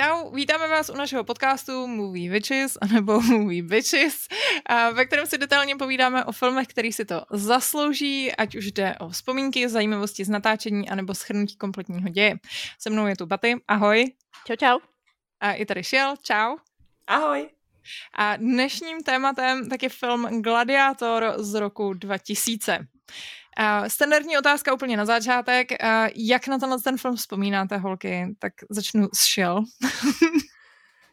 Čau, vítáme vás u našeho podcastu Movie Witches, anebo Movie Bitches, ve kterém si detailně povídáme o filmech, který si to zaslouží, ať už jde o vzpomínky, zajímavosti z natáčení, anebo schrnutí kompletního děje. Se mnou je tu Baty, ahoj. Čau, čau. A i tady Šiel, čau. Ahoj. A dnešním tématem tak je film Gladiátor z roku 2000. Uh, standardní otázka úplně na začátek. Uh, jak na tenhle ten film vzpomínáte, holky? Tak začnu s Shell.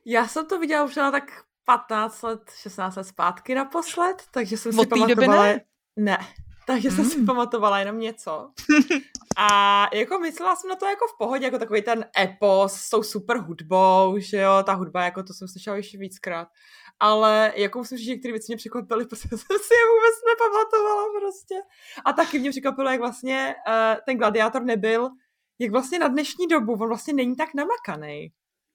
Já jsem to viděla už na tak 15 let, 16 let zpátky naposled, takže jsem Od si pamatovala... Ne? ne, takže mm. jsem si mm. pamatovala jenom něco. A jako myslela jsem na to jako v pohodě, jako takový ten epos s tou super hudbou, že jo, ta hudba, jako to jsem slyšela ještě víckrát ale jako musím říct, že některé věci mě překvapily, protože jsem si je vůbec nepamatovala prostě. A taky mě překvapilo, jak vlastně uh, ten gladiátor nebyl, jak vlastně na dnešní dobu, on vlastně není tak namakaný.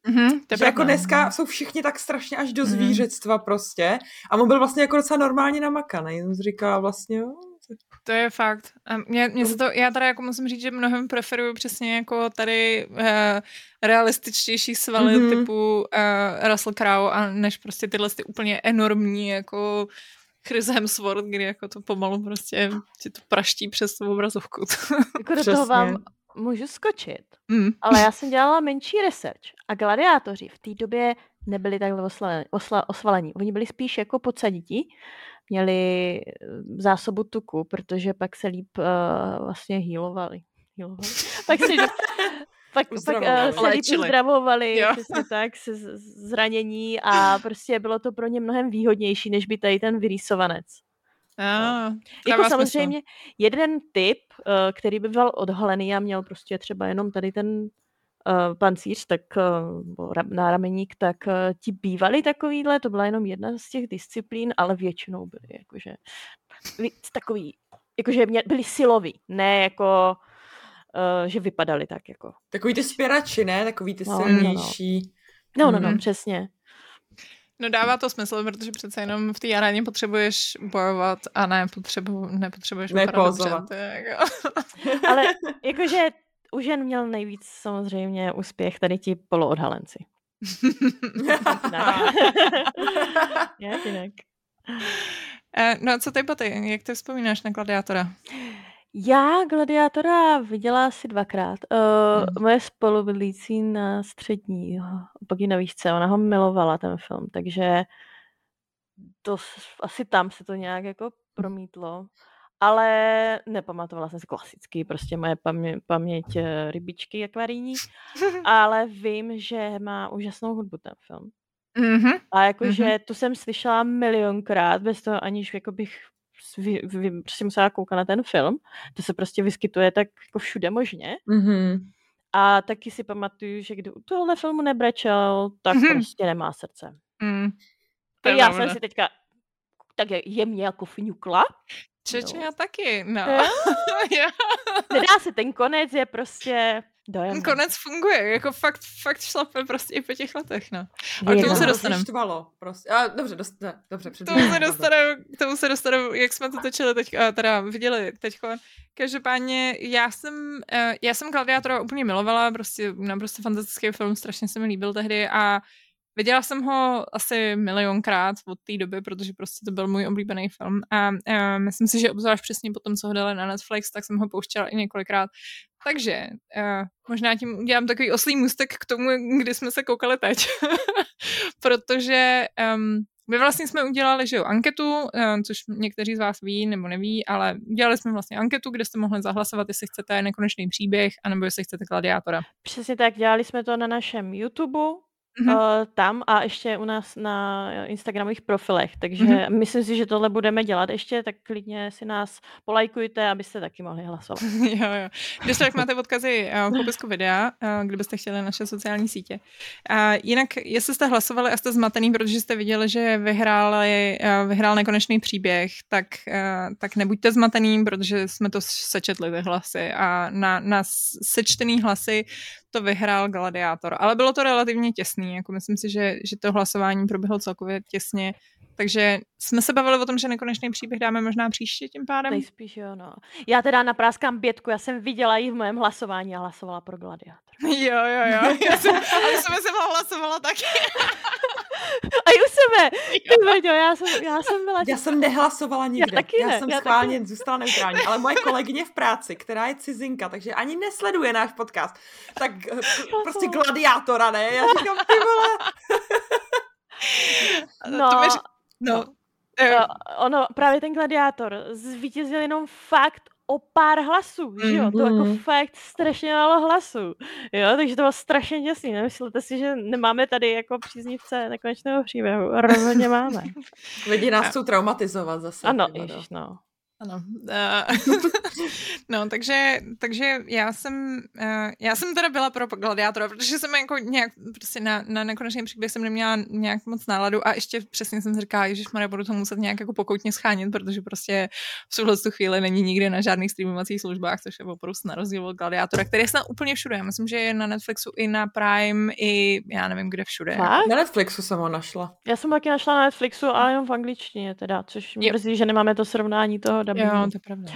Mm-hmm, to že jako dneska jsou všichni tak strašně až do mhm. zvířectva mm. prostě a on byl vlastně jako docela normálně namakaný. Jsem říkala vlastně, jo, to je fakt. A mě, mě se to, já tady jako musím říct, že mnohem preferuju přesně jako tady uh, realističtější svaly mm-hmm. typu uh, Russell Crowe a než prostě tyhle ty úplně enormní jako Chris Hemsworth, kdy jako to pomalu prostě ti to praští přes tu obrazovku. jako do toho vám můžu skočit, mm. ale já jsem dělala menší research a gladiátoři v té době nebyli takhle osla, osla, osvalení. Oni byli spíš jako podsadití měli eh, zásobu tuku, protože pak se líp uh, vlastně healovali. healovali. pak si pak, pak uh, se líp uzdravovali, přesně tak, se zranění a prostě bylo to pro ně mnohem výhodnější, než by tady ten vyrýsovanec. Ah, no. Jako samozřejmě smysl. jeden typ, který by byl odhalený a měl prostě třeba jenom tady ten uh, pancíř, tak uh, nárameník, tak uh, ti bývali takovýhle, to byla jenom jedna z těch disciplín, ale většinou byli jakože takový, jakože mě, byli siloví, ne jako uh, že vypadali tak jako. Takový ty spěrači, ne? Takový ty no, silnější. No, no, no, no, no přesně. No dává to smysl, protože přece jenom v té aréně potřebuješ bojovat a ne potřebu, nepotřebuješ vypadat dobře. Jako... Ale jakože u žen měl nejvíc samozřejmě úspěch tady ti poloodhalenci. Jak jinak. Eh, no a co ty boty? Jak ty vzpomínáš na Gladiátora? Já Gladiátora viděla asi dvakrát. Uh, hmm. Moje spolubydlící na střední, pak na výšce, ona ho milovala ten film, takže to asi tam se to nějak jako promítlo ale nepamatovala jsem si klasicky, prostě moje pamě- paměť eh, rybičky akvarijní, ale vím, že má úžasnou hudbu ten film. Mm-hmm. A jakože mm-hmm. tu jsem slyšela milionkrát, bez toho aniž jako bych vy, vy, prostě musela koukat na ten film. To se prostě vyskytuje tak jako všude možně. Mm-hmm. A taky si pamatuju, že kdo u tohohle filmu nebrečel, tak mm-hmm. prostě nemá srdce. Mm. Já jsem si teďka tak jemně jako fňukla. Čeče, no. já taky, no. Nedá se, ten konec je prostě dojemný. Ten konec funguje, jako fakt, fakt šlape prostě i po těch letech, no. Ale k tomu se dostaneme. prostě. A, dobře, dost, ne, dobře, k tomu se dostaneme, k tomu se dostaneme, jak jsme to točili teď, teda viděli teď. Každopádně já jsem, eh, já jsem Gladiátora úplně milovala, prostě naprosto fantastický film, strašně se mi líbil tehdy a Viděla jsem ho asi milionkrát od té doby, protože prostě to byl můj oblíbený film a, a myslím si, že obzvlášť přesně po tom, co ho dali na Netflix, tak jsem ho pouštěla i několikrát. Takže uh, možná tím udělám takový oslý můstek k tomu, kdy jsme se koukali teď. protože um, my vlastně jsme udělali, že jo, anketu, uh, což někteří z vás ví nebo neví, ale udělali jsme vlastně anketu, kde jste mohli zahlasovat, jestli chcete nekonečný příběh, anebo jestli chcete gladiátora. Přesně tak, dělali jsme to na našem YouTube, Mm-hmm. Uh, tam a ještě u nás na Instagramových profilech, takže mm-hmm. myslím si, že tohle budeme dělat ještě, tak klidně si nás polajkujte, abyste taky mohli hlasovat. jo, jo. Když tak máte odkazy uh, v popisku videa, uh, kdybyste chtěli naše sociální sítě. Uh, jinak, jestli jste hlasovali a jste zmatený, protože jste viděli, že vyhráli, uh, vyhrál nekonečný příběh, tak, uh, tak nebuďte zmatený, protože jsme to sečetli ty hlasy a na, na sečtený hlasy to vyhrál Gladiátor. Ale bylo to relativně těsný, jako myslím si, že, že to hlasování proběhlo celkově těsně. Takže jsme se bavili o tom, že nekonečný příběh dáme možná příště tím pádem. Nejspíš jo, no. Já teda napráskám bětku, já jsem viděla i v mém hlasování a hlasovala pro Gladiátor. Jo, jo, jo. Já jsem, ale jsem, jsem hlasovala taky. A u sebe. Ty Vaďo, já jsem, já jsem byla... Já jsem nehlasovala nikde. Já, taky já jsem já schválně taky. zůstala neutrální, ale moje kolegyně v práci, která je cizinka, takže ani nesleduje náš podcast, tak eh, prostě gladiátora, ne? Já říkám, ty vole. No, to mi... no. no. Ono, právě ten gladiátor zvítězil jenom fakt o pár hlasů, že jo? To jako mm-hmm. fakt strašně málo hlasů, jo? Takže to bylo strašně děsný. Nemyslíte si, že nemáme tady jako příznivce nekonečného příběhu? Rozhodně máme. Lidi nás chcou traumatizovat zase. Ano, ježiš, no. Ano. Uh, no, takže, takže já jsem, uh, já jsem teda byla pro gladiátora, protože jsem jako nějak, prostě na, na nekonečný příběh jsem neměla nějak moc náladu a ještě přesně jsem si říkala, že Maria, budu to muset nějak jako pokoutně schánět, protože prostě v tuhle chvíli není nikde na žádných streamovacích službách, což je opravdu na rozdíl od gladiátora, který je snad úplně všude. Já myslím, že je na Netflixu i na Prime, i já nevím, kde všude. Fakt? Na Netflixu jsem ho našla. Já jsem taky našla na Netflixu, ale jenom v angličtině teda, což mě mrzí, že nemáme to srovnání toho dubbingu. Jo, to je pravda.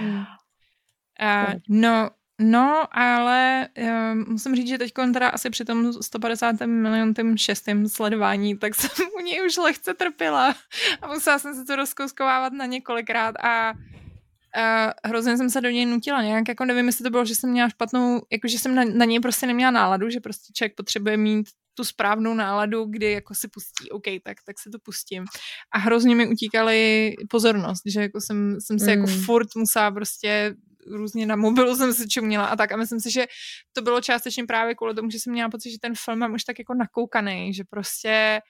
Uh, no, No, ale uh, musím říct, že teď teda asi při tom 150. miliontém šestém sledování, tak jsem u něj už lehce trpěla a musela jsem se to rozkouskovávat na několikrát a uh, hrozně jsem se do něj nutila nějak, jako nevím, jestli to bylo, že jsem měla špatnou, jako že jsem na, na něj prostě neměla náladu, že prostě člověk potřebuje mít tu správnou náladu, kdy jako si pustí, OK, tak, tak si to pustím. A hrozně mi utíkaly pozornost, že jako jsem, jsem se jako mm. jako furt musela prostě různě na mobilu jsem si čuměla a tak a myslím si, že to bylo částečně právě kvůli tomu, že jsem měla pocit, že ten film mám už tak jako nakoukaný, že prostě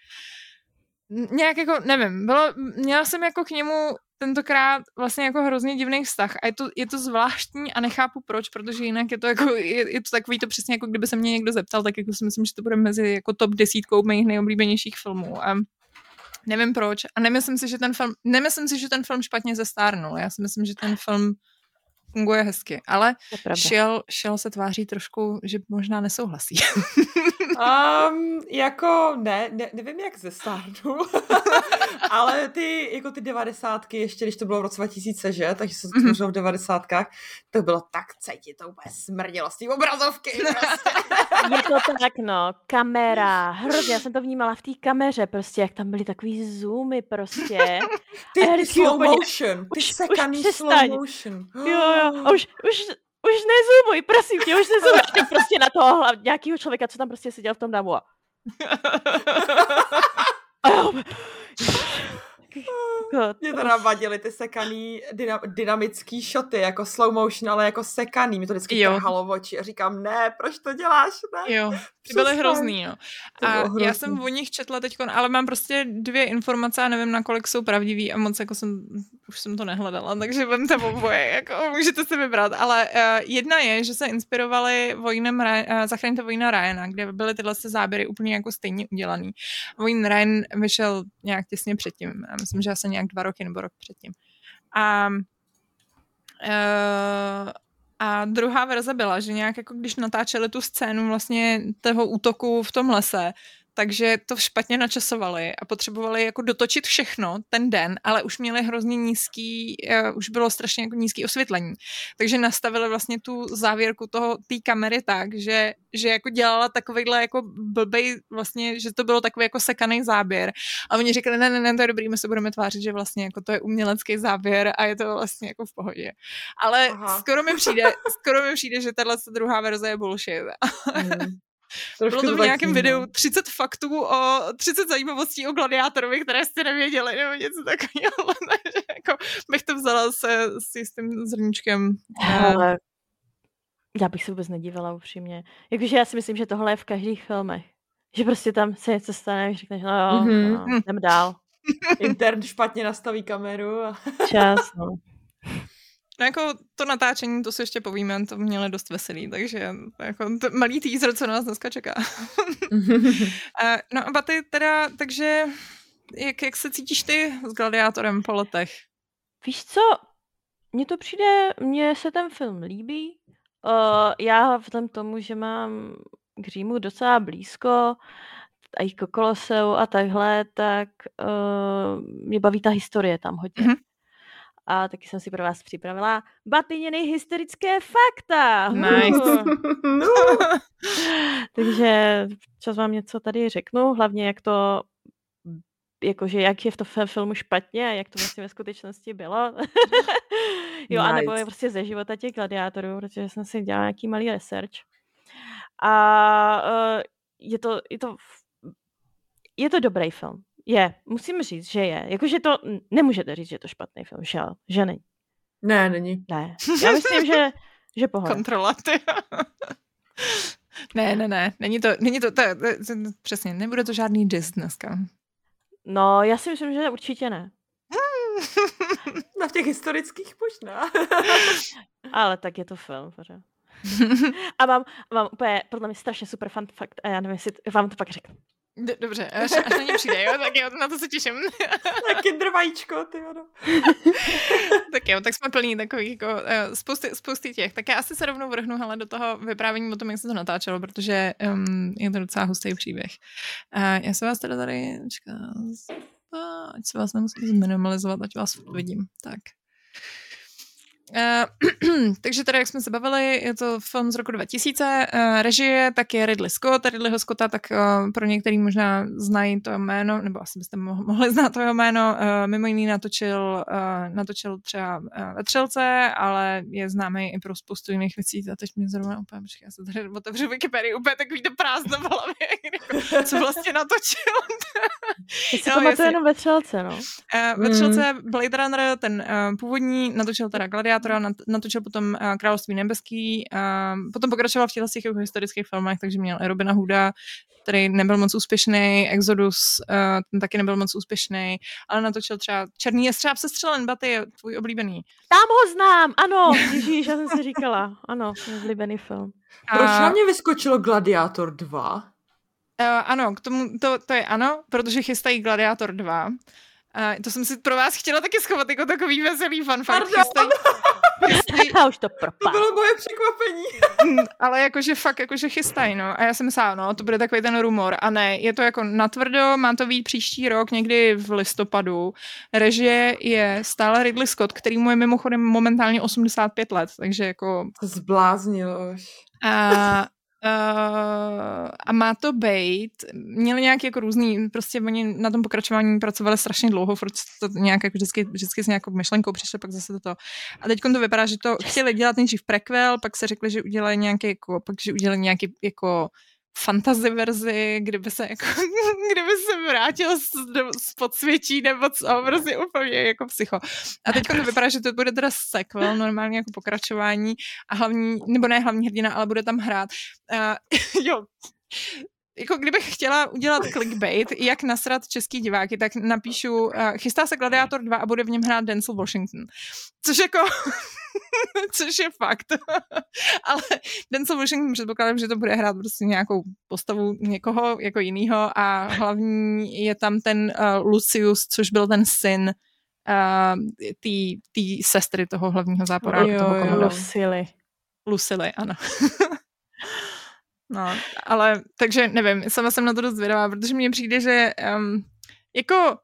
nějak jako, nevím, bylo, měla jsem jako k němu tentokrát vlastně jako hrozně divný vztah a je to, je to zvláštní a nechápu proč, protože jinak je to jako, je, je to takový to přesně jako kdyby se mě někdo zeptal, tak jako si myslím, že to bude mezi jako top desítkou mých nejoblíbenějších filmů a nevím proč a nemyslím si, že ten film, nemyslím si, že ten film špatně zestárnul, já si myslím, že ten film funguje hezky, ale šel, šel se tváří trošku, že možná nesouhlasí. um, jako ne, ne, nevím jak ze stárnu, ale ty, jako ty devadesátky, ještě když to bylo v roce 2000, že, takže se to mm-hmm. v devadesátkách, to bylo tak cítit, to úplně smrdilo z té obrazovky. Prostě. Je to tak, no, kamera, hrozně, já jsem to vnímala v té kameře, prostě, jak tam byly takový zoomy, prostě. Ty, ty slow motion, ty sekaný slow motion. Jo, jo, a už, už, už nezoomuj, prosím tě, už nezoomuj. A prostě na toho hlav, nějakého člověka, co tam prostě seděl v tom damu a... mě teda vadily ty sekaný dyna, dynamický šoty, jako slow motion, ale jako sekaný. Mě to vždycky trhalo v oči a říkám, ne, proč to děláš, ne? Jo, ty byly hrozný, jo. A hrozný. já jsem o nich četla teď, ale mám prostě dvě informace a nevím, nakolik jsou pravdivý a moc jako jsem, už jsem to nehledala, takže vemte oboje, jako můžete si vybrat. Ale uh, jedna je, že se inspirovali vojnem, uh, Zachraňte vojna Ryana, kde byly tyhle záběry úplně jako stejně udělaný. Vojn Ryan vyšel nějak těsně předtím. Já myslím, že asi nějak dva roky nebo rok předtím. A, uh, a druhá verze byla, že nějak jako když natáčeli tu scénu vlastně toho útoku v tom lese, takže to špatně načasovali a potřebovali jako dotočit všechno ten den, ale už měli hrozně nízký, uh, už bylo strašně jako nízký osvětlení. Takže nastavili vlastně tu závěrku toho té kamery tak, že, že jako dělala takovýhle jako blbej vlastně, že to bylo takový jako sekaný záběr. A oni říkali, ne, ne, ne, to je dobrý, my se budeme tvářit, že vlastně jako to je umělecký záběr a je to vlastně jako v pohodě. Ale Aha. skoro mi přijde, skoro mi přijde, že tahle druhá verze je bullshit. Mm. Trošku Bylo to v nějakém videu 30 no. faktů o 30 zajímavostí o gladiátorovi, které jste nevěděli, nebo něco takového. Takže jako bych to vzala se s jistým zrníčkem. Ale já bych se vůbec nedívala upřímně. Jakože já si myslím, že tohle je v každých filmech. Že prostě tam se něco stane, že řekneš, no jo, mm-hmm. no, jdem dál. Intern špatně nastaví kameru. A... Čas, no. No jako to natáčení, to si ještě povíme, to měli dost veselý, takže jako to malý teaser, co nás dneska čeká. no a ty teda, takže jak, jak se cítíš ty s Gladiátorem po letech? Víš co, mně to přijde, mně se ten film líbí. Uh, já vzhledem tomu, že mám k Římu docela blízko, a i k Koloseu a takhle, tak uh, mě baví ta historie tam hodně. Mm-hmm. A taky jsem si pro vás připravila Batyněny hysterické fakta. Nice. no. Takže čas vám něco tady řeknu, hlavně jak to jakože jak je v tom filmu špatně a jak to vlastně ve skutečnosti bylo. jo, nice. anebo je prostě ze života těch gladiátorů, protože jsem si dělala nějaký malý research. A uh, je to, je to je to dobrý film. Je, musím říct, že je. Jakože to, nemůžete říct, že je to špatný film, že, že není. Ne, není. Ne, já myslím, že, že pohoda. Kontrola, ty. ne, ne, ne, není to, není to, to, to, to, to přesně, nebude to žádný dis dneska. No, já si myslím, že určitě ne. Na těch historických možná. Ale tak je to film, pořád. A mám, mám úplně, podle mě strašně super fun fakt a já nevím, jestli vám to pak řeknu. Dobře, až, až na ně přijde, jo? Tak jo, na to se těším. tak kinder vajíčko, ty jo. tak jo, tak jsme plní takových jako uh, spousty, spousty těch. Tak já asi se rovnou vrhnu hele, do toho vyprávění o tom, jak se to natáčelo, protože um, je to docela hustý příběh. Uh, já se vás teda tady, čeká, ať se vás nemusím zminimalizovat, ať vás vidím. Tak. Uh, takže tady, jak jsme se bavili, je to film z roku 2000, uh, režie tak je Ridley Scott, Ridleyho Scotta, tak uh, pro některý možná znají to jméno, nebo asi byste mohli znát to jeho jméno, uh, mimo jiný natočil, uh, natočil třeba uh, Vetřelce, ale je známý i pro spoustu jiných věcí, a teď mě zrovna úplně, počkej, já se tady otevřu Wikipedii, úplně takový to prázdno v hlavě, co vlastně natočil. Já si no, pamatuju jenom Vetřelce, no. Uh, Vetřelce, mm. Blade Runner, ten uh, původní, natočil teda Gladiator, Gladiátora, natočil potom uh, Království nebeský, uh, potom pokračoval v těchto těch historických filmech, takže měl i Robina Hooda, který nebyl moc úspěšný, Exodus, uh, ten taky nebyl moc úspěšný, ale natočil třeba Černý jestřáb se střelen, Baty je tvůj oblíbený. Tam ho znám, ano, Ježíš, já jsem si říkala, ano, oblíbený film. Proč na mě vyskočilo Gladiátor 2? Uh, ano, k tomu, to, to je ano, protože chystají Gladiátor 2. Uh, to jsem si pro vás chtěla taky schovat jako takový veselý fun fact. Chystaj, chystaj... už to propad. To bylo moje překvapení. Hmm, ale jakože fakt, jakože chystají, no. A já jsem myslela, no, to bude takový ten rumor. A ne, je to jako natvrdo, má to být příští rok, někdy v listopadu. Režie je stále Ridley Scott, který mu je mimochodem momentálně 85 let, takže jako... Zbláznil už. A Uh, a má to být, měli nějak jako různý, prostě oni na tom pokračování pracovali strašně dlouho, protože to nějak jako vždycky, vždycky s nějakou myšlenkou přišli, pak zase to. A teď to vypadá, že to chtěli dělat nejdřív prequel, pak se řekli, že udělají nějaký, jako, pak že udělají nějaký jako fantasy verzi, kdyby se jako, kdyby se vrátil z, z podsvětí nebo co, prostě úplně jako psycho. A teď to vypadá, že to bude teda sequel, normálně jako pokračování a hlavní, nebo ne hlavní hrdina, ale bude tam hrát. Uh, jo, jako kdybych chtěla udělat clickbait, jak nasrat český diváky, tak napíšu, uh, chystá se Gladiátor 2 a bude v něm hrát Denzel Washington. Což jako, což je fakt. Ale Denzel Washington předpokládám, že to bude hrát prostě nějakou postavu někoho jako jiného a hlavní je tam ten uh, Lucius, což byl ten syn uh, té sestry toho hlavního záporáku, jo, toho komoda. Lucily. Lucily, ano. No, ale takže nevím, sama jsem na to dost zvědavá, protože mně přijde, že um, jako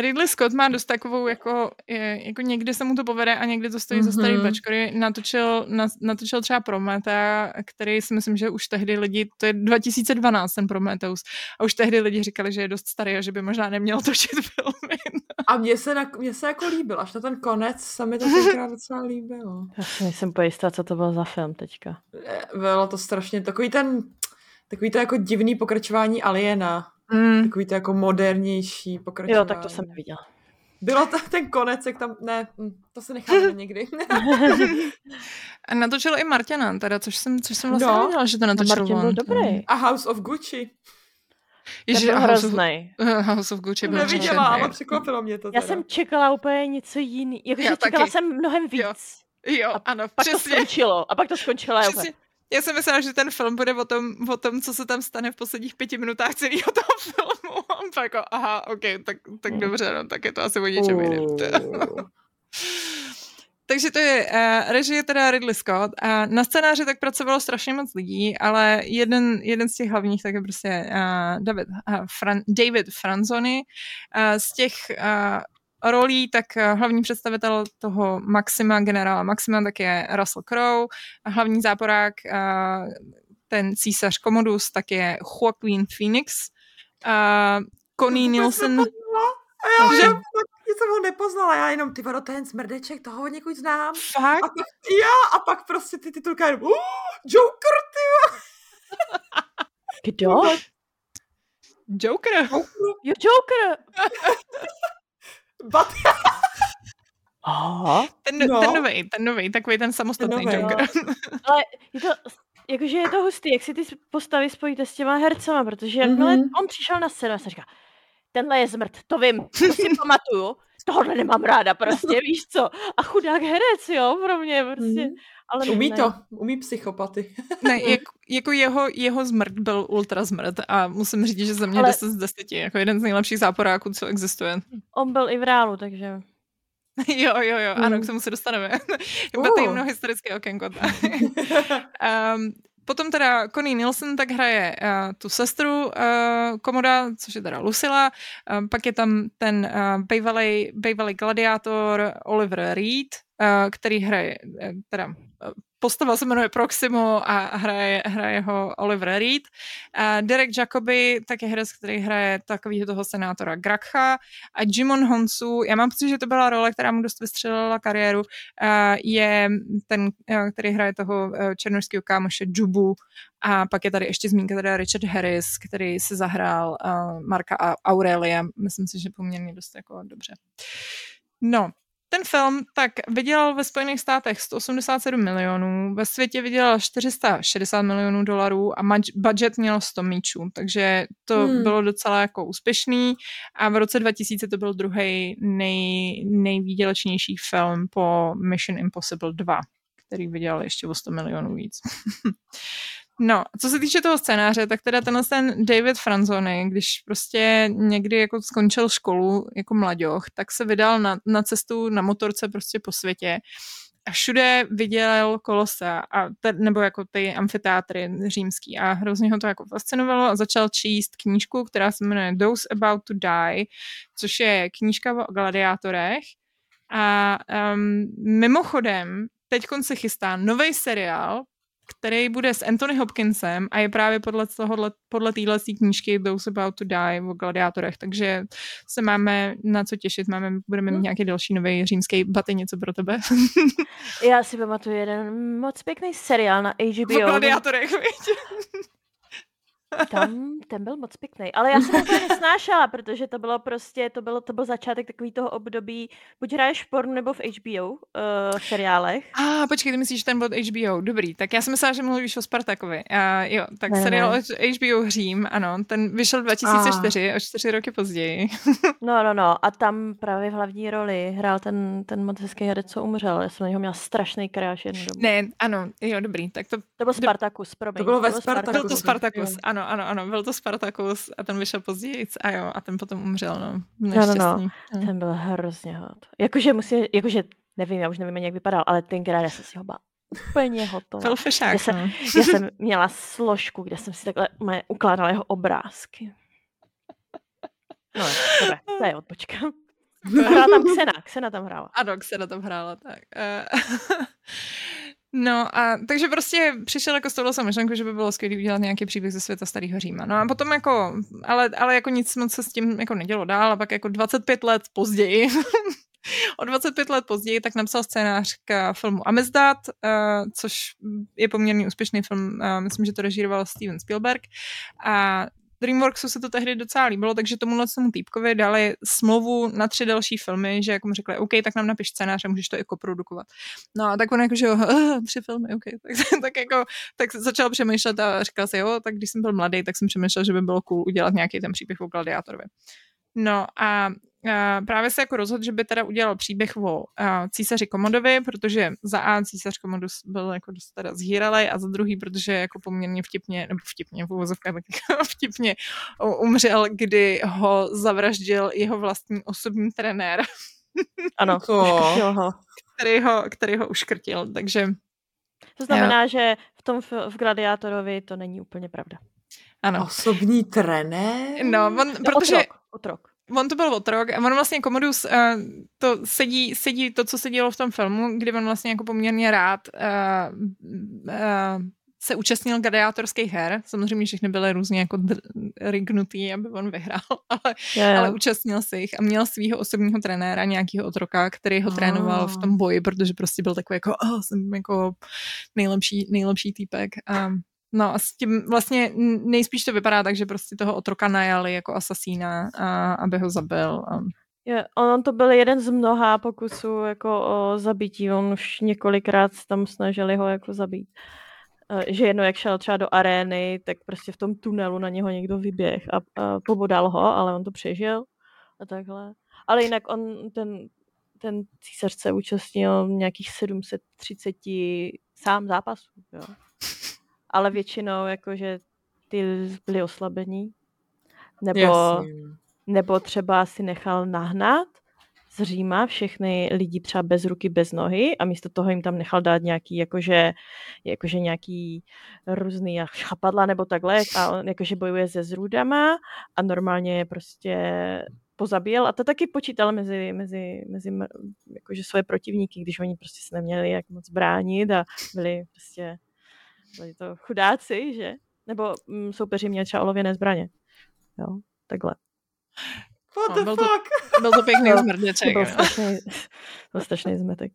Ridley Scott má dost takovou, jako, je, jako někdy se mu to povede a někdy to stojí mm-hmm. za starý bačkory. Natočil, na, natočil třeba Prometa, který si myslím, že už tehdy lidi, to je 2012 ten Prometheus, a už tehdy lidi říkali, že je dost starý a že by možná neměl točit filmy. A mně se, na, mně se jako líbil, až na ten konec se mi to tenkrát docela líbilo. Já si nejsem pojistá, co to bylo za film teďka. Bylo to strašně takový ten, takový to jako divný pokračování Aliena. Mm. Takový to jako modernější pokračování. Jo, tak to jsem neviděla. Bylo to ten konec, jak tam, ne, hm, to se necháme někdy. a natočil i Martina, teda, což jsem, což jsem vlastně no. nevěděla, že to natočil Martin byl dobrý. A House of Gucci. Ježi, byl hrozný. House of Gucci byl Neviděla, ale překvapilo mě to. Teda. Já jsem čekala úplně něco jiný. Jakože čekala taky. jsem mnohem víc. Jo, jo a ano, pak přesně. to skončilo. A pak to skončilo. Přesně. Já jsem myslela, že ten film bude o tom, o tom, co se tam stane v posledních pěti minutách celého toho filmu. A pak jako, aha, ok, tak, tak mm. dobře, no, tak je to asi o něčem jiném. Takže to je uh, režie teda Ridley Scott. A na scénáři tak pracovalo strašně moc lidí, ale jeden, jeden z těch hlavních tak je prostě uh, David, uh, Fran, David Franzoni. Uh, z těch uh, rolí, tak hlavní představitel toho Maxima, generála Maxima, tak je Russell Crowe, a hlavní záporák, ten císař Commodus, tak je Joaquin Phoenix, a Connie Nielsen... A já, že... Já jsem ho nepoznala, já jenom ty vado, ten smrdeček, toho ho někud znám. Fakt? A pak, já, a pak prostě ty titulka jenom, uh, Joker, ty Kdo? Joker. Jo, Joker. But... Aha. Ten, no. ten nový, ten nový, takový ten samostatný ten Joker. Ale je to, jakože je to hustý, jak si ty postavy spojíte s těma hercema, protože jakmile mm-hmm. on přišel na scénu a se říká, tenhle je zmrt, to vím, to si pamatuju, tohle nemám ráda prostě, víš co. A chudák herec, jo, pro mě prostě. Mm. Ale umí ne. to, umí psychopaty. ne, jak, jako jeho, jeho zmrt byl ultra zmrt a musím říct, že za mě Ale... 10 z 10, jako jeden z nejlepších záporáků, co existuje. On byl i v reálu, takže... jo, jo, jo, ano, k tomu se dostaneme. Uh. Bylo historické okénko. um, Potom teda Connie Nielsen tak hraje uh, tu sestru uh, Komoda, což je teda Lucilla. Uh, pak je tam ten uh, bývalý, bývalý gladiátor Oliver Reed, uh, který hraje uh, teda postava se jmenuje Proximo a hraje, hraje ho Oliver Reed. A Derek Jacoby, tak je herec, který hraje takového toho senátora Grakha. A Jimon Honsu, já mám pocit, že to byla role, která mu dost vystřelila kariéru, je ten, který hraje toho černožského kámoše Jubu. A pak je tady ještě zmínka teda Richard Harris, který si zahrál Marka Aurelia. Myslím si, že poměrně dost jako dobře. No, ten film tak vydělal ve Spojených státech 187 milionů, ve světě vydělal 460 milionů dolarů a budget měl 100 míčů, takže to hmm. bylo docela jako úspěšný a v roce 2000 to byl druhý nej, nejvýdělečnější film po Mission Impossible 2, který vydělal ještě o 100 milionů víc. No, co se týče toho scénáře, tak teda tenhle ten David Franzoni, když prostě někdy jako skončil školu jako mladěch, tak se vydal na, na cestu na motorce prostě po světě a všude viděl kolosa, a te, nebo jako ty amfiteátry římský. A hrozně ho to jako fascinovalo a začal číst knížku, která se jmenuje Those About to Die, což je knížka o gladiátorech. A um, mimochodem teď se chystá nový seriál který bude s Anthony Hopkinsem a je právě podle tohohle, podle téhle knížky Those About to Die o gladiátorech, takže se máme na co těšit, máme, budeme mít hm. nějaký další nový římský baty, něco pro tebe. Já si pamatuju jeden moc pěkný seriál na HBO. O gladiátorech, tam ten byl moc pěkný, ale já jsem to nesnášela, protože to bylo prostě, to bylo, to byl začátek takový toho období, buď hraješ porn nebo v HBO uh, eh, seriálech. A ah, počkej, ty myslíš ten byl HBO, dobrý, tak já jsem myslela, že mluvíš o Spartakovi. Uh, jo, tak ne, seriál ne. HBO Hřím, ano, ten vyšel 2004, a. o čtyři roky později. no, no, no, a tam právě v hlavní roli hrál ten, ten moc hezký herec, co umřel, já jsem na něho měla strašný kráš jednu dobu. Ne, ano, jo, dobrý, tak to... To byl Spartakus, promiň. To bylo ve Spartakus. Byl to Spartakus, ano, ano, ano, byl to Spartakus a ten vyšel později a jo, a ten potom umřel, no. No, no, no. no. Ten byl hrozně hot. Jakože musí, jakože, nevím, já už nevím, jak vypadal, ale tenkrát já jsem si ho bál úplně hotová. Byl fešák, já, jsem, no. já jsem měla složku, kde jsem si takhle ukládala jeho obrázky. No, dobré, to je odpočka. Hrála tam Xena, Xena tam hrála. Ano, Xena tam hrála, tak. Eh, No a takže prostě přišel jako s touhle myšlenkou, že by bylo skvělé udělat nějaký příběh ze světa starého Říma. No a potom jako, ale, ale jako nic moc se s tím jako nedělo dál a pak jako 25 let později o 25 let později tak napsal scénář k filmu Amizdat, uh, což je poměrně úspěšný film, uh, myslím, že to režíroval Steven Spielberg a DreamWorksu se to tehdy docela líbilo, takže tomu tomu týpkovi dali smlouvu na tři další filmy, že jako mu řekli, OK, tak nám napiš scénář a můžeš to jako produkovat. No a tak on jako, že jo, tři filmy, OK, tak, tak jako, tak začal přemýšlet a říkal si, jo, tak když jsem byl mladý, tak jsem přemýšlel, že by bylo cool udělat nějaký ten příběh o gladiátorovi. No a právě se jako rozhodl, že by teda udělal příběh o uh, císaři Komodovi, protože za A císař Komodus byl jako dost teda zhýralej a za druhý, protože jako poměrně vtipně, nebo vtipně v uvozovkách, tak jako vtipně umřel, kdy ho zavraždil jeho vlastní osobní trenér. Ano, ho. Který ho, který ho uškrtil, takže... To znamená, jo. že v tom v Gladiátorovi to není úplně pravda. Ano. Osobní trenér? No, on, protože... Otrok, otrok. on to byl otrok a on vlastně Commodus uh, to sedí, sedí to, co se dělo v tom filmu, kdy on vlastně jako poměrně rád uh, uh, se účastnil gladiátorských her. Samozřejmě všechny byly různě jako rignutý, aby on vyhrál, ale, yeah. ale účastnil se jich a měl svého osobního trenéra, nějakého otroka, který ho oh. trénoval v tom ah. boji, protože prostě byl takový jako, oh, jsem jako nejlepší, nejlepší týpek. Um, No a s tím vlastně nejspíš to vypadá tak, že prostě toho otroka najali jako asasína, a, aby ho zabil. A... Je, on to byl jeden z mnoha pokusů jako o zabití. On už několikrát tam snažili ho jako zabít. Že jedno, jak šel třeba do arény, tak prostě v tom tunelu na něho někdo vyběh a, a pobodal ho, ale on to přežil a takhle. Ale jinak on, ten, ten císař se účastnil nějakých 730 sám zápasů. Jo ale většinou jakože ty byly oslabení. Nebo, nebo třeba si nechal nahnat z Říma všechny lidi třeba bez ruky, bez nohy a místo toho jim tam nechal dát nějaký jakože, jakože nějaký různý chapadla nebo takhle a on jakože bojuje se zrůdama a normálně je prostě pozabíjel a to taky počítal mezi, mezi, mezi jakože svoje protivníky, když oni prostě se neměli jak moc bránit a byli prostě byli to chudáci, že? Nebo mm, soupeři měli třeba olověné zbraně. Jo, takhle. What no, the byl fuck? To, byl to pěkný zmrdeček. Byl strašný, byl strašný zmetek.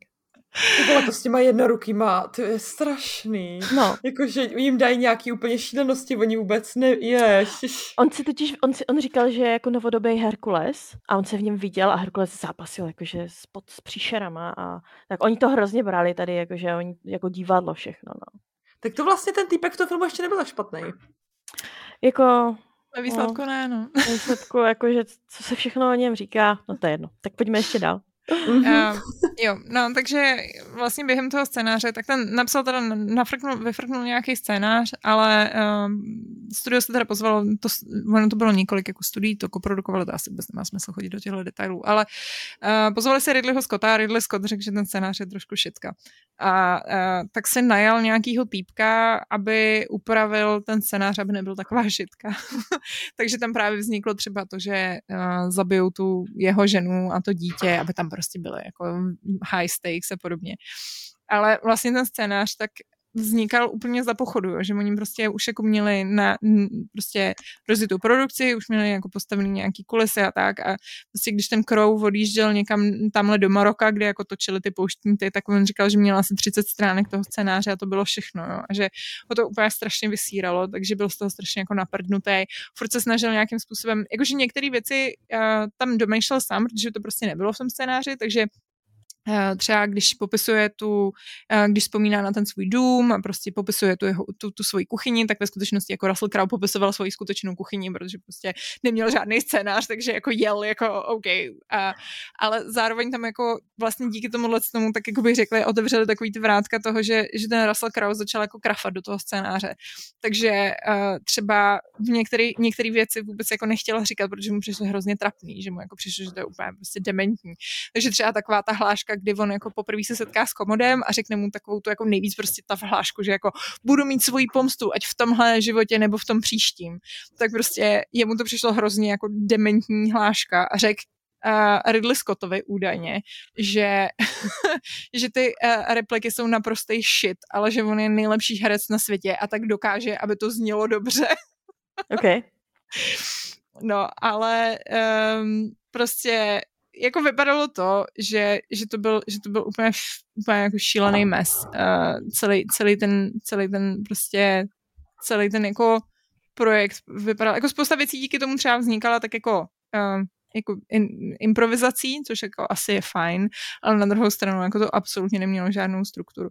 To bylo to s těma jednorukýma, to je strašný. No. Jakože jim dají nějaký úplně šílenosti, oni vůbec ne, ježiš. On si totiž, on, si, on říkal, že je jako novodobý Herkules a on se v něm viděl a Herkules zápasil jakože s, pod, s příšerama a tak oni to hrozně brali tady, jakože oni, jako divadlo všechno, no. Tak to vlastně ten týpek v tom filmu ještě nebyl tak špatný. Jako... Ve výsledku no, ne, no. Ve výsledku, jakože co se všechno o něm říká, no to je jedno. Tak pojďme ještě dál. Uh, jo, no takže vlastně během toho scénáře, tak ten napsal teda, nafrknul, vyfrknul nějaký scénář, ale uh, studio se teda pozvalo, to, ono to bylo několik jako studií, to koprodukovalo, to asi vůbec nemá smysl chodit do těchto detailů, ale uh, pozvali se Ridleyho Scotta a Ridley Scott řekl, že ten scénář je trošku šitka. A uh, tak se najal nějakýho týpka, aby upravil ten scénář, aby nebyl taková šitka. takže tam právě vzniklo třeba to, že uh, zabijou tu jeho ženu a to dítě, aby tam prostě byly jako high stakes a podobně. Ale vlastně ten scénář tak vznikal úplně za pochodu, že oni prostě už jako měli na prostě rozjetou produkci, už měli jako postavený nějaký kulisy a tak a prostě když ten Crow odjížděl někam tamhle do Maroka, kde jako točili ty pouštníky, tak on říkal, že měl asi 30 stránek toho scénáře a to bylo všechno, jo. a že ho to úplně strašně vysíralo, takže byl z toho strašně jako naprdnutý. Furt se snažil nějakým způsobem, jakože některé věci uh, tam domýšlel sám, protože to prostě nebylo v tom scénáři, takže třeba když popisuje tu, eh, když vzpomíná na ten svůj dům a prostě popisuje tu, jeho, tu, tu svoji kuchyni, tak ve skutečnosti jako Russell Crowe popisoval svoji skutečnou kuchyni, protože prostě neměl žádný scénář, takže jako jel jako OK. A, ale zároveň tam jako vlastně díky tomu tomu, tak jako bych řekli, otevřeli takový ty vrátka toho, že, že ten Russell Crowe začal jako krafat do toho scénáře. Takže třeba v některé věci vůbec jako nechtěla říkat, protože mu přišlo hrozně trapný, že mu jako přišlo, že to je úplně prostě dementní. Takže třeba taková ta hláška, kdy on jako poprvé se setká s komodem a řekne mu takovou tu jako nejvíc prostě ta hlášku, že jako budu mít svoji pomstu, ať v tomhle životě nebo v tom příštím. Tak prostě jemu to přišlo hrozně jako dementní hláška a řekl, uh, Ridley Scottovi údajně, že, že ty uh, repliky jsou naprostý shit, ale že on je nejlepší herec na světě a tak dokáže, aby to znělo dobře. OK. No, ale um, prostě jako vypadalo to, že, že, to, byl, že to byl úplně, úplně jako šílený mes. Uh, celý, celý, ten, celý ten prostě, celý ten jako projekt vypadal, jako spousta věcí díky tomu třeba vznikala tak jako uh, jako in, improvizací, což jako asi je fajn, ale na druhou stranu jako to absolutně nemělo žádnou strukturu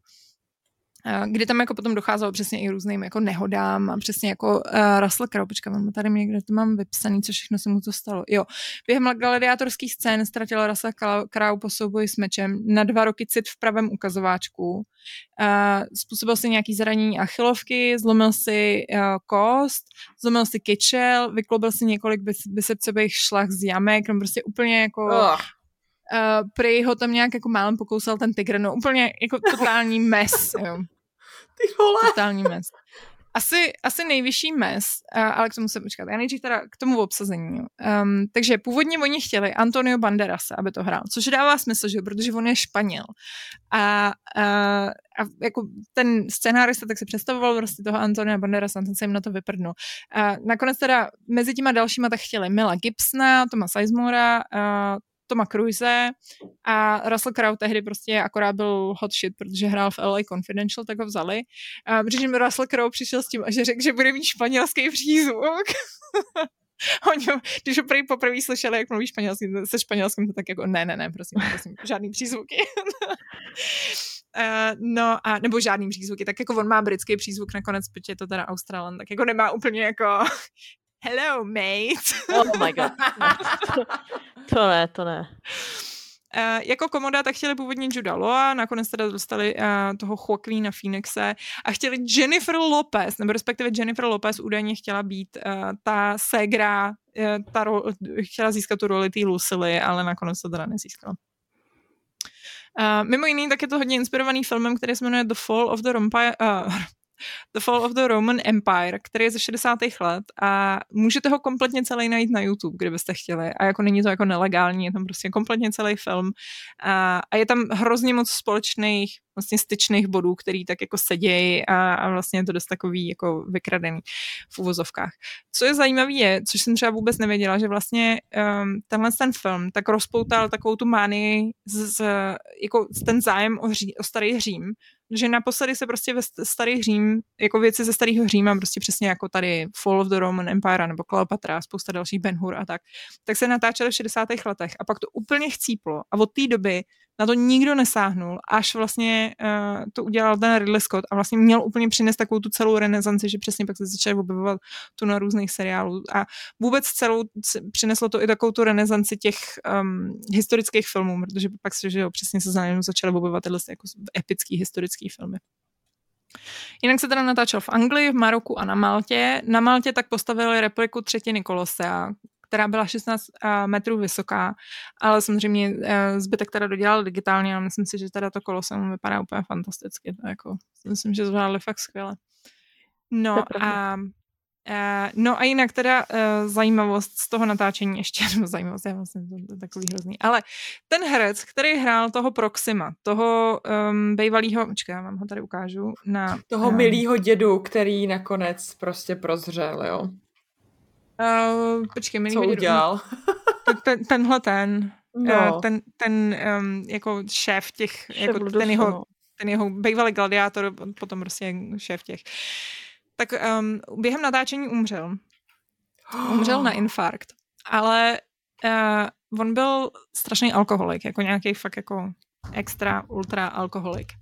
kdy tam jako potom docházelo přesně i různým jako nehodám a přesně jako uh, Russell Crowe, počkej, mám tady někde to mám vypsaný, co všechno se mu to stalo. Jo, během gladiátorských scén ztratil Russell Crowe po souboji s mečem na dva roky cit v pravém ukazováčku. Uh, způsobil si nějaký zranění achilovky, zlomil si uh, kost, zlomil si kyčel, vykloubil si několik bicepcových šlach z jamek, no prostě úplně jako... Oh. Uh, prý ho tam nějak jako málem pokousal ten tygr, no úplně jako totální mes, jo. Ty vole. Totální mes. asi, asi nejvyšší mes, uh, ale k tomu se počkat. Já nejdřív teda k tomu obsazení. Um, takže původně oni chtěli Antonio Banderasa, aby to hrál, což dává smysl, že protože on je Španěl. A, uh, a jako ten scénárista tak se představoval prostě toho Antonia Banderasa, ten se jim na to vyprdnul. A nakonec teda mezi těma dalšíma tak chtěli Mila Gibsona, Toma Sizemora, Toma Cruise a Russell Crowe tehdy prostě akorát byl hot shit, protože hrál v LA Confidential, tak ho vzali. A protože Russell Crowe přišel s tím, že řekl, že bude mít španělský přízvuk. Oni, když ho prý poprvé slyšeli, jak mluví španělský, se španělským, to tak jako ne, ne, ne, prosím, prosím, žádný přízvuky. Uh, no a, nebo žádný přízvuky, tak jako on má britský přízvuk nakonec, protože je to teda Australan, tak jako nemá úplně jako hello mate. oh my god. to ne, to ne. Uh, jako komoda tak chtěli původně Juda Loa, nakonec teda dostali uh, toho Joaquina Phoenixe a chtěli Jennifer Lopez, nebo respektive Jennifer Lopez údajně chtěla být uh, ta ségra, uh, ta ro- chtěla získat tu roli té Lucily, ale nakonec to teda nezískala. Uh, mimo jiný, tak je to hodně inspirovaný filmem, který se jmenuje The Fall of the Rompire, uh, The Fall of the Roman Empire, který je ze 60. let a můžete ho kompletně celý najít na YouTube, kdybyste chtěli. A jako není to jako nelegální, je tam prostě kompletně celý film. A, a je tam hrozně moc společných vlastně styčných bodů, který tak jako sedějí a, a vlastně je to dost takový jako vykradený v uvozovkách. Co je zajímavé je, což jsem třeba vůbec nevěděla, že vlastně um, tenhle ten film tak rozpoutal takovou tu mánii z, z, jako ten zájem o, ří, o starý Řím, že naposledy se prostě ve starý Řím, jako věci ze starého Říma, prostě přesně jako tady Fall of the Roman Empire nebo Cleopatra, spousta dalších Ben Hur a tak, tak se natáčely v 60. letech a pak to úplně chcíplo a od té doby na to nikdo nesáhnul, až vlastně uh, to udělal ten Ridley Scott a vlastně měl úplně přinést takovou tu celou renesanci, že přesně pak se začali objevovat tu na různých seriálů a vůbec celou přineslo to i takovou tu renesanci těch um, historických filmů, protože pak se, že jo, přesně se zájemnou začaly objevovat tyhle jako epický historický filmy. Jinak se teda natáčel v Anglii, v Maroku a na Maltě. Na Maltě tak postavili repliku třetiny Kolosea, která byla 16 uh, metrů vysoká, ale samozřejmě uh, zbytek teda dodělal digitálně a myslím si, že teda to koloseum vypadá úplně fantasticky. To jako, myslím, že zvládli fakt skvěle. No a Uh, no a jinak teda uh, zajímavost z toho natáčení ještě, nebo zajímavost, je vlastně to, to takový hrozný, ale ten herec, který hrál toho Proxima, toho um, bývalého, počkej, já vám ho tady ukážu, na... Toho um, milýho dědu, který nakonec prostě prozřel, jo? Uh, počkej, mi Co udělal? ten, tenhle ten, no. uh, ten, ten um, jako šéf těch, šéf jako ten jeho, no. ten jeho bývalý gladiátor, potom prostě šéf těch. Tak um, během natáčení umřel. Umřel na infarkt. Ale uh, on byl strašný alkoholik, jako nějaký fakt jako extra, ultra alkoholik.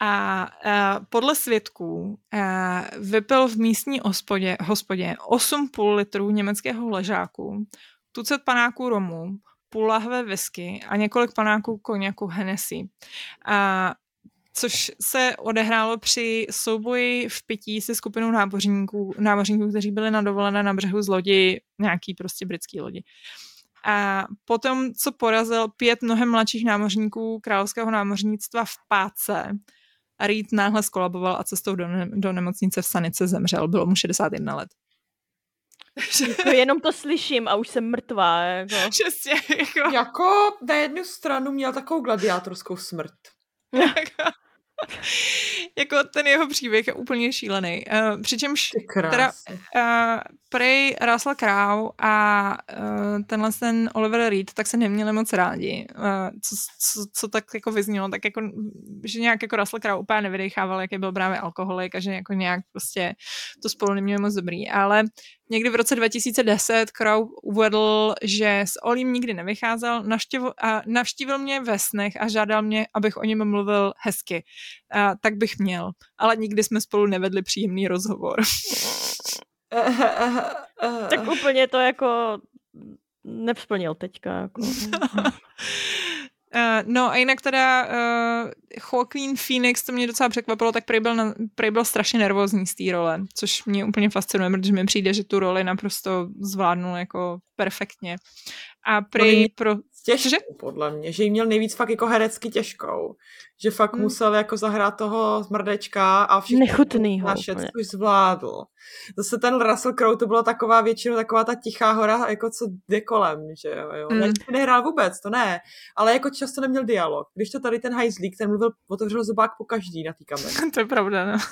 A uh, podle svědků uh, vypil v místní hospodě, hospodě 8,5 litrů německého ležáku, tucet panáků romu, půl lahve whisky a několik panáků koněku Hennessy. A což se odehrálo při souboji v pití se skupinou námořníků, námořníků, kteří byli na dovolené na břehu z lodi, nějaký prostě britský lodi. A potom, co porazil pět mnohem mladších námořníků královského námořnictva v páce, a Reed náhle skolaboval a cestou do, ne- do nemocnice v Sanice zemřel. Bylo mu 61 let. Jako jenom to slyším a už jsem mrtvá. Jako. Přesně, jako... jako na jednu stranu měl takovou gladiátorskou smrt. jako ten jeho příběh je úplně šílený. Uh, přičemž teda uh, prej Russell Crowe a uh, tenhle ten Oliver Reed tak se neměli moc rádi. Uh, co, co, co, tak jako vyznělo, tak jako, že nějak jako Russell Crowe úplně nevydechával, jaký byl právě alkoholik a že jako nějak prostě to spolu neměli moc dobrý. Ale někdy v roce 2010 Crow uvedl, že s Olim nikdy nevycházel, navštívil, a navštívil mě ve snech a žádal mě, abych o něm mluvil hezky. A, tak bych měl, ale nikdy jsme spolu nevedli příjemný rozhovor. tak úplně to jako nevzplnil teďka. Jako. Uh, no a jinak teda uh, Joaquin Phoenix, to mě docela překvapilo, tak prej byl, na, prej byl strašně nervózní z té role, což mě úplně fascinuje, protože mi přijde, že tu roli naprosto zvládnul jako perfektně. A prej pro... Těžkou, že? podle mě, že jí měl nejvíc fakt jako herecky těžkou. Že fakt hmm. musel jako zahrát toho zmrdečka a všechno Nechutnýho. Našet, už zvládl. Zase ten Russell Crowe to byla taková většinou taková ta tichá hora, jako co jde kolem, že jo. jo. Hmm. Nehrál vůbec, to ne. Ale jako často neměl dialog. Když to tady ten hajzlík, ten mluvil, otevřel zubák po každý na té kameře. to je pravda, no.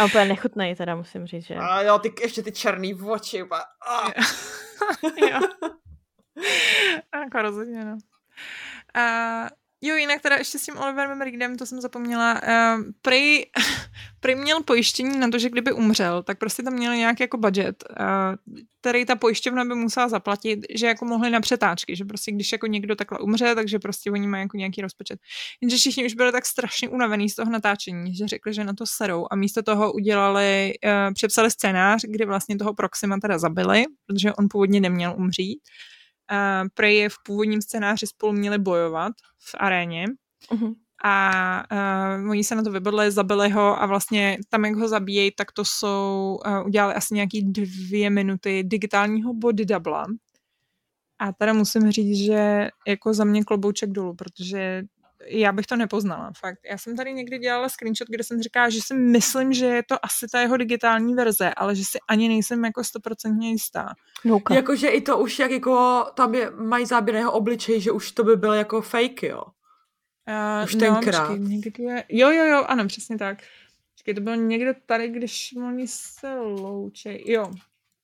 A úplně nechutnej teda musím říct, že... A jo, ty, ještě ty černý oči. Ah. jo. jako rozhodně, no. A Jo, jinak teda ještě s tím Oliverem Reedem, to jsem zapomněla, uh, prej, měl pojištění na to, že kdyby umřel, tak prostě tam měl nějaký jako budget, uh, který ta pojišťovna by musela zaplatit, že jako mohli na přetáčky, že prostě když jako někdo takhle umře, takže prostě oni mají jako nějaký rozpočet. Jenže všichni už byli tak strašně unavený z toho natáčení, že řekli, že na to serou a místo toho udělali, uh, přepsali scénář, kdy vlastně toho Proxima teda zabili, protože on původně neměl umřít prej je v původním scénáři spolu měli bojovat v aréně. Uh-huh. A uh, oni se na to vybodli, zabili ho a vlastně tam, jak ho zabíjejí, tak to jsou, uh, udělali asi nějaký dvě minuty digitálního body dubla. A teda musím říct, že jako za mě klobouček dolů, protože já bych to nepoznala, fakt. Já jsem tady někdy dělala screenshot, kde jsem říkala, že si myslím, že je to asi ta jeho digitální verze, ale že si ani nejsem jako stoprocentně jistá. No, Jakože i to už jak jako tam je, mají záběr jeho obličej, že už to by bylo jako fake, jo? Uh, už no, tenkrát. Počkej, někdy je... Jo, jo, jo, ano, přesně tak. Počkej, to bylo někde tady, když oni se loučej. Jo,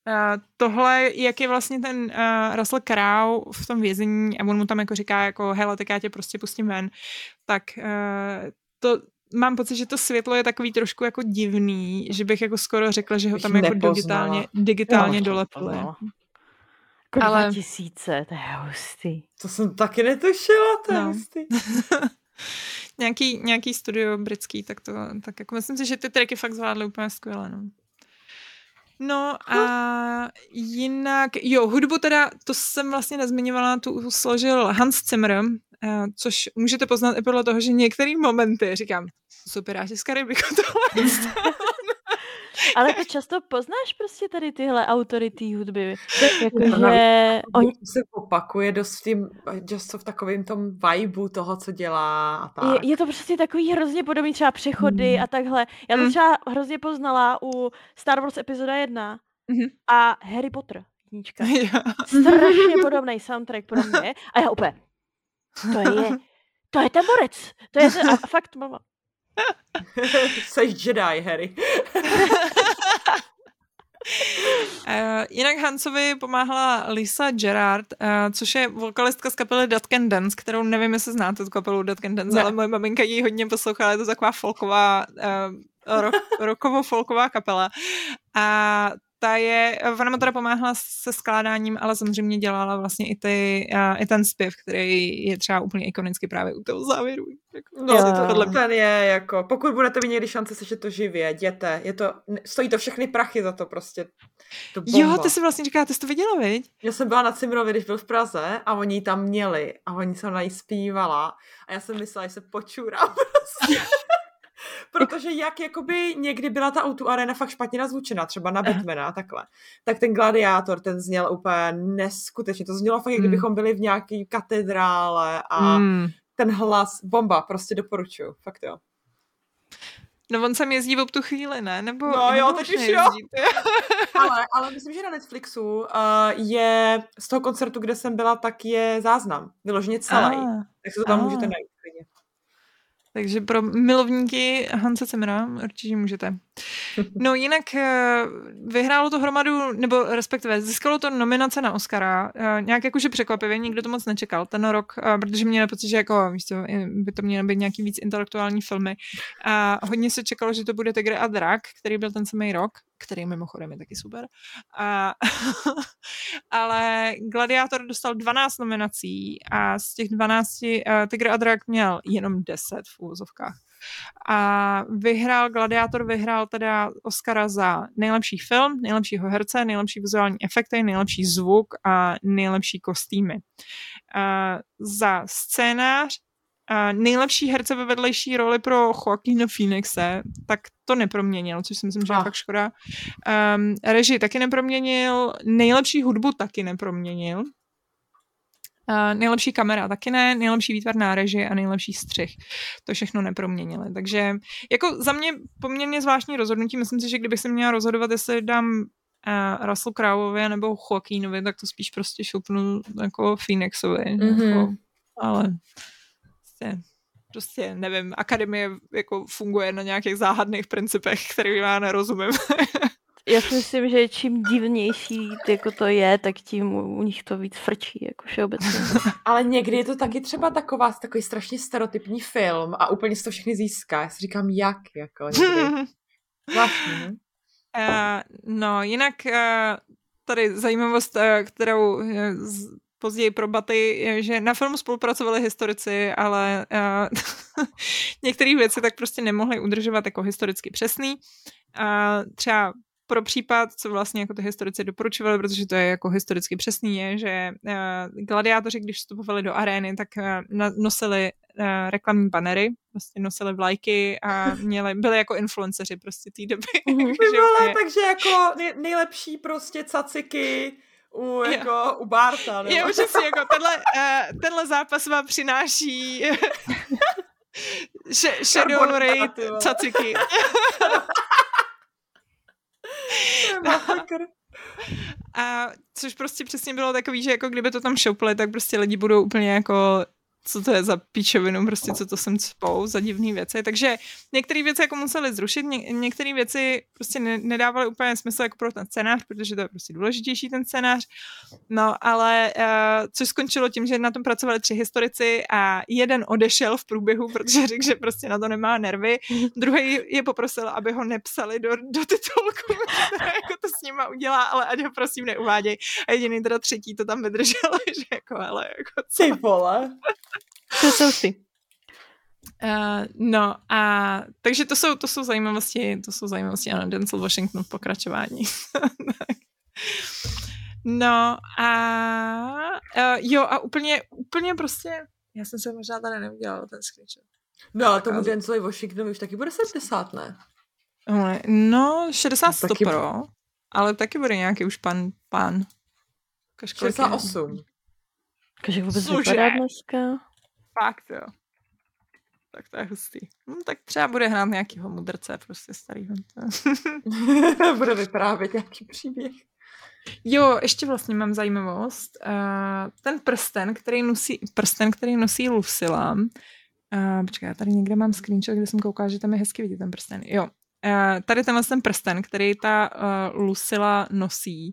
Uh, tohle, jak je vlastně ten uh, Russell Crowe v tom vězení a on mu tam jako říká jako hele, tak já tě prostě pustím ven, tak uh, to mám pocit, že to světlo je takový trošku jako divný, že bych jako skoro řekla, že ho tam jako digitálně, digitálně no, dolepili. Jako Ale... 2000, to je hustý. To jsem taky netušila, to je no. hustý. nějaký, nějaký studio britský, tak to, tak jako myslím si, že ty triky fakt zvládly úplně skvěle, no. No a jinak, jo, hudbu teda, to jsem vlastně nezmiňovala, tu složil Hans Zimmer, eh, což můžete poznat i podle toho, že některé momenty, říkám, jsou Piráti z Karibiku tohle. Ale to často poznáš prostě tady tyhle autory té hudby. Jako, že oni... se opakuje dost v, tím, dost v takovém tom vibu toho, co dělá a tak. Je, je to prostě takový hrozně podobný třeba přechody mm. a takhle. Já to mm. třeba hrozně poznala u Star Wars epizoda 1 mm. a Harry Potter jednička. Strašně podobný soundtrack pro mě. A já úplně, to je, to je ten borec. To je ten, a fakt, mama, Jsi Jedi, Harry. Uh, jinak Hansovi pomáhala Lisa Gerard, uh, což je vokalistka z kapely Dead Can Dance, kterou nevím, jestli znáte tu kapelu Dead Can Dance, ne. ale moje maminka ji hodně poslouchala, je to taková folková, uh, rock, rockovo-folková kapela. A ta je, ona mu teda pomáhala se skládáním, ale samozřejmě dělala vlastně i, ty, uh, i ten zpěv, který je třeba úplně ikonicky právě u toho závěru. Jako, no, to podle ten je jako, pokud budete mít někdy šance slyšet to živě, jděte, je to, stojí to všechny prachy za to prostě. To jo, ty si vlastně říká, ty jsi to viděla, viď? Já jsem byla na Cimrovi, když byl v Praze a oni ji tam měli a oni se na ní zpívala a já jsem myslela, že se počůrám prostě. Protože jak jakoby někdy byla ta auto arena fakt špatně nazvučena, třeba na Batmana, takhle, tak ten gladiátor, ten zněl úplně neskutečně. To znělo fakt, jak hmm. kdybychom byli v nějaké katedrále a mm. ten hlas, bomba, prostě doporučuju, fakt jo. No on sem jezdí v tu chvíli, ne? Nebo, no jo, teď už jo. ale, ale myslím, že na Netflixu uh, je z toho koncertu, kde jsem byla, tak je záznam. Vyloženě celý. Ah, tak se to tam ah. můžete najít. Takže pro milovníky Hanse Cimera určitě můžete. No jinak eh, vyhrálo to hromadu, nebo respektive získalo to nominace na Oscara. Eh, nějak jakože překvapivě, nikdo to moc nečekal ten rok, eh, protože měl pocit, že jako, víš co, by to měly být nějaký víc intelektuální filmy. A hodně se čekalo, že to bude Tigr a drak, který byl ten samý rok, který mimochodem je taky super. A, ale Gladiátor dostal 12 nominací a z těch 12 uh, Tigr a drak měl jenom 10 v úvozovkách. A vyhrál, Gladiátor vyhrál teda Oscara za nejlepší film, nejlepšího herce, nejlepší vizuální efekty, nejlepší zvuk a nejlepší kostýmy. Uh, za scénář a nejlepší herce ve vedlejší roli pro Joaquina Phoenixe, tak to neproměnil, což si myslím, že je fakt škoda. Um, režii taky neproměnil, nejlepší hudbu taky neproměnil. Uh, nejlepší kamera taky ne, nejlepší výtvarná režie a nejlepší střih. To všechno neproměnili. Takže jako za mě poměrně zvláštní rozhodnutí. Myslím si, že kdybych se měla rozhodovat, jestli dám uh, Russell Croweovi nebo Joaquinovi, tak to spíš prostě šoupnu jako Phoenixovi. Mm-hmm. Jako, ale prostě, prostě nevím, akademie jako funguje na nějakých záhadných principech, kterým já nerozumím. já si myslím, že čím divnější jako to je, tak tím u nich to víc frčí, jako všeobecně. Ale někdy je to taky třeba taková, takový strašně stereotypní film a úplně si to všechny získá. Já si říkám, jak, jako někdy. Vlastně, uh, no, jinak uh, tady zajímavost, uh, kterou uh, později pro Baty, že na filmu spolupracovali historici, ale uh, některé věci tak prostě nemohli udržovat jako historicky přesný. Uh, třeba pro případ, co vlastně jako ty historici doporučovali, protože to je jako historicky přesný, je, že uh, gladiátoři, když vstupovali do arény, tak uh, nosili uh, reklamní banery, prostě nosili vlajky a měli, byli jako influenceři prostě té doby. Uh, takže, takže jako nejlepší prostě caciky, u, jako, jo. u Barta. Nebo? Jo, přesně, jako tenhle, uh, tenhle zápas vám přináší Shadow Raid caciky. A což prostě přesně bylo takový, že jako kdyby to tam šoupli, tak prostě lidi budou úplně jako co to je za píčovinu, prostě co to jsem spou za divné věci. Takže některé věci jako museli zrušit, ně, některé věci prostě ne, nedávaly úplně smysl jako pro ten scénář, protože to je prostě důležitější ten scénář. No, ale uh, což skončilo tím, že na tom pracovali tři historici a jeden odešel v průběhu, protože řekl, že prostě na to nemá nervy. Druhý je poprosil, aby ho nepsali do, do titulku, jako to s nima udělá, ale ať ho prosím neuváděj. A jediný teda třetí to tam vydržel, že jako, ale jako co? Ty vole. To jsou ty. Uh, no a takže to jsou, to jsou zajímavosti, to jsou zajímavosti, ano, Denzel Washington v pokračování. no a uh, jo a úplně, úplně prostě, já jsem se možná tady neudělala ten screenshot. No ale tomu Denzel Washington už taky bude 70, ne? No, 60 no, taky... pro, ale taky bude nějaký už pan, pan. 68. Kaž vůbec vypadá dneska. Fakt, jo. Tak to je hustý. Hm, tak třeba bude hrát nějakýho mudrce, prostě starýho. bude vyprávět nějaký příběh. Jo, ještě vlastně mám zajímavost. Uh, ten prsten, který nosí, prsten, který nosí Lucila, uh, počkej, já tady někde mám screenshot, kde jsem koukala, že tam je hezky vidět ten prsten. Jo, uh, tady tenhle ten prsten, který ta uh, Lucila nosí,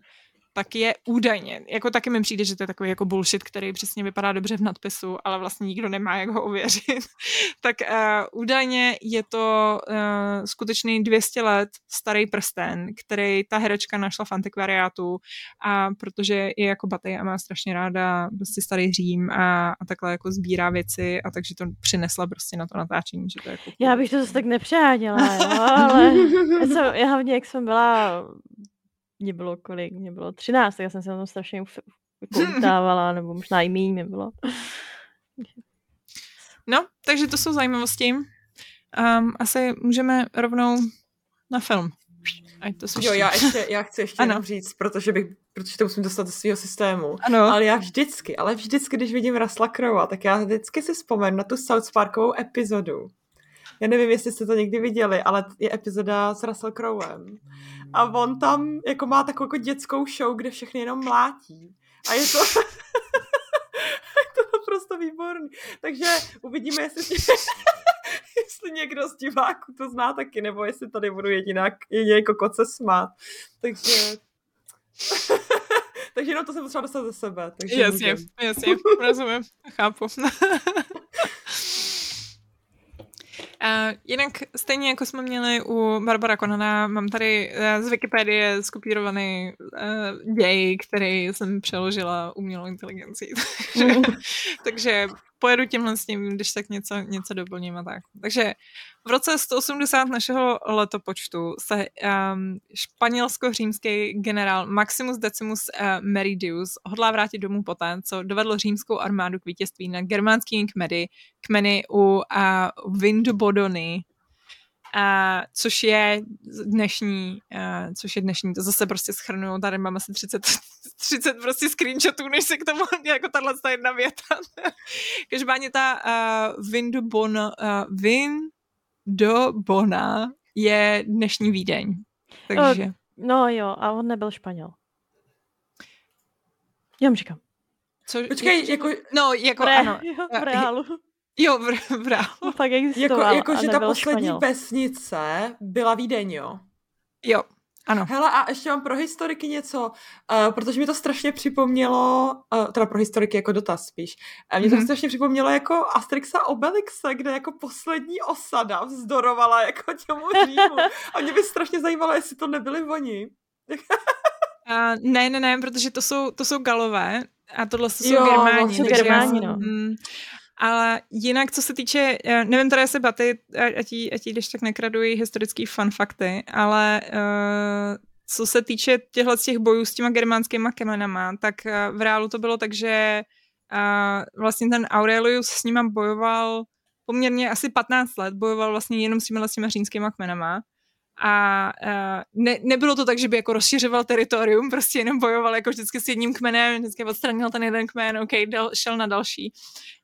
tak je údajně, jako taky mi přijde, že to je takový jako bullshit, který přesně vypadá dobře v nadpisu, ale vlastně nikdo nemá, jak ho ověřit, tak uh, údajně je to uh, skutečný 200 let starý prsten, který ta herečka našla v antikvariátu a protože je jako baty a má strašně ráda prostě starý Řím a, a takhle jako sbírá věci a takže to přinesla prostě na to natáčení, že to jako... Já bych to zase tak nepřáděla, jo, ale já, jsem, já hlavně, jak jsem byla mě bylo kolik, mě bylo 13, tak já jsem se tam strašně utávala, nebo možná i méně mě bylo. No, takže to jsou zajímavosti. Um, asi můžeme rovnou na film. Ať to jo, já, ještě, já chci ještě ano. říct, protože, bych, protože to musím dostat do svého systému. Ano. Ale já vždycky, ale vždycky, když vidím Rasla Crowe, tak já vždycky si vzpomenu na tu South Parkovou epizodu. Já nevím, jestli jste to někdy viděli, ale je epizoda s Russell Crowem. A on tam jako má takovou jako dětskou show, kde všechny jenom mlátí. A je to... je to naprosto výborný. Takže uvidíme, jestli, jestli někdo z diváků to zná taky, nebo jestli tady budu jediná, jedině jako koce smát. Takže... Takže jenom to jsem potřeba dostat ze sebe. Takže jasně, můžem. jasně, rozumím, chápu. Uh, jinak stejně jako jsme měli u Barbara Konana, mám tady uh, z Wikipedie skopírovaný uh, děj, který jsem přeložila umělou inteligencí. takže, takže pojedu tímhle s tím, když tak něco, něco doplním a tak. Takže v roce 180 našeho letopočtu se um, španělsko-římský generál Maximus Decimus uh, Meridius hodlá vrátit domů poté, co dovedl římskou armádu k vítězství na germánskými kmeny, kmeny u uh, Vindobodony, Uh, což je dnešní, uh, což je dnešní, to zase prostě schrnuju, tady mám asi 30, 30 prostě screenshotů, než se k tomu jako tahle jedna věta. Každopádně ta uh, Vindobona, uh, Vindobona je dnešní Vídeň. Takže... Uh, no jo, a on nebyl Španěl. Já mu říkám. Co, Počkej, jako... No, jako Re, ano. Jo, v reálu. Jo, v, v reálu. Fakt existoval Jako, jako že ta poslední Španěl. vesnice byla Vídeň, jo? Jo, ano. Hele, a ještě mám pro historiky něco, uh, protože mi to strašně připomnělo, uh, teda pro historiky jako dotaz spíš, uh, mě to mm-hmm. strašně připomnělo jako Astrixa Obelixe, kde jako poslední osada vzdorovala jako těmu Římu. A mě by strašně zajímalo, jestli to nebyli oni. uh, ne, ne, ne, protože to jsou, to jsou galové a tohle jsou jo, germáni. Jsou germáni, no. Mm, ale jinak, co se týče, eh, nevím teda, jestli Baty, ať jí když tak nekradují historický fun fakty, ale uh, co se týče těchto těch bojů s těma germánskými kemenama, tak uh, v reálu to bylo tak, že uh, vlastně ten Aurelius s nima bojoval poměrně asi 15 let, bojoval vlastně jenom s těma, s těma římskýma kmenama. A ne, nebylo to tak, že by jako rozšiřoval teritorium, prostě jenom bojoval jako vždycky s jedním kmenem, vždycky odstranil ten jeden kmen, OK, dal, šel na další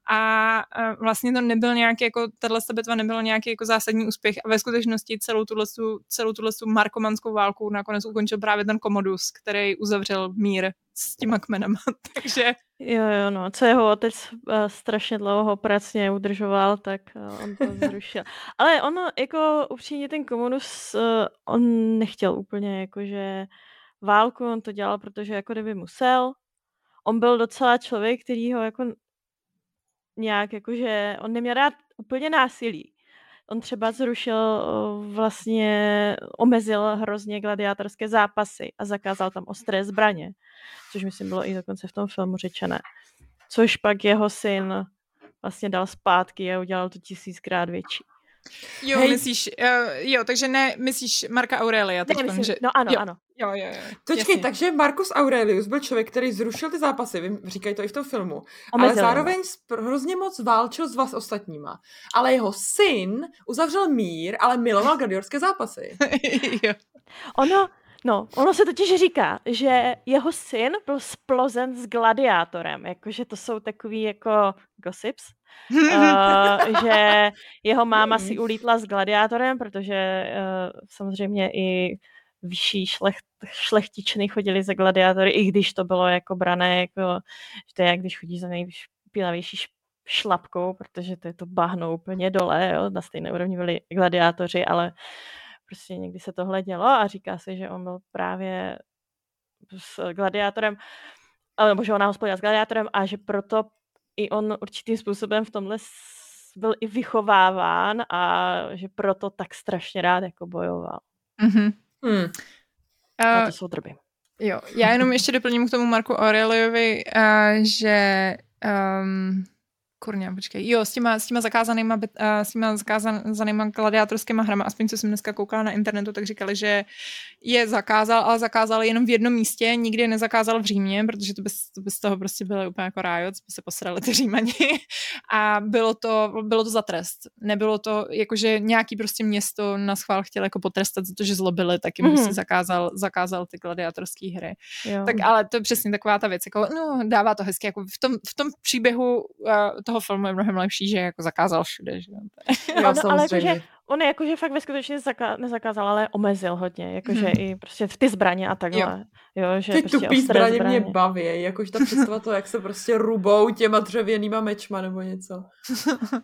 a vlastně to nebyl nějaký, jako tahle bitva nebyla nějaký jako zásadní úspěch a ve skutečnosti celou tuhle, celou tuhle markomanskou válku nakonec ukončil právě ten Komodus, který uzavřel mír s těma kmenama, takže... Jo, jo, no, co jeho otec uh, strašně dlouho pracně udržoval, tak uh, on to zrušil. Ale ono, jako upřímně ten Komodus, uh, on nechtěl úplně, jakože válku, on to dělal, protože jako kdyby musel. On byl docela člověk, který ho jako nějak jakože, on neměl rád úplně násilí. On třeba zrušil vlastně, omezil hrozně gladiátorské zápasy a zakázal tam ostré zbraně, což myslím bylo i dokonce v tom filmu řečené. Což pak jeho syn vlastně dal zpátky a udělal to tisíckrát větší. Jo, Hej. myslíš, uh, jo, takže ne, myslíš Marka Aurelia. Ne, myslím, že... No ano, jo. ano. Jo, jo, jo. Počkej, Jasně. takže Marcus Aurelius byl člověk, který zrušil ty zápasy, vy říkají to i v tom filmu, Omezil. ale zároveň hrozně moc válčil s vás ostatníma. Ale jeho syn uzavřel mír, ale miloval gladiorské zápasy. jo. Ono, No, ono se totiž říká, že jeho syn byl splozen s gladiátorem, jakože to jsou takový jako gossips, uh, že jeho máma si ulítla s gladiátorem, protože uh, samozřejmě i vyšší šlecht, šlechtičny chodili za gladiátory, i když to bylo jako brané, jako, že to je jak když chodí za nejpilavější šlapkou, protože to je to bahno úplně dole, jo, na stejné úrovni byli gladiátoři, ale prostě někdy se tohle dělo a říká se, že on byl právě s gladiátorem, nebo že ona hospodila s gladiátorem a že proto i on určitým způsobem v tomhle byl i vychováván a že proto tak strašně rád jako bojoval. Mm-hmm. Hmm. A to jsou drby. Jo, já jenom ještě doplním k tomu Marku Aureliovi, uh, že um, Kurňa, počkej. Jo, s těma, s těma zakázanýma, uh, s těma zakázanýma gladiátorskými hrama, aspoň co jsem dneska koukala na internetu, tak říkali, že je zakázal, ale zakázal jenom v jednom místě, nikdy je nezakázal v Římě, protože to by, to by z toho prostě bylo úplně jako rájot, by se posrali ty Římani. A bylo to, bylo to za trest. Nebylo to, jakože nějaký prostě město na schvál chtěl jako potrestat za to, že zlobili, tak jim mm-hmm. prostě zakázal, zakázal ty gladiátorské hry. Jo. Tak ale to je přesně taková ta věc, jako, no, dává to hezky, jako v tom, v tom příběhu uh, toho filmu je mnohem lepší, že jako zakázal všude. Že? Jo, no, ale jakože on je jakože fakt ve skutečnosti zaka- nezakázal, ale omezil hodně, jakože hmm. i prostě ty zbraně a takhle. Jo. Jo, že ty prostě tupý zbraně, zbraně, mě baví, jakož ta představa to, jak se prostě rubou těma dřevěnýma mečma nebo něco.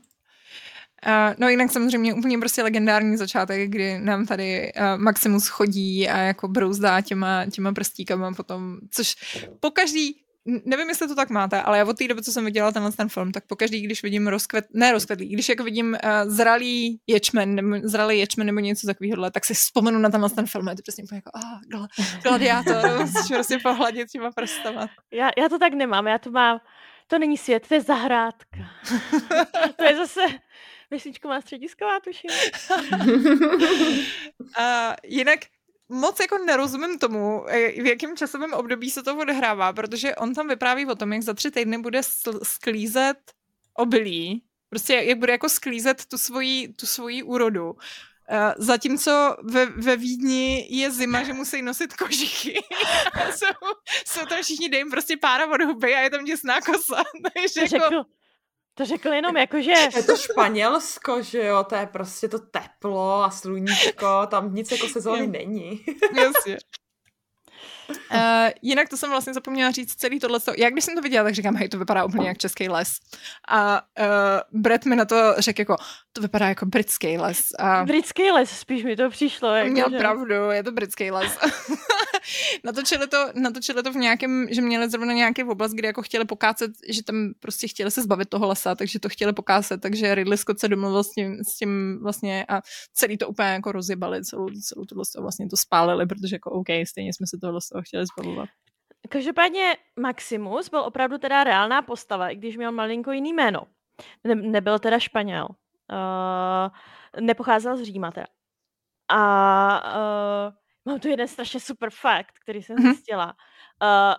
Uh, no jinak samozřejmě úplně prostě legendární začátek, kdy nám tady uh, Maximus chodí a jako brouzdá těma, těma prstíkama potom, což po každý nevím, jestli to tak máte, ale já od té doby, co jsem viděla tenhle ten film, tak pokaždý, když vidím rozkvet, ne rozkvetlý, když jako vidím uh, zralý ječmen, nebo zralý ječmen nebo něco takového, tak si vzpomenu na tenhle ten film. Je to přesně jako, ah, oh, gladiátor, musíš prostě pohladit těma prstama. Já, já to tak nemám, já to mám, to není svět, to je zahrádka. to je zase vesničková středisková, tuším. uh, jinak moc jako nerozumím tomu, v jakém časovém období se to odehrává, protože on tam vypráví o tom, jak za tři týdny bude sklízet obilí, prostě jak bude jako sklízet tu svoji, tu svoji úrodu. Uh, zatímco ve, ve Vídni je zima, že musí nosit kožichy. jsou, jsou tam všichni, dej jim prostě pára od huby a je tam děsná kosa. Takže jako... řekl, to řekl jenom jako, že... Je to Španělsko, že jo, to je prostě to teplo a sluníčko, tam nic jako sezóny není. Jasně. Uh, jinak to jsem vlastně zapomněla říct celý tohle. Jak když jsem to viděla, tak říkám, hej, to vypadá úplně jak český les. A uh, Brett mi na to řekl jako, to vypadá jako britský les. A... Britský les, spíš mi to přišlo. Jako, Měl že... pravdu, je to britský les. natočili, to, natočili to v nějakém, že měli zrovna nějaký oblast, kde jako chtěli pokácet, že tam prostě chtěli se zbavit toho lesa, takže to chtěli pokácet, takže Ridley Scott se domluvil s tím, s tím vlastně a celý to úplně jako rozjebali, celou, celou tohle vlastně to spálili, protože jako OK, stejně jsme se toho chtěli zbavovat. Každopádně Maximus byl opravdu teda reálná postava, i když měl malinko jiný jméno. Ne, nebyl teda Španěl. Uh, nepocházel z Říma teda. A uh, mám tu jeden strašně super fakt, který jsem mm-hmm. zjistila. Uh,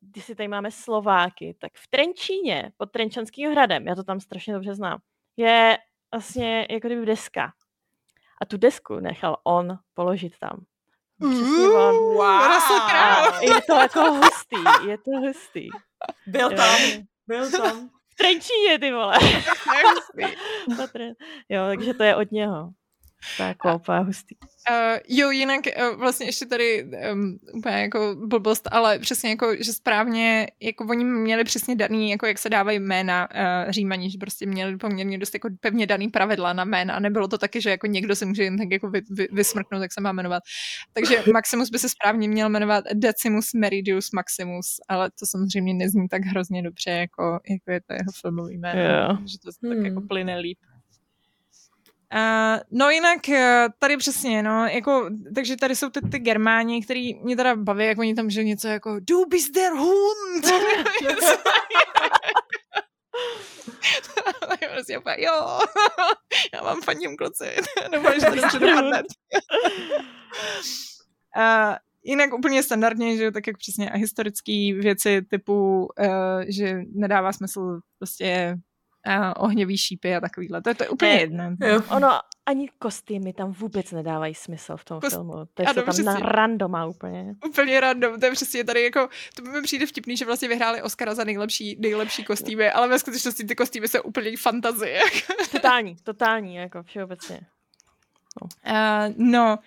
když si tady máme Slováky, tak v Trenčíně, pod Trenčanským hradem, já to tam strašně dobře znám, je vlastně jako kdyby deska. A tu desku nechal on položit tam. Přesně on. Wow. Je to jako hustý, je to hustý. Byl tam, byl tam. V Trenčíně, ty vole. jo, takže to je od něho. Tak úplně hustý. Uh, jo, jinak uh, vlastně ještě tady um, úplně jako blbost, ale přesně jako, že správně, jako oni měli přesně daný, jako jak se dávají jména uh, římaní, že prostě měli poměrně dost jako pevně daný pravidla na jména a nebylo to taky, že jako někdo se může jen tak jako vy, vy, vysmrknout, jak se má jmenovat. Takže Maximus by se správně měl jmenovat Decimus Meridius Maximus, ale to samozřejmě nezní tak hrozně dobře, jako, jako je to jeho filmový jméno, yeah. že to hmm. tak jako hmm. plyne líp. Uh, no jinak uh, tady přesně, no, jako, takže tady jsou ty, ty germáni, který mě teda baví, jak oni tam, že něco jako du bist der Hund! prostě jo, já vám faním kluci, nebo že to dopadne. uh, jinak úplně standardně, že tak jak přesně a historické věci typu, uh, že nedává smysl prostě uh, ohněvý šípy a takovýhle. To je, to je úplně jedno. Ono, ani kostýmy tam vůbec nedávají smysl v tom Kost... filmu. To je tam přesně. na randoma úplně. Úplně random, to je přesně tady jako, to mi přijde vtipný, že vlastně vyhráli Oscara za nejlepší, nejlepší kostýmy, ale ve skutečnosti ty kostýmy jsou úplně fantazie. totální, totální, jako všeobecně. No. Uh, no,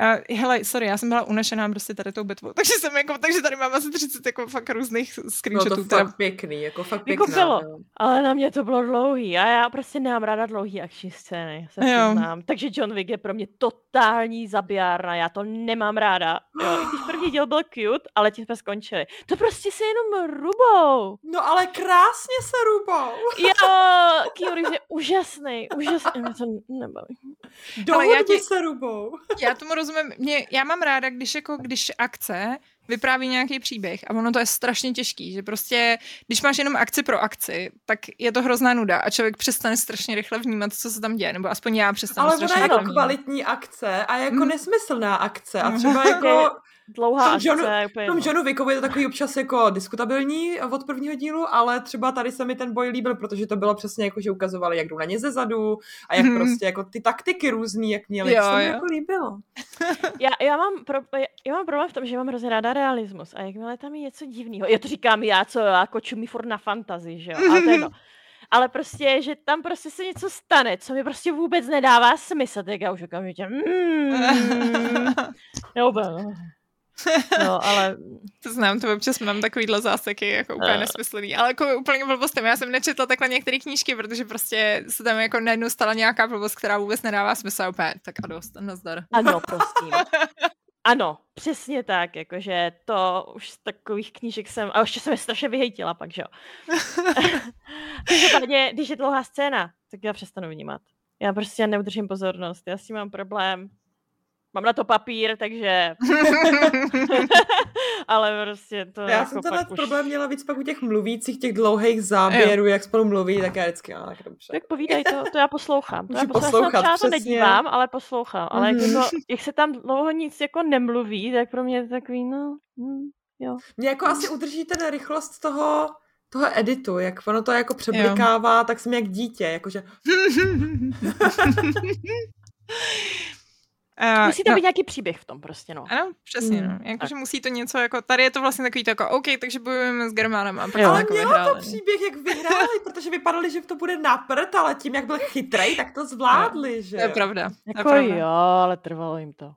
Uh, hele, sorry, já jsem byla unešená prostě tady tou bitvou, takže jsem jako, takže tady mám asi 30 jako fakt různých screenshotů. No to teda. fakt pěkný, jako fakt jako pěkná. Jako bylo, ale na mě to bylo dlouhý a já prostě nemám ráda dlouhý akční scény, se znám. Takže John Wick je pro mě totální zabijárna, já to nemám ráda. Jo, i když první díl byl cute, ale tím jsme skončili. To prostě se jenom rubou. No ale krásně se rubou. Jo, Keanu je úžasný, úžasný, to nebaví. Dohodně se rubou. Já tomu rozumím. Mě, já mám ráda, když jako, když akce vypráví nějaký příběh a ono to je strašně těžký, že prostě, když máš jenom akci pro akci, tak je to hrozná nuda a člověk přestane strašně rychle vnímat, co se tam děje, nebo aspoň já přestanu Ale ona je kvalitní akce a jako hmm. nesmyslná akce a třeba jako dlouhá akce. Johnu, úplně tom Johnu Wickovi je to takový občas jako diskutabilní od prvního dílu, ale třeba tady se mi ten boj líbil, protože to bylo přesně jako, že ukazovali, jak jdou na ně ze zadu a jak hmm. prostě jako ty taktiky různý, jak měli, jo, to se mi jako líbilo. já, já, mám pro, já mám problém v tom, že mám hrozně ráda realismus a jakmile tam je něco divného, já to říkám já, co jako čumí furt na fantazii, že jo, ale to je no. ale prostě, že tam prostě se něco stane, co mi prostě vůbec nedává smysl, tak já už okamžitě mm, jo, No, ale... To znám, to občas mám takovýhle záseky, jako úplně uh. nesmyslný. Ale jako úplně blbostem. Já jsem nečetla takhle některé knížky, protože prostě se tam jako najednou stala nějaká blbost, která vůbec nedává smysl. Úplně, tak a dost, nazdar. Ano, prosím. Ano, přesně tak, jakože to už z takových knížek jsem, a ještě jsem je strašně vyhejtila pak, že jo. Každopádně, když je dlouhá scéna, tak já přestanu vnímat. Já prostě neudržím pozornost, já s tím mám problém. Mám na to papír, takže... ale prostě to Já jako jsem tenhle už... problém měla víc pak u těch mluvících, těch dlouhých záběrů, jak spolu mluví, tak já vždycky, no, tak dobře. Tak povídej to, to já poslouchám. To já poslouchám. poslouchat, Já to nedívám, ale poslouchám. Ale jak, jako, jak se tam dlouho nic jako nemluví, tak pro mě je to takový, no, hm, jo. Mě jako asi udrží ten rychlost toho, toho editu, jak ono to jako přeblikává, tak jsem jak dítě, jakože Uh, Musí tam být nějaký příběh v tom prostě, no. Ano, přesně, Mm, no. Jakože musí to něco jako, tady je to vlastně takový to jako, OK, takže bojujeme s Germánem a pak Jo. to Ale jako mělo vyhráli. to příběh, jak vyhráli, protože vypadali, že to bude na prd, ale tím, jak byl chytrej, tak to zvládli, že To je pravda. to je Jako pravda. jo, ale trvalo jim to.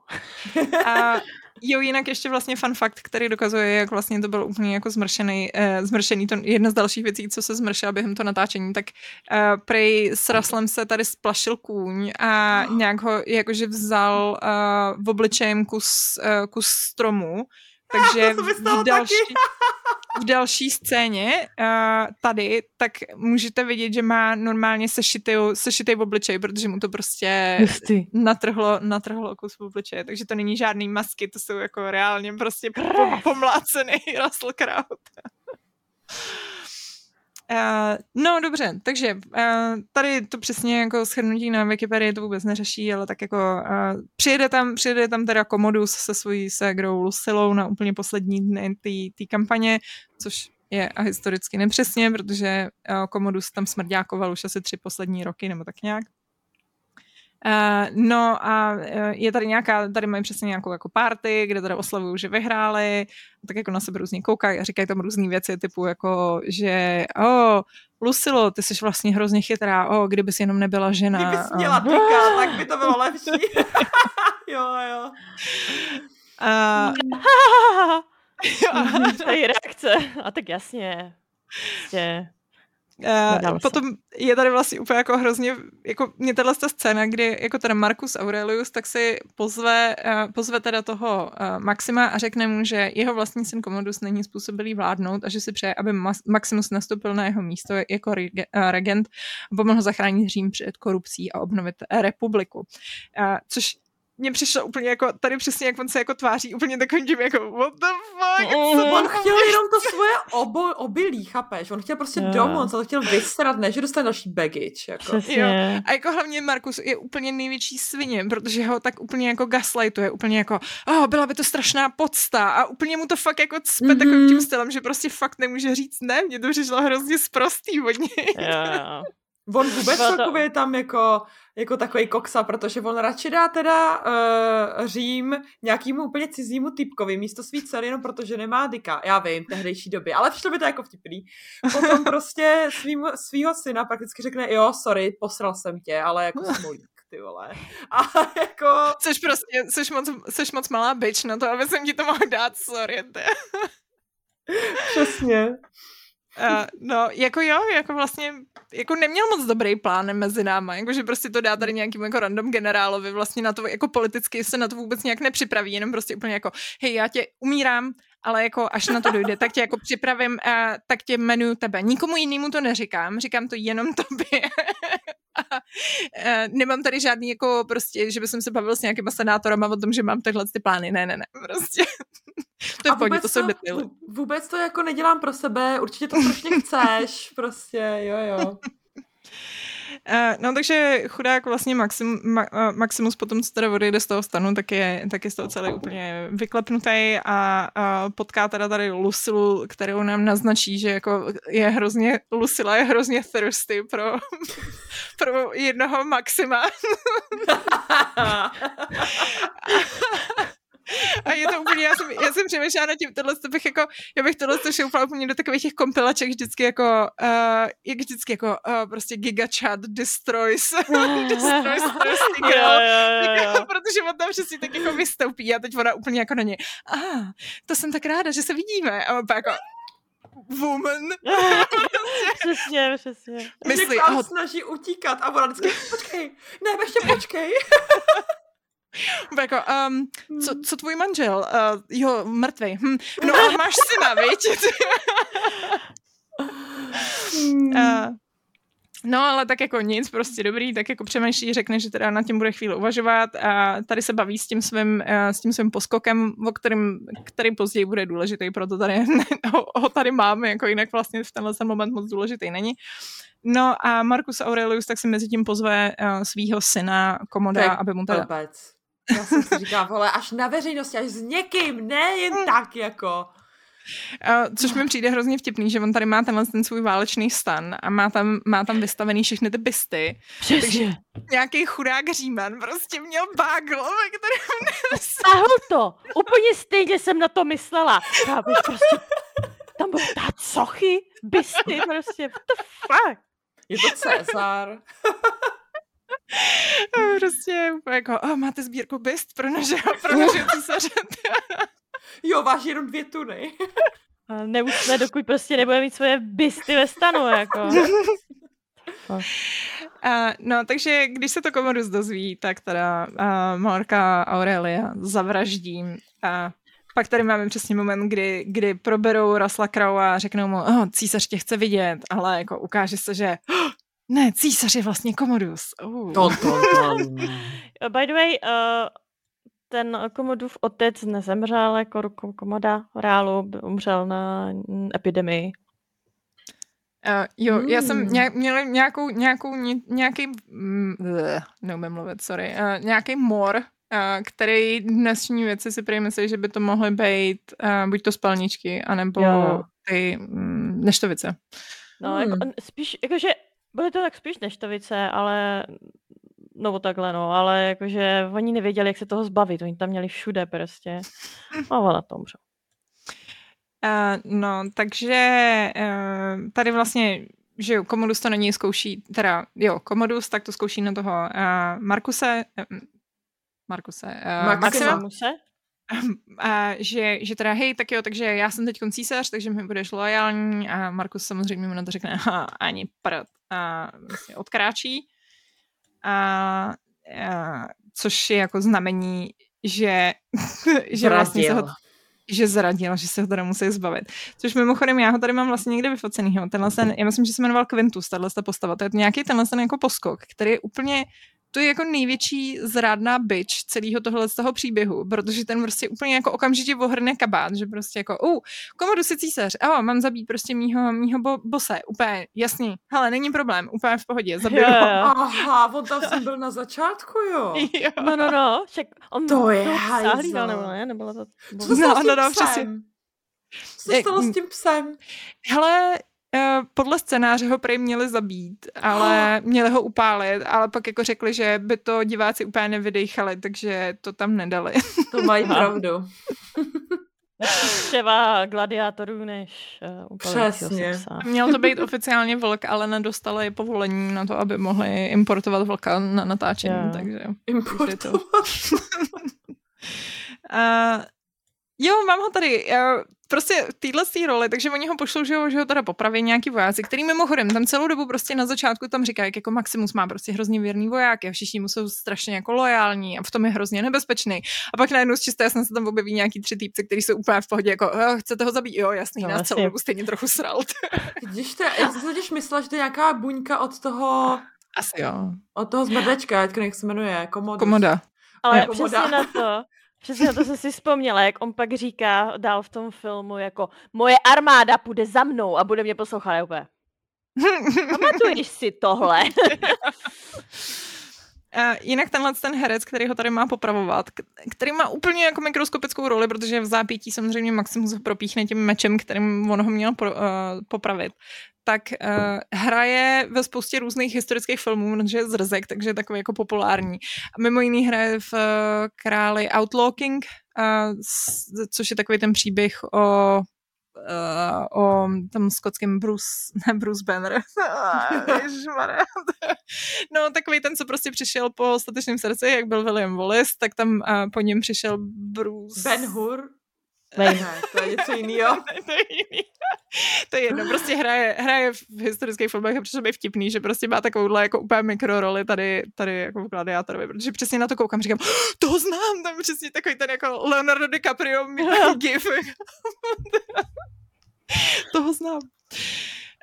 A jo, jinak ještě vlastně fun fact, který dokazuje, jak vlastně to byl úplně jako zmršený, uh, zmršený, to jedna z dalších věcí, co se zmršila během toho natáčení, tak uh, prej s Ruslem se tady splašil kůň a nějak ho jakože vzal uh, v obličejem kus, uh, kus stromu, takže v další, v další scéně uh, tady, tak můžete vidět, že má normálně sešitý, v obličej, protože mu to prostě natrhlo, natrhlo kus v obličeje, takže to není žádný masky, to jsou jako reálně prostě po, pomlácený Russell Crowe. Uh, no dobře, takže uh, tady to přesně jako shrnutí na Wikipedii to vůbec neřeší, ale tak jako uh, přijede tam, přijede tam teda Commodus se svojí ségrou Lucilou na úplně poslední dny té kampaně, což je a historicky nepřesně, protože uh, Commodus tam smrďákoval už asi tři poslední roky nebo tak nějak. Uh, no a uh, je tady nějaká, tady mají přesně nějakou jako party, kde teda oslavují, že vyhráli, tak jako na sebe různě koukají a říkají tam různé věci, typu jako, že o, oh, Lucilo, ty jsi vlastně hrozně chytrá, o, oh, kdyby jsi jenom nebyla žena. Kdybys a- měla tyka, tak by to bylo lepší. jo, jo. a, to je reakce. A tak jasně. Prostě. Uh, se. potom je tady vlastně úplně jako hrozně, jako mě tahle ta scéna, kdy jako ten Marcus Aurelius tak si pozve, uh, pozve teda toho uh, Maxima a řekne mu, že jeho vlastní syn Commodus není způsobilý vládnout a že si přeje, aby Mas- Maximus nastoupil na jeho místo jako rege- uh, regent a pomohl zachránit Řím před korupcí a obnovit republiku. Uh, což mně přišlo úplně jako, tady přesně jak on se jako tváří, úplně takovým tím jako what the fuck, co Mhm. On chtěl jenom to svoje obo, obilí, chápeš? On chtěl prostě Jo. domů, on se to chtěl vysrat, ne, že dostane další baggage. Jako. Přesně. A jako hlavně Markus je úplně největší svině, protože ho tak úplně jako gaslightuje, úplně jako, oh, byla by to strašná podsta a úplně mu to fakt jako cpe mm-hmm. Mhm. takovým tím stylem, že prostě fakt nemůže říct ne, mně to přišlo hrozně sprostý od něj. Jo, jo. On vůbec to- celkově je tam jako, jako takový koksa, protože on radši dá teda uh, Řím nějakýmu úplně cizímu typkovi místo svý dcery, jenom protože nemá dika. Já vím, v tehdejší době, ale přišlo by to jako vtipný. Potom prostě svým, svýho syna prakticky řekne, jo, sorry, posral jsem tě, ale jako smolík, ty vole. A jako... Což prostě, jsi moc, jsi moc malá bitch na to, aby jsem ti to mohl dát, sorry. ty. Přesně. Uh, no, jako jo, jako vlastně, jako neměl moc dobrý plán mezi náma, jakože prostě to dá tady nějakým jako random generálovi, vlastně na to, jako politicky se na to vůbec nějak nepřipraví, jenom prostě úplně jako, hej, já tě umírám, ale jako až na to dojde, tak tě jako připravím, uh, tak tě jmenuju tebe. Nikomu jinému to neříkám, říkám to jenom tobě. Uh, nemám tady žádný jako prostě, že bych se bavil s nějakýma senátorama o tom, že mám takhle ty plány. Ne, ne, ne, prostě. to je A v pohodě, vůbec to jsou detaily. Vůbec to jako nedělám pro sebe, určitě to strašně chceš, prostě, jo, jo. Uh, no takže chudák vlastně Maxim, Ma, uh, Maximus potom, co teda odejde z toho stanu, tak je, tak je z toho celý úplně vyklepnutý a uh, potká teda tady Lucilu, kterou nám naznačí, že jako je hrozně, Lucila je hrozně thirsty pro, pro jednoho Maxima. A je to úplně, já jsem, já jsem přemýšlela nad tím, tohle to bych jako, já bych tohle to šoupala úplně do takových těch kompilaček vždycky jako, uh, jak vždycky jako uh, prostě Giga Chat destroys, destroys thirsty Jo, girl. jo, Tak jo, jako, protože on tam přesně tak jako vystoupí a teď ona úplně jako na něj, a to jsem tak ráda, že se vidíme. A on pak jako, woman, Přesně, přesně. myslí, a snaží utíkat a ona vždycky, počkej, ne, ještě počkej. jako, um, co, co tvůj manžel? Uh, jo, mrtvej. Hm. No a máš syna, viď? Uh, No, ale tak jako nic, prostě dobrý, tak jako přemýšlí, řekne, že teda na tím bude chvíli uvažovat a tady se baví s tím svým, eh, s tím svým poskokem, o kterým, který později bude důležitý, proto tady ho, ho tady máme, jako jinak vlastně v tenhle ten moment moc důležitý není. No a Marcus Aurelius tak si mezi tím pozve uh, svýho syna Komoda, aby mu teda... Vůbec. Já jsem si říkala, vole, až na veřejnosti, až s někým, ne jen hmm. tak jako. Uh, což mi přijde hrozně vtipný, že on tady má tenhle ten svůj válečný stan a má tam, má tam vystavený všechny ty bysty. Přesně. Takže nějaký chudák říman prostě měl bagl, který Stahl to! Úplně stejně jsem na to myslela. Já bych prostě... Tam byl dát sochy, bysty, prostě, what the fuck? Je to Cezar. Prostě jako, oh, máte sbírku byst pro naše, pro naše císaře. jo, váš jenom dvě tuny. Nemusíme, dokud prostě nebude mít svoje bysty ve stanu, jako. Uh, no, takže když se to Komodus dozví, tak teda uh, Morka Aurelia zavraždí a pak tady máme přesně moment, kdy, kdy proberou Rasla Krau a řeknou mu, oh, císař tě chce vidět, ale jako ukáže se, že oh, ne, císař je vlastně Komodus. Uh. To, to, to. By the way, uh, ten Komodův otec nezemřel jako Komoda v reálu, umřel na epidemii. Uh, jo, mm. já jsem hmm. nějak, měl nějakou, nějakou, nějaký, mm, neumím mluvit, sorry, uh, nějaký mor, uh, který dnešní věci si prý myslí, že by to mohly být uh, buď to spalničky, anebo jo. ty mm, neštovice. No, hmm. jako, spíš, jakože byly to tak spíš neštovice, ale no takhle no, ale jakože oni nevěděli, jak se toho zbavit, oni tam měli všude prostě. A ona to umřel. Uh, no, takže uh, tady vlastně, že jo, Komodus to na něj zkouší, teda jo, Komodus tak to zkouší na toho uh, Markuse, uh, Markuse, uh, Maxima, a že, že teda hej, tak jo, takže já jsem teď císař, takže mi budeš loajální a Markus samozřejmě mu na to řekne, aha, ani prd a vlastně odkráčí a, a což je jako znamení, že, že vlastně se ho, že zradil, že se ho teda musí zbavit. Což mimochodem, já ho tady mám vlastně někde vyfocenýho. Tenhle ten, já myslím, že se jmenoval Quintus, tahle postava. To je nějaký tenhle ten jako poskok, který je úplně to je jako největší zrádná byč celého tohle z toho příběhu, protože ten prostě úplně jako okamžitě ohrne kabát, že prostě jako, uh, komodu si císař, oh, mám zabít prostě mýho, mýho bo- bose, úplně jasný, hele, není problém, úplně v pohodě, zabiju ho. Aha, on tam jsem byl na začátku, jo. jo. No, no, no, však on to je hajzl. nebo ne, nebylo to... Co se no, no, no, přesně. Co se stalo s tím psem? Hele, podle scénáře ho prej měli zabít, ale měli ho upálit, ale pak jako řekli, že by to diváci úplně nevydechali, takže to tam nedali. To mají pravdu. třeba gladiátorů než uh, Přesně. Měl to být oficiálně vlk, ale nedostali povolení na to, aby mohli importovat vlka na natáčení, yeah. takže... Importovat? To... uh, jo, mám ho tady. Uh, prostě týhle tý roli, takže oni ho pošlou, že ho, že ho teda popraví nějaký vojáci, který mimochodem tam celou dobu prostě na začátku tam říkají, jak jako Maximus má prostě hrozně věrný voják a všichni mu jsou strašně jako lojální a v tom je hrozně nebezpečný. A pak najednou z čisté jasně se tam objeví nějaký tři týpci, kteří jsou úplně v pohodě, jako chcete ho zabít, jo, jasný, no, nás celou dobu stejně trochu sral. Vidíš to, já jsem totiž myslela, že to je nějaká buňka od toho... Asi jo. Od toho zmrdečka, jak se jmenuje, Komoda. Komoda. Ale přesně na to, Přesně na to jsem si vzpomněla, jak on pak říká dál v tom filmu, jako moje armáda půjde za mnou a bude mě poslouchat úplně. Pamatuješ si tohle? Uh, jinak tenhle ten herec, který ho tady má popravovat, který má úplně jako mikroskopickou roli, protože v zápětí samozřejmě Maximus ho propíchne tím mečem, kterým on ho měl pro, uh, popravit, tak uh, hraje ve spoustě různých historických filmů, protože je zrzek, takže je takový jako populární. A mimo jiný hraje v uh, Králi Outlawking, uh, což je takový ten příběh o uh, o tom skotském Bruce, ne Bruce Banner, no takový ten, co prostě přišel po statečném srdci, jak byl William Wallace, tak tam uh, po něm přišel Bruce... Ben Hur? Ne, to je něco jiného. to je jiný. to je jedno, prostě hraje, hraje v historických filmech a přišel by vtipný, že prostě má takovouhle jako úplně mikroroli tady, tady jako v Gladiátorovi, protože přesně na to koukám, říkám, oh, toho znám, tam přesně takový ten jako Leonardo DiCaprio gif. toho znám.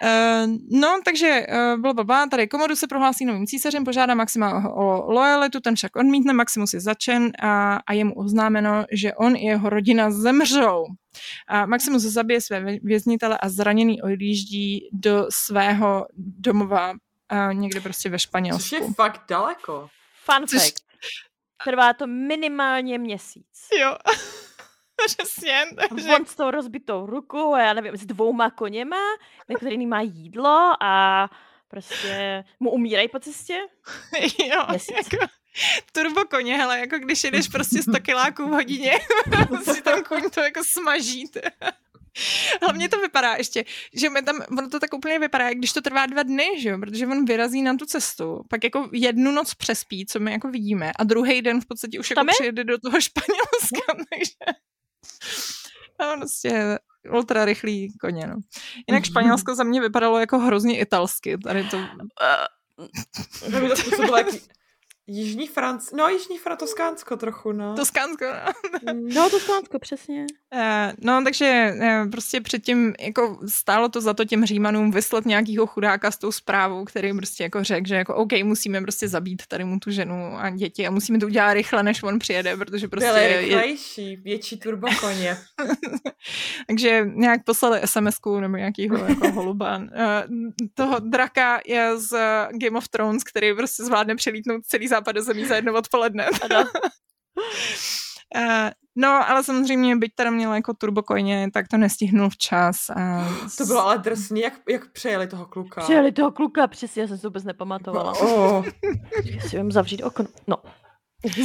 Uh, no, takže uh, bylo blbá, tady Komodu se prohlásí novým císařem, požádá Maxima o, o lojalitu, ten však odmítne, Maximus je začen a, a je mu oznámeno, že on i jeho rodina zemřou. A Maximus zabije své věznitele a zraněný odjíždí do svého domova uh, někde prostě ve Španělsku. Což je fakt daleko. Fun Což... fact. Trvá to minimálně měsíc. Jo. Přesně. Takže... On s tou rozbitou rukou a já nevím, s dvouma koněma, na který má jídlo a prostě mu umírají po cestě. jo, jako turbo koně, hele, jako když jedeš prostě 100 kiláků v hodině, si ten koň to jako smažíte. Hlavně to vypadá ještě, že mi tam, ono to tak úplně vypadá, jak když to trvá dva dny, že jo, protože on vyrazí na tu cestu, pak jako jednu noc přespí, co my jako vidíme, a druhý den v podstatě už jako přijede do toho Španělska, takže no, prostě ultra rychlý koně, no. Jinak Španělsko za mě vypadalo jako hrozně italsky, tady to... to by to bylo jaký Jižní Franc, no Jižní Franc, Toskánsko trochu, no. Toskánsko, no. no Toskánsko, přesně. Uh, no, takže uh, prostě předtím, jako stálo to za to těm Římanům vyslat nějakýho chudáka s tou zprávou, který prostě jako řekl, že jako OK, musíme prostě zabít tady mu tu ženu a děti a musíme to udělat rychle, než on přijede, protože prostě... Byly rychlejší, je... větší turbokoně. takže nějak poslali sms nebo nějakýho jako holuba. Uh, toho draka je z Game of Thrones, který prostě zvládne přelítnout celý západ do zemí za jedno odpoledne. Uh, no, ale samozřejmě, byť teda měla jako turbokojně, tak to nestihnul včas. A... To bylo ale drsný, jak, jak přejeli toho kluka. Přejeli toho kluka, přesně, já jsem se vůbec nepamatovala. Oh. si vím zavřít okno. No.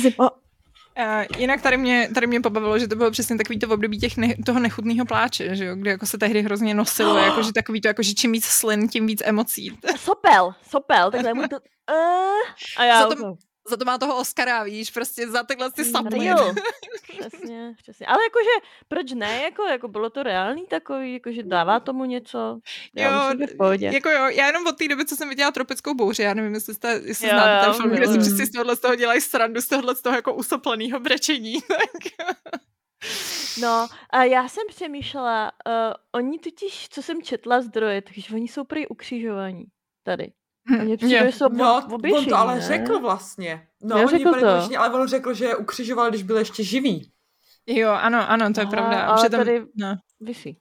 Zima. Uh, jinak tady mě, tady mě pobavilo, že to bylo přesně takový to v období těch ne, toho nechutného pláče, že jo, kde jako se tehdy hrozně nosilo, oh. jako, že takový to, jako, že čím víc slin, tím víc emocí. Sopel, sopel, takhle mu to... Uh, a já... Za to, za to má toho Oscara, víš, prostě za takhle ty saply. přesně, přesně. Ale jakože, proč ne, jako, jako bylo to reálný takový, jakože dává tomu něco. Já jo, myslím, jako jo, já jenom od té doby, co jsem viděla Tropickou bouři, já nevím, jestli, jste, jestli jo, znáte ten film, kde si přesně z tohohle z toho dělají srandu, z tohohle z toho jako usopleného brečení. No, a já jsem přemýšlela, uh, oni totiž, co jsem četla zdroje, takže oni jsou prý ukřižovaní tady. Mně přijde, že jsou no, on to ale ne? řekl vlastně. No, Já oni byli to. ale on řekl, že je ukřižoval, když byl ještě živý. Jo, ano, ano, to je Aha, pravda. Ale Přitom, tady no. vysí.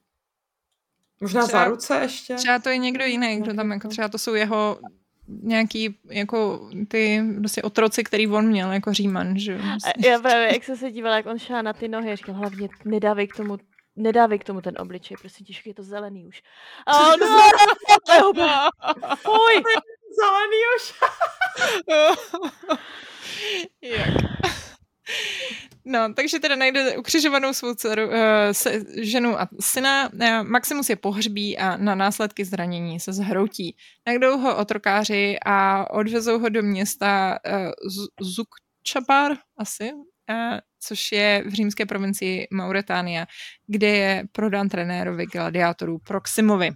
Možná třeba, za ruce ještě? Třeba to je někdo jiný, kdo tam, jako třeba to jsou jeho nějaký jako ty prostě otroci, který on měl jako Říman, že jo. Já právě, jak jsem se dívala, jak on šá na ty nohy, říkal, hlavně nedávej k tomu nedávej k tomu ten obličej, prostě těžký, je to zelený už. Oh, no, Fuj! Zelený už. Jak? No, takže teda najde ukřižovanou svou dceru, uh, se, ženu a syna. Uh, Maximus je pohřbí a na následky zranění se zhroutí. Najdou ho otrokáři a odvezou ho do města uh, asi, uh, což je v římské provincii Mauretánia, kde je prodán trenérovi gladiátorů Proximovi.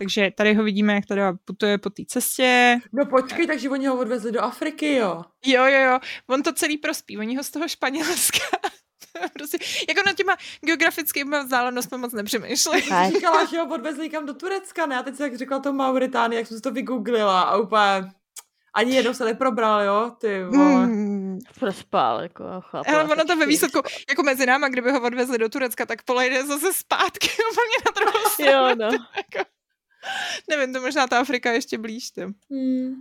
Takže tady ho vidíme, jak tady putuje po té cestě. No počkej, takže oni ho odvezli do Afriky, jo? Jo, jo, jo. On to celý prospí. Oni ho z toho Španělska prostě, jako na těma geografickými vzdálenostmi moc nepřemýšleli. Říkala, že ho odvezli kam do Turecka, ne? A teď se jak řekla to Mauritánie, jak jsem si to vygooglila a úplně ani jednou se neprobral, jo, ty vole. Hmm, prospál, jako chápu. Ale ono to ve výsledku, jako mezi náma, kdyby ho odvezli do Turecka, tak polejde zase zpátky úplně na druhou stranu. Jo, no. Jako, nevím, to možná ta Afrika ještě blíž, ty. Hmm.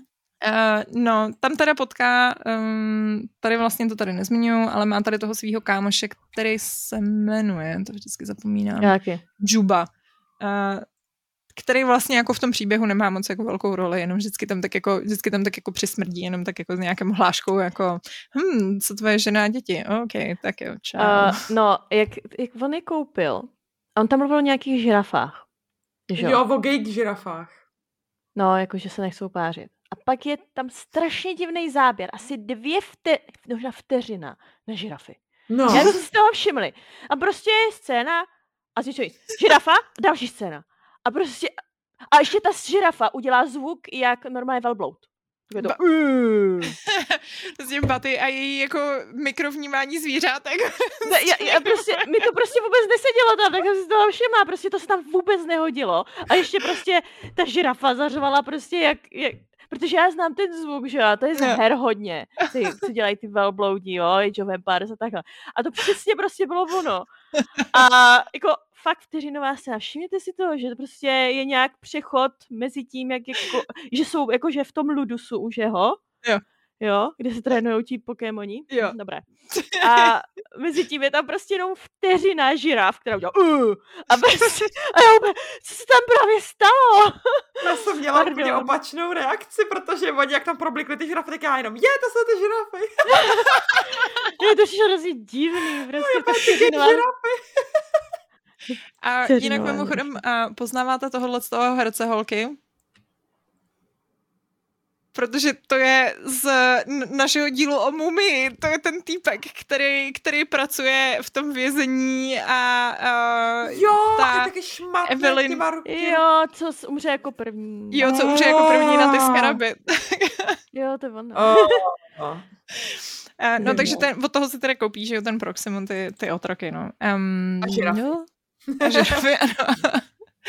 Uh, no, tam teda potká, um, tady vlastně to tady nezmiňuji, ale má tady toho svého kámoše, který se jmenuje, to vždycky zapomínám. Jaký? Juba. Uh, který vlastně jako v tom příběhu nemá moc jako velkou roli, jenom vždycky tam tak jako, vždycky tam tak jako přismrdí, jenom tak jako s nějakým hláškou jako hm, co tvoje žena a děti, OK, tak jo, čau. Uh, no, jak, jak on je koupil, on tam mluvil o nějakých žirafách. Že? Jo, o gay žirafách. No, jakože se nechcou pářit. A pak je tam strašně divný záběr, asi dvě vte, možná vteřina na žirafy. No. Já jsem si toho všimli. A prostě je scéna a zjišťují, žirafa, další scéna. A prostě, a ještě ta žirafa udělá zvuk jak normálně velbloud. Je to, prostě Baty a její jako mikrovnímání zvířátek. ne, já, já prostě, mi to prostě vůbec nesedělo tam, tak jsem si toho všimla, prostě to se tam vůbec nehodilo. A ještě prostě ta žirafa zařvala prostě jak, jak protože já znám ten zvuk, že jo, to je z her hodně, ty, co dělají ty velbloudí, jo, Age of Empires a takhle. A to přesně prostě bylo ono. A jako fakt vteřinová scéna. Všimněte si to, že to prostě je nějak přechod mezi tím, jak jako, že jsou jakože v tom Ludusu už jeho. Jo. Jo, kde se trénují ti Pokémoni. Jo. Dobré. A mezi tím je tam prostě jenom vteřina žiraf, která udělá uh, a, prostě, a já úplně, co se tam právě stalo? Já jsem měla Pardon. úplně opačnou reakci, protože oni jak tam problikli ty žirafy, tak já jenom, je, to jsou ty žirafy. je to hrozně divný, prostě to vteřinová... žirafy. A jinak mimochodem, poznáváte tohohle z toho herce holky? Protože to je z našeho dílu o mumii, to je ten týpek, který, který pracuje v tom vězení a uh, jo, ta je taky šmatný Evelyn, jo, co umře jako první. Jo, co umře jako první na ty skaraby. jo, to je ono. Oh. Uh, no, takže ten, od toho si teda koupí, že jo, ten Proximon, ty, ty otroky, no. Um, a žirafy. No, a žirafy, ano.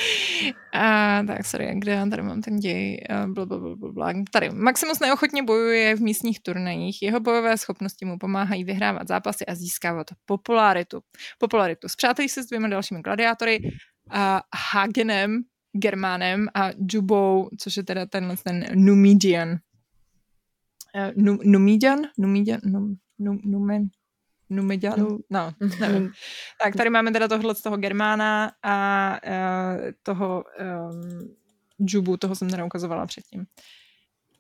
A, tak, sorry, kde já tady mám ten děj? Blablabla. Tady. Maximus neochotně bojuje v místních turnajích. Jeho bojové schopnosti mu pomáhají vyhrávat zápasy a získávat popularitu. Popularitu. Zpřátelí se s dvěma dalšími gladiátory, a Hagenem, Germánem a Jubou, což je teda tenhle ten Numidian. Uh, Numidian? Numidian? Num, num, numen, Numidanu, no, nevím. tak tady máme teda tohle z toho Germána a uh, toho um, Jubu, toho jsem teda ukazovala předtím.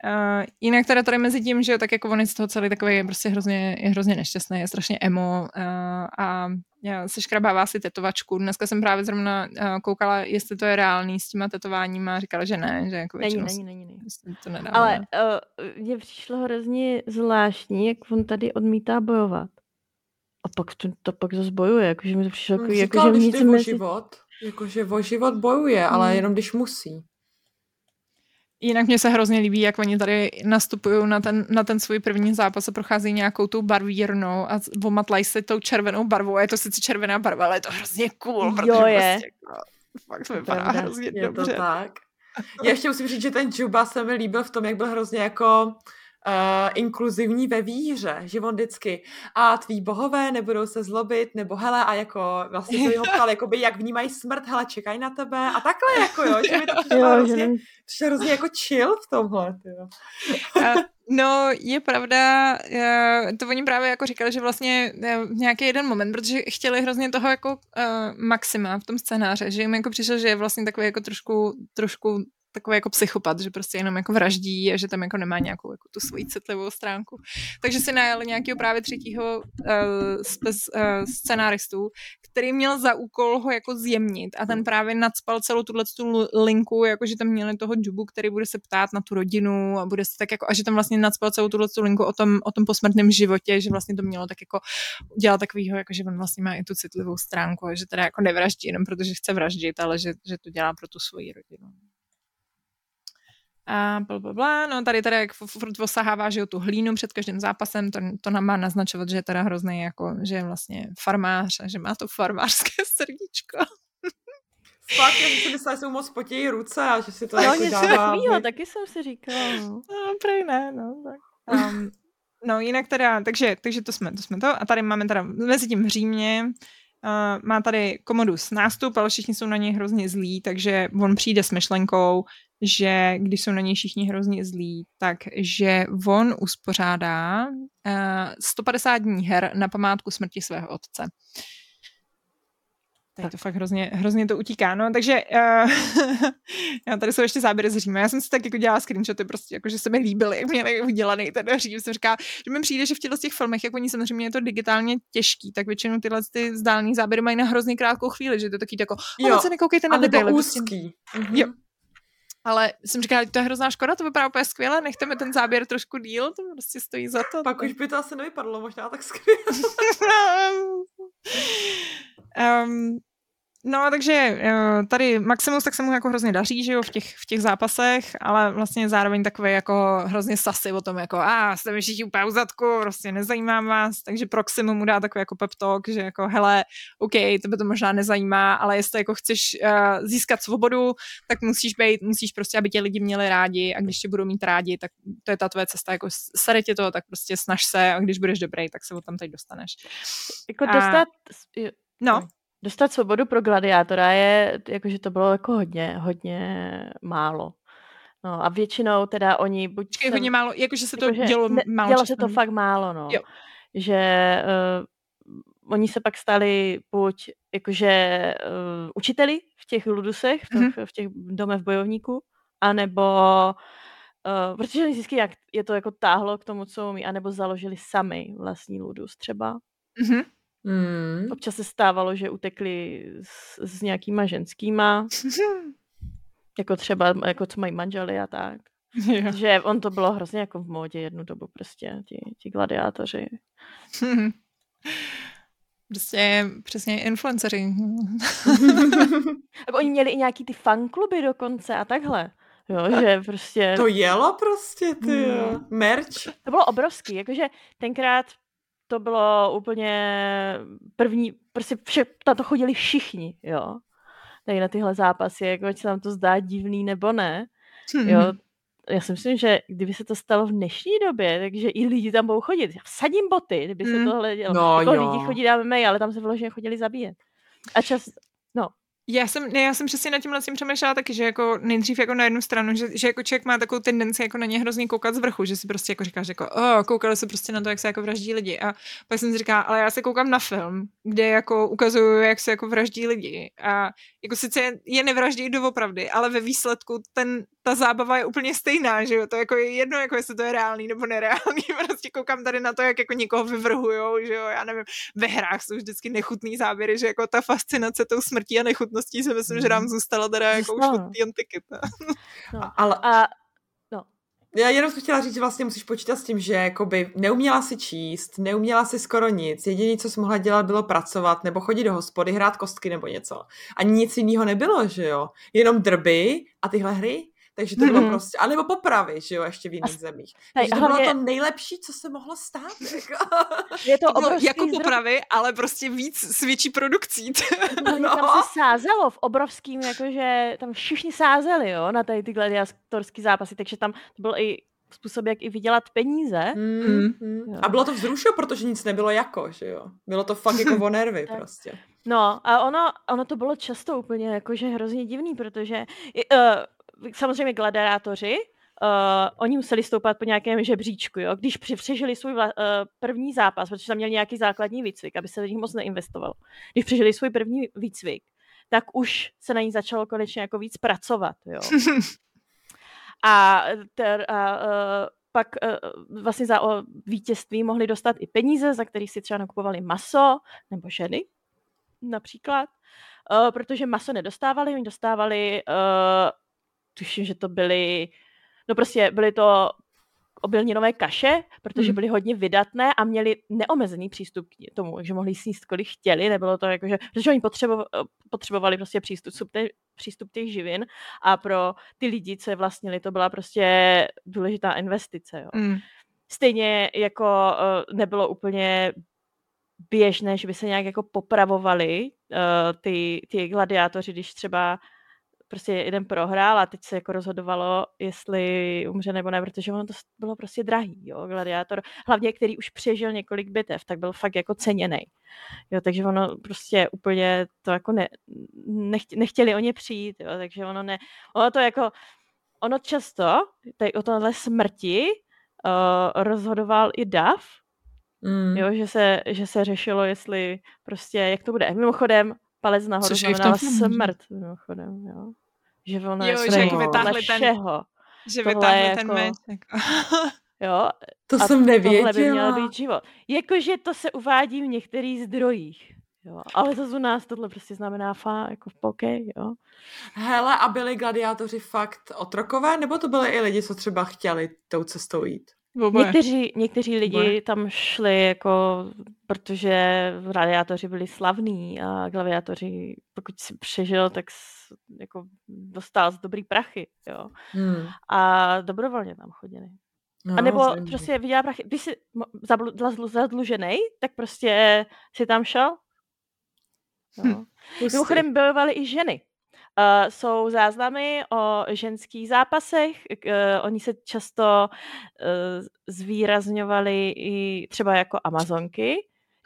Uh, jinak teda tady mezi tím, že tak jako on je z toho celý takový je prostě hrozně, je hrozně nešťastný, je strašně emo uh, a se škrabává si tetovačku. Dneska jsem právě zrovna uh, koukala, jestli to je reálný s těma tetováníma a říkala, že ne, že jako není, není, není, není. To nedá, Ale uh, mně přišlo hrozně zvláštní, jak on tady odmítá bojovat. A pak to, to pak zase bojuje, jakože mi to přišlo jako, jako že nic mezi... o život, jakože o život bojuje, ale hmm. jenom když musí. Jinak mně se hrozně líbí, jak oni tady nastupují na ten, na ten svůj první zápas a procházejí nějakou tou barvírnou a omatlají se tou červenou barvou a je to sice červená barva, ale je to hrozně cool, protože jo, je. prostě jako, fakt to vypadá Pravda, hrozně je dobře. to tak. Já ještě musím říct, že ten Juba se mi líbil v tom, jak byl hrozně jako uh, inkluzivní ve víře, že on vždycky a tví bohové nebudou se zlobit, nebo hele a jako vlastně to jeho ptal, jakoby, jak vnímají smrt, hele čekají na tebe a takhle jako jo, že mi to přišlo hrozně, přišlo hrozně jako chill v tomhle, jo. Uh, no, je pravda, uh, to oni právě jako říkali, že vlastně nějaký jeden moment, protože chtěli hrozně toho jako uh, maxima v tom scénáře, že jim jako přišlo, že je vlastně takový jako trošku, trošku takový jako psychopat, že prostě jenom jako vraždí a že tam jako nemá nějakou jako tu svoji citlivou stránku. Takže si najeli nějakého právě třetího uh, spes, uh, scenáristů, který měl za úkol ho jako zjemnit a ten právě nadspal celou tuhle tu linku, jako že tam měli toho Jubu, který bude se ptát na tu rodinu a bude se tak jako, a že tam vlastně nadspal celou tuhle tu linku o tom, o tom posmrtném životě, že vlastně to mělo tak jako dělat takovýho, jako že on vlastně má i tu citlivou stránku a že teda jako nevraždí jenom protože chce vraždit, ale že, že to dělá pro tu svoji rodinu a bla, bla, bla. No tady teda jak furt osahává, že jo, tu hlínu před každým zápasem, to, to nám má naznačovat, že je teda hrozný jako, že je vlastně farmář a že má to farmářské srdíčko. Fakt, já jsem si myslela, že jsou moc potějí ruce a že si to no, jako něco dává. Takovýho, taky jsem si říkala. No, no prej ne, no. Tak. Um, no jinak teda, takže, takže to jsme, to jsme to. A tady máme teda mezi tím v Římě, Uh, má tady Komodus nástup, ale všichni jsou na něj hrozně zlí, takže on přijde s myšlenkou, že když jsou na něj všichni hrozně zlí, tak že on uspořádá uh, eh, 150 dní her na památku smrti svého otce. Tady to fakt hrozně, hrozně to utíká, no, takže uh, já tady jsou ještě záběry z Říma. Já jsem si tak jako dělala screenshoty, prostě jako, že se mi líbily, jak měli udělaný ten Řím. Jsem říkala, že mi přijde, že v těchto těch filmech, jak oni samozřejmě je to digitálně těžký, tak většinou tyhle ty zdálné záběry mají na hrozně krátkou chvíli, že to je taky jako, jo, se nekoukejte na detaily. Prostě úzký. Mm-hmm. Jo, ale jsem říkala, to je hrozná škoda, to vypadá úplně skvěle, nechteme ten záběr trošku díl, to prostě stojí za to. Pak už by to asi nevypadalo možná tak skvěle. um, No, takže eh, tady Maximus tak se mu jako hrozně daří, že jo, v těch, v těch zápasech, ale vlastně zároveň takový jako hrozně sasy o tom, jako a jste mi všichni úplně uzadku, prostě nezajímá vás, takže Proximo mu dá takový jako pep talk, že jako hele, OK, tebe to možná nezajímá, ale jestli jako chceš uh, získat svobodu, tak musíš být, musíš prostě, aby tě lidi měli rádi a když tě budou mít rádi, tak to je ta tvoje cesta, jako sere tě to, tak prostě snaž se a když budeš dobrý, tak se o tam teď dostaneš. Jako dostat... A... No. Dostat svobodu pro gladiátora je, jakože to bylo jako hodně, hodně málo. No a většinou teda oni buď... Jsem, hodně málo, jakože se to jako, dělo ne, málo Dělo se to fakt málo, no. Jo. Že uh, oni se pak stali buď jakože uh, učiteli v těch ludusech, v, mm-hmm. v těch domech bojovníků, anebo uh, protože oni zjistili, jak je to jako táhlo k tomu, co umí, anebo založili sami vlastní ludus třeba. Mm-hmm. Mm. Občas se stávalo, že utekli s, s nějakýma ženskýma, jako třeba, jako co mají manžely a tak. Jo. Že on to bylo hrozně jako v módě jednu dobu prostě, ti, ti gladiátoři. Prostě přesně influenceři. jako oni měli i nějaký ty fankluby dokonce a takhle. Jo, že prostě... To jelo prostě, ty hmm. merch. To bylo obrovský, jakože tenkrát to bylo úplně první, prostě vše, na to chodili všichni, jo. Tady na tyhle zápasy, jako ať se nám to zdá divný nebo ne, hmm. jo. Já si myslím, že kdyby se to stalo v dnešní době, takže i lidi tam budou chodit. Já vsadím boty, kdyby se hmm. tohle dělo. No, jako lidi chodí dáme ale tam se vyloženě chodili zabíjet. A čas, já jsem, ne, já jsem přesně nad tímhle tím přemýšlela taky, že jako nejdřív jako na jednu stranu, že, že jako člověk má takovou tendenci jako na ně hrozně koukat z vrchu, že si prostě jako říkáš jako, oh, koukali se prostě na to, jak se jako vraždí lidi. A pak jsem si říkala, ale já se koukám na film, kde jako ukazuju, jak se jako vraždí lidi. A jako sice je nevraždí doopravdy, ale ve výsledku ten, ta zábava je úplně stejná, že jo, to jako je jedno, jako jestli to je reálný nebo nereálný, prostě koukám tady na to, jak jako někoho vyvrhujou, že jo, já nevím, ve hrách jsou vždycky nechutný záběry, že jako ta fascinace tou smrtí a nechutností si myslím, že nám mhm. zůstala teda jako už od té antiky. No. Ale, a já jenom jsem chtěla říct, že vlastně musíš počítat s tím, že jakoby neuměla si číst, neuměla si skoro nic. Jediné, co jsi mohla dělat, bylo pracovat nebo chodit do hospody, hrát kostky nebo něco. A nic jiného nebylo, že jo? Jenom drby a tyhle hry. Takže to bylo mm-hmm. prostě, anebo popravy, že jo, ještě v jiných zemích. Takže to bylo to nejlepší, co se mohlo stát. Jako. Je to, to jako popravy, ale prostě víc s větší produkcí. No, no. Tam se sázelo v obrovským, jakože tam všichni sázeli, jo, na tady ty gladiatorské zápasy, takže tam to byl i způsob, jak i vydělat peníze. Mm, mm. A bylo to vzrušo, protože nic nebylo jako, že jo. Bylo to fakt jako o nervy prostě. No a ono, ono to bylo často úplně jakože hrozně divný, protože uh, samozřejmě gladiátoři, Uh, oni museli stoupat po nějakém žebříčku, jo? když přežili svůj vla, uh, první zápas, protože tam měli nějaký základní výcvik, aby se do nich moc neinvestovalo. Když přežili svůj první výcvik, tak už se na ní začalo konečně jako víc pracovat. Jo? a, ter, a uh, pak uh, vlastně za o vítězství mohli dostat i peníze, za které si třeba nakupovali maso nebo ženy například, uh, protože maso nedostávali, oni dostávali uh, tuším, že to byly, no prostě byly to obilninové kaše, protože mhm. byly hodně vydatné a měli neomezený přístup k tomu, takže mohli sníst kolik chtěli, nebylo to jako, že, protože oni potřebo, potřebovali prostě přístup, te, přístup těch živin a pro ty lidi, co je vlastnili, to byla prostě důležitá investice. Jo. Mm. Stejně jako uh, nebylo úplně běžné, že by se nějak jako popravovali uh, ty, ty gladiátoři, když třeba prostě jeden prohrál a teď se jako rozhodovalo, jestli umře nebo ne, protože ono to bylo prostě drahý, jo, gladiátor, hlavně který už přežil několik bitev, tak byl fakt jako ceněný. Jo, takže ono prostě úplně to jako ne, nechtěli o ně přijít, jo, takže ono ne, ono to jako, ono často, tady o tohle smrti uh, rozhodoval i Dav, mm. jo, že se, že se řešilo, jestli prostě, jak to bude. Mimochodem, palec nahoru Což znamená smrt, mimochodem, jo. Že ono jo, že jak vytáhli ten, všeho. že vytáhli jako, ten meč. Jako. jo, to a jsem nevěděla. Tohle by mělo být život. Jakože to se uvádí v některých zdrojích. Jo, ale to u nás tohle prostě znamená fa, jako v pokej, jo. Hele, a byli gladiátoři fakt otrokové, nebo to byly i lidi, co třeba chtěli tou cestou jít? Někteří, někteří lidi Oboje. tam šli jako, protože gladiátoři byli slavní a gladiátoři, pokud si přežil, tak jako dostal z dobrý prachy, jo. Hmm. A dobrovolně tam chodili. No, a nebo zajímavý. prostě viděla prachy. Když jsi zadlužený, tak prostě si tam šel. Hm, Mimochodem bojovali i ženy. Uh, jsou záznamy o ženských zápasech, uh, oni se často uh, zvýrazňovali i třeba jako amazonky,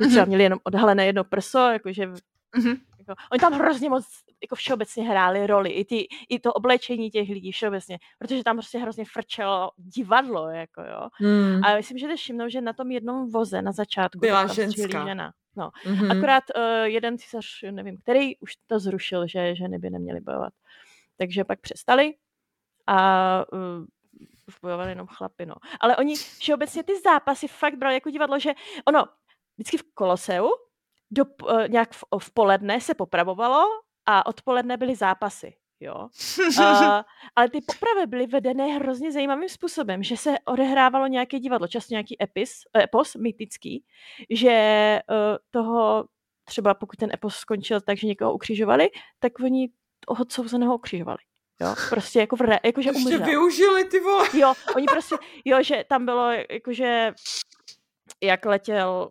mm-hmm. třeba měli jenom odhalené jedno prso, jakože mm-hmm. Jako, oni tam hrozně moc jako všeobecně hráli roli, i, ty, i to oblečení těch lidí všeobecně, protože tam prostě hrozně frčelo divadlo, jako jo. Mm. A myslím, že to všimnou, že na tom jednom voze na začátku byla ženská. žena. No, mm-hmm. akorát uh, jeden císař, nevím, který už to zrušil, že ženy by neměly bojovat. Takže pak přestali a uh, už bojovali jenom chlapi, no. Ale oni všeobecně ty zápasy fakt brali jako divadlo, že ono, vždycky v Koloseu do, uh, nějak v, v poledne se popravovalo a odpoledne byly zápasy. Jo. Uh, ale ty popravy byly vedené hrozně zajímavým způsobem, že se odehrávalo nějaké divadlo, často nějaký epis, epos mytický, že uh, toho třeba pokud ten epos skončil tak, že někoho ukřižovali, tak oni toho souzeného ukřižovali. Jo, prostě jako, v re, jako že umřel. využili ty vole. Jo, oni prostě, jo, že tam bylo jakože jak letěl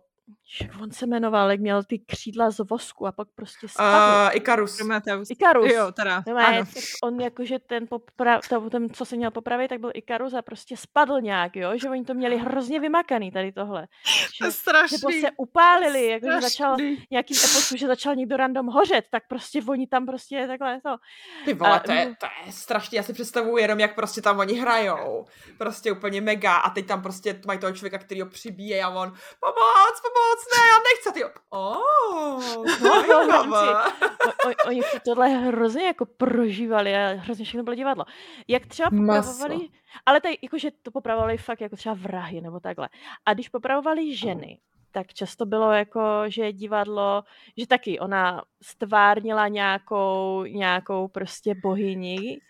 on se jmenoval, jak měl ty křídla z vosku a pak prostě spadl. Uh, Ikarus. Prometheus. Ikarus. Jo, teda. No, ano. On jakože ten, popra- to, ten, co se měl popravit, tak byl Ikarus a prostě spadl nějak, jo, že oni to měli hrozně vymakaný tady tohle. Že, to je strašný. Že se upálili, jakože začal nějaký eposu, že začal někdo random hořet, tak prostě oni tam prostě takhle to. Ty vole, a, to, je, to je strašný, já si představuju jenom, jak prostě tam oni hrajou. Prostě úplně mega a teď tam prostě mají toho člověka, který ho přibíje a on pomoc, pomoc moc, ne, já nechci. Ty, oh, oni, oni tohle hrozně jako prožívali a hrozně všechno bylo divadlo. Jak třeba popravovali, ale tady jakože to popravovali fakt jako třeba vrahy nebo takhle. A když popravovali ženy, tak často bylo jako, že divadlo, že taky ona stvárnila nějakou, nějakou prostě bohyni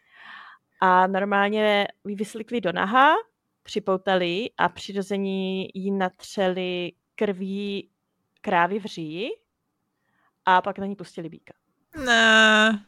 a normálně ji vyslikli do naha, připoutali a přirození jí natřeli krví krávy v říji a pak na ní pustili býka. Ne.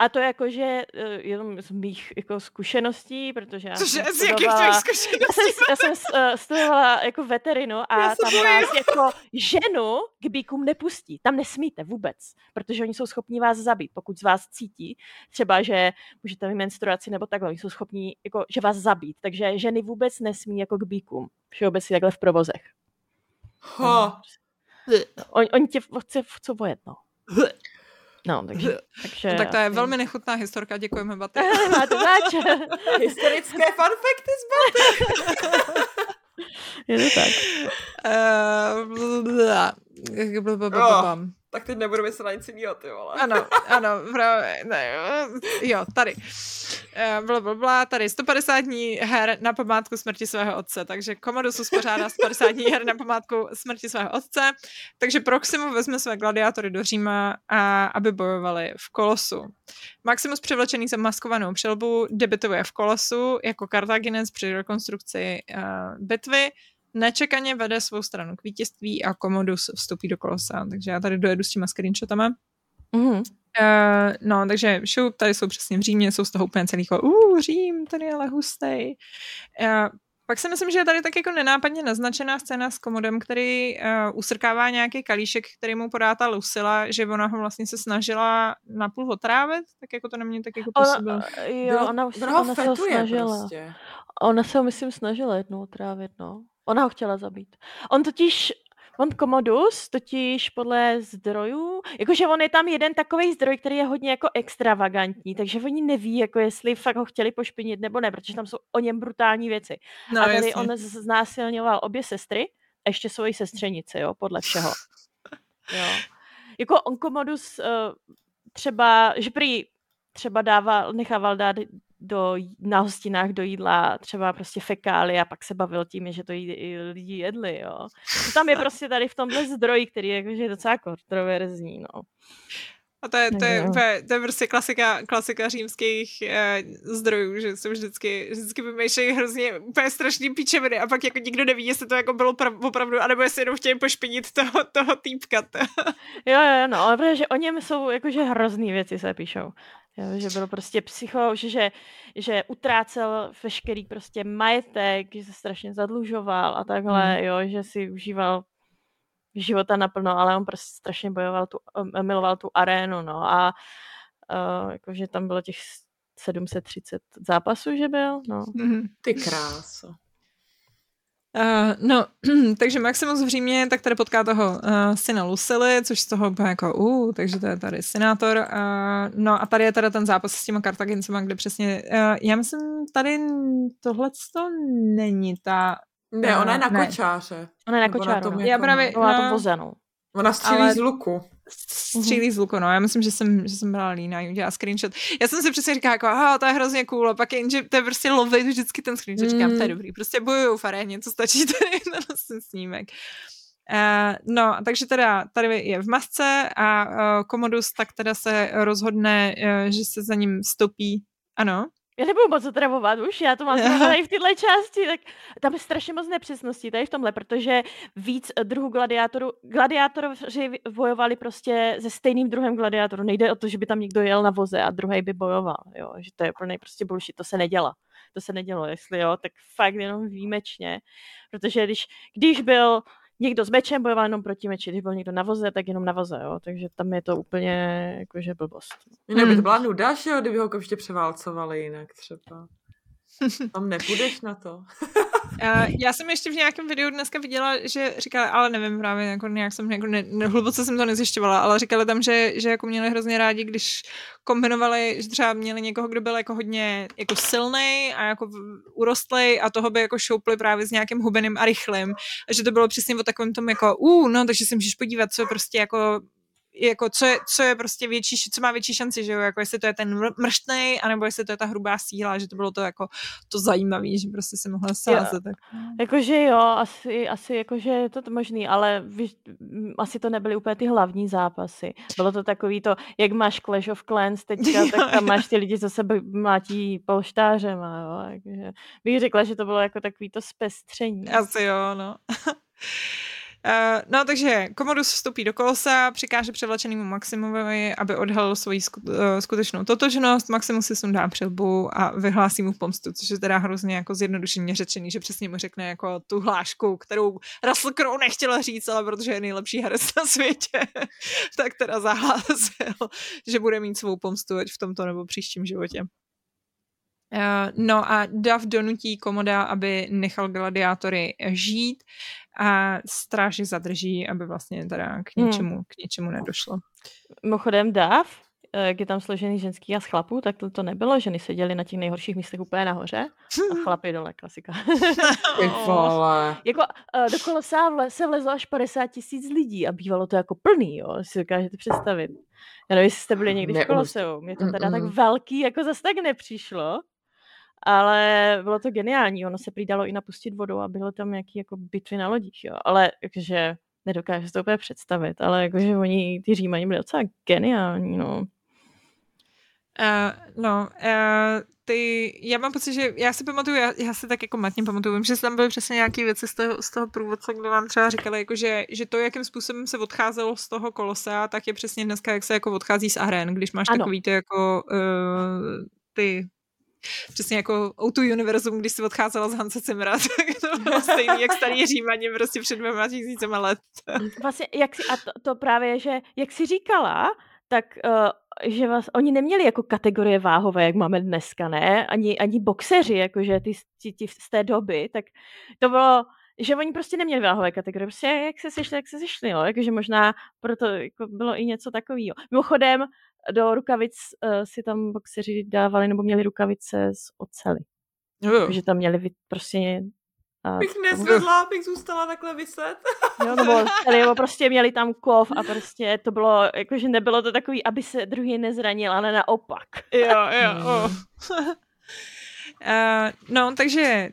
A to jako, že uh, jenom z mých jako zkušeností, protože já Cože, jsem z jakých tvých zkušeností? Já jsem, já jsem uh, studovala jako veterinu a tam vás jako ženu k bíkům nepustí. Tam nesmíte vůbec, protože oni jsou schopni vás zabít, pokud z vás cítí. Třeba, že můžete mít menstruaci nebo takhle, oni jsou schopni, jako, že vás zabít. Takže ženy vůbec nesmí jako k bíkům. Všeobecně takhle v provozech. Ha. On, oni tě chce, chce vojet, no. No, takže, takže no, tak to je velmi nechutná historka, děkujeme, Baty. Máte zač. Historické fanfekty z Baty. je to tak. Uh, tak teď nebudu myslet na nic jiného, ty vole. Ano, ano, právě, ne, jo, tady. Bla, bla, bla, tady 150 dní her na památku smrti svého otce, takže Commodus uspořádá 150 dní her na památku smrti svého otce, takže Proximo vezme své gladiátory do Říma, a, aby bojovali v Kolosu. Maximus převlečený za maskovanou přelbu debituje v Kolosu jako Kartaginec při rekonstrukci uh, bitvy, nečekaně vede svou stranu k vítězství a Commodus vstoupí do kolosa. Takže já tady dojedu s těma screenshotama. Mm-hmm. Uh, no, takže šup, tady jsou přesně v Římě, jsou z toho úplně celý jako, uh, Řím, tady je ale hustej. Uh, pak si myslím, že je tady tak jako nenápadně naznačená scéna s komodem, který uh, usrkává nějaký kalíšek, který mu podá ta Lucila, že ona ho vlastně se snažila napůl otrávit, tak jako to na mě tak jako působilo. Ona, jo, ona, už, ona, ona se ho snažila. Prostě. Ona se ho, myslím, snažila jednou otrávit, no. Ona ho chtěla zabít. On totiž, on Komodus totiž podle zdrojů, jakože on je tam jeden takový zdroj, který je hodně jako extravagantní, takže oni neví, jako jestli fakt ho chtěli pošpinit nebo ne, protože tam jsou o něm brutální věci. No, a tady jasně. on znásilňoval obě sestry a ještě svoji sestřenici, jo, podle všeho. Jo. Jako on Komodus uh, třeba, že prý třeba dával, nechával dát do, na hostinách do jídla třeba prostě fekály a pak se bavil tím, že to jí, lidi jedli, jo. To tam je prostě tady v tomhle zdroji, který je jakože docela kontroverzní, no. A to je, to je, to je, to je prostě klasika, klasika římských eh, zdrojů, že jsou vždycky, vždycky vymýšlejí hrozně úplně strašný píčeviny a pak jako nikdo neví, jestli to jako bylo prav, opravdu, anebo jestli jenom chtějí pošpinit toho, toho týpka. jo, jo, no, ale protože o něm jsou jakože hrozný věci se píšou. Jo, že byl prostě psycho, že, že, že utrácel veškerý prostě majetek, že se strašně zadlužoval a takhle, hmm. jo, že si užíval života naplno, ale on prostě strašně bojoval tu, miloval tu arénu, no a uh, jakože tam bylo těch 730 zápasů, že byl, no. Mm-hmm. Ty kráso. Uh, no, takže Maximus v Římě tak tady potká toho uh, syna Lucily, což z toho bude jako, uh, takže to je tady senátor. Uh, no a tady je teda ten zápas s těma Kartagincema, kde přesně, uh, já myslím, tady tohle to není ta... Ne, ona je na ne. kočáře. Ona je na kočáře. No. Já právě, no, na to vozenou. Ona střílí ale... z luku. Střílí z luku, no. Já myslím, že jsem, že jsem brala lína, udělala screenshot. Já jsem si přesně říkala, jako, aha, to je hrozně cool, a pak jenže to je prostě lovit vždycky ten screenshot. Říkám, to je mm. dobrý, prostě bojuju v aréně, co stačí tady na ten snímek. Uh, no, takže teda tady je v masce a uh, Komodus tak teda se rozhodne, uh, že se za ním stopí. Ano? Já nebudu moc otravovat už, já to mám tady v této části, tak tam je strašně moc nepřesností tady v tomhle, protože víc druhů gladiátorů, gladiátoři bojovali prostě se stejným druhem gladiátorů. Nejde o to, že by tam někdo jel na voze a druhý by bojoval, jo, že to je plný prostě bullshit, to se nedělá. To se nedělo, jestli jo, tak fakt jenom výjimečně, protože když, když byl někdo s mečem bojoval jenom proti meči, když byl někdo na voze, tak jenom na voze, jo? takže tam je to úplně jakože blbost. Jinak by to hmm. byla nuda, že jo, kdyby ho ještě převálcovali jinak třeba. Tam nepůjdeš na to. já jsem ještě v nějakém videu dneska viděla, že říkali, ale nevím právě, jako nějak jsem, jako ne, ne, hluboce jsem to nezjišťovala, ale říkali tam, že, že jako měli hrozně rádi, když kombinovali, že třeba měli někoho, kdo byl jako hodně jako silný a jako urostlej a toho by jako šoupli právě s nějakým hubeným a rychlým. A že to bylo přesně o takovém tom jako, uh, no, takže si můžeš podívat, co prostě jako jako co je, co je prostě větší, co má větší šanci, že jo, jako jestli to je ten mrštnej, anebo jestli to je ta hrubá síla, že to bylo to jako to zajímavé, že prostě si mohla sázet. Tak. Jakože jo, asi, asi jakože je to možný, ale víš, asi to nebyly úplně ty hlavní zápasy. Bylo to takový to, jak máš Clash of Clans teďka, tak tam máš ty lidi, co se mlátí polštářem, jo, takže bych řekla, že to bylo jako takový to zpestření. Asi jo, no. Uh, no, takže Komodus vstoupí do kolosa, přikáže převlečenému Maximovi, aby odhalil svoji uh, skutečnou totožnost. Maximus si sundá přilbu a vyhlásí mu pomstu, což je teda hrozně jako zjednodušeně řečený, že přesně mu řekne jako tu hlášku, kterou Russell Crowe nechtěla říct, ale protože je nejlepší herec na světě, tak teda zahlásil, že bude mít svou pomstu, ať v tomto nebo příštím životě. Uh, no a Dav donutí Komoda, aby nechal gladiátory žít a stráži zadrží, aby vlastně teda k hmm. něčemu, hmm. k něčemu nedošlo. Mimochodem Dav, eh, jak je tam složený ženský a z chlapů, tak to, to nebylo. Ženy seděly na těch nejhorších místech úplně nahoře a chlapy dole, klasika. jako uh, do kolosa se vlezlo až 50 tisíc lidí a bývalo to jako plný, jo, si dokážete představit. Já nevím, jestli jste byli někdy v koloseu. Mně to teda tak velký, jako zase tak nepřišlo. Ale bylo to geniální, ono se přidalo i napustit vodou a bylo tam nějaký jako bitvy na lodích, jo. Ale jakože nedokážu si to úplně představit, ale jakože oni, ty římani byli docela geniální, no. Uh, no, uh, ty, já mám pocit, že já si pamatuju, já, já si tak jako matně pamatuju, vím, že tam byly přesně nějaké věci z toho, z toho průvodce, kde vám třeba říkali, jako že, že to, jakým způsobem se odcházelo z toho kolosea, tak je přesně dneska, jak se jako odchází z arén, když máš ano. takový ty jako uh, ty Přesně jako O2 Univerzum, když si odcházela z Hanse Cimra, tak to bylo stejný, jak starý Římani prostě před dvěma tisícema let. Vlastně, jak si, a to, to právě, že jak si říkala, tak uh, že vás, oni neměli jako kategorie váhové, jak máme dneska, ne? Ani, ani boxeři, jakože ty, ty, ty z té doby, tak to bylo, že oni prostě neměli váhové kategorie, prostě jak se sešli, jak se sešli, jo? jakože možná proto jako bylo i něco takového. Mimochodem, do rukavic uh, si tam boxeři dávali, nebo měli rukavice z ocely. Uh. Že tam měli prostě a bych nezvedla, bych zůstala takhle vyset. Jo, nebo, nebo prostě měli tam kov a prostě to bylo, jakože nebylo to takový, aby se druhý nezranil, ale naopak. Jo, jo. Oh. uh, no, takže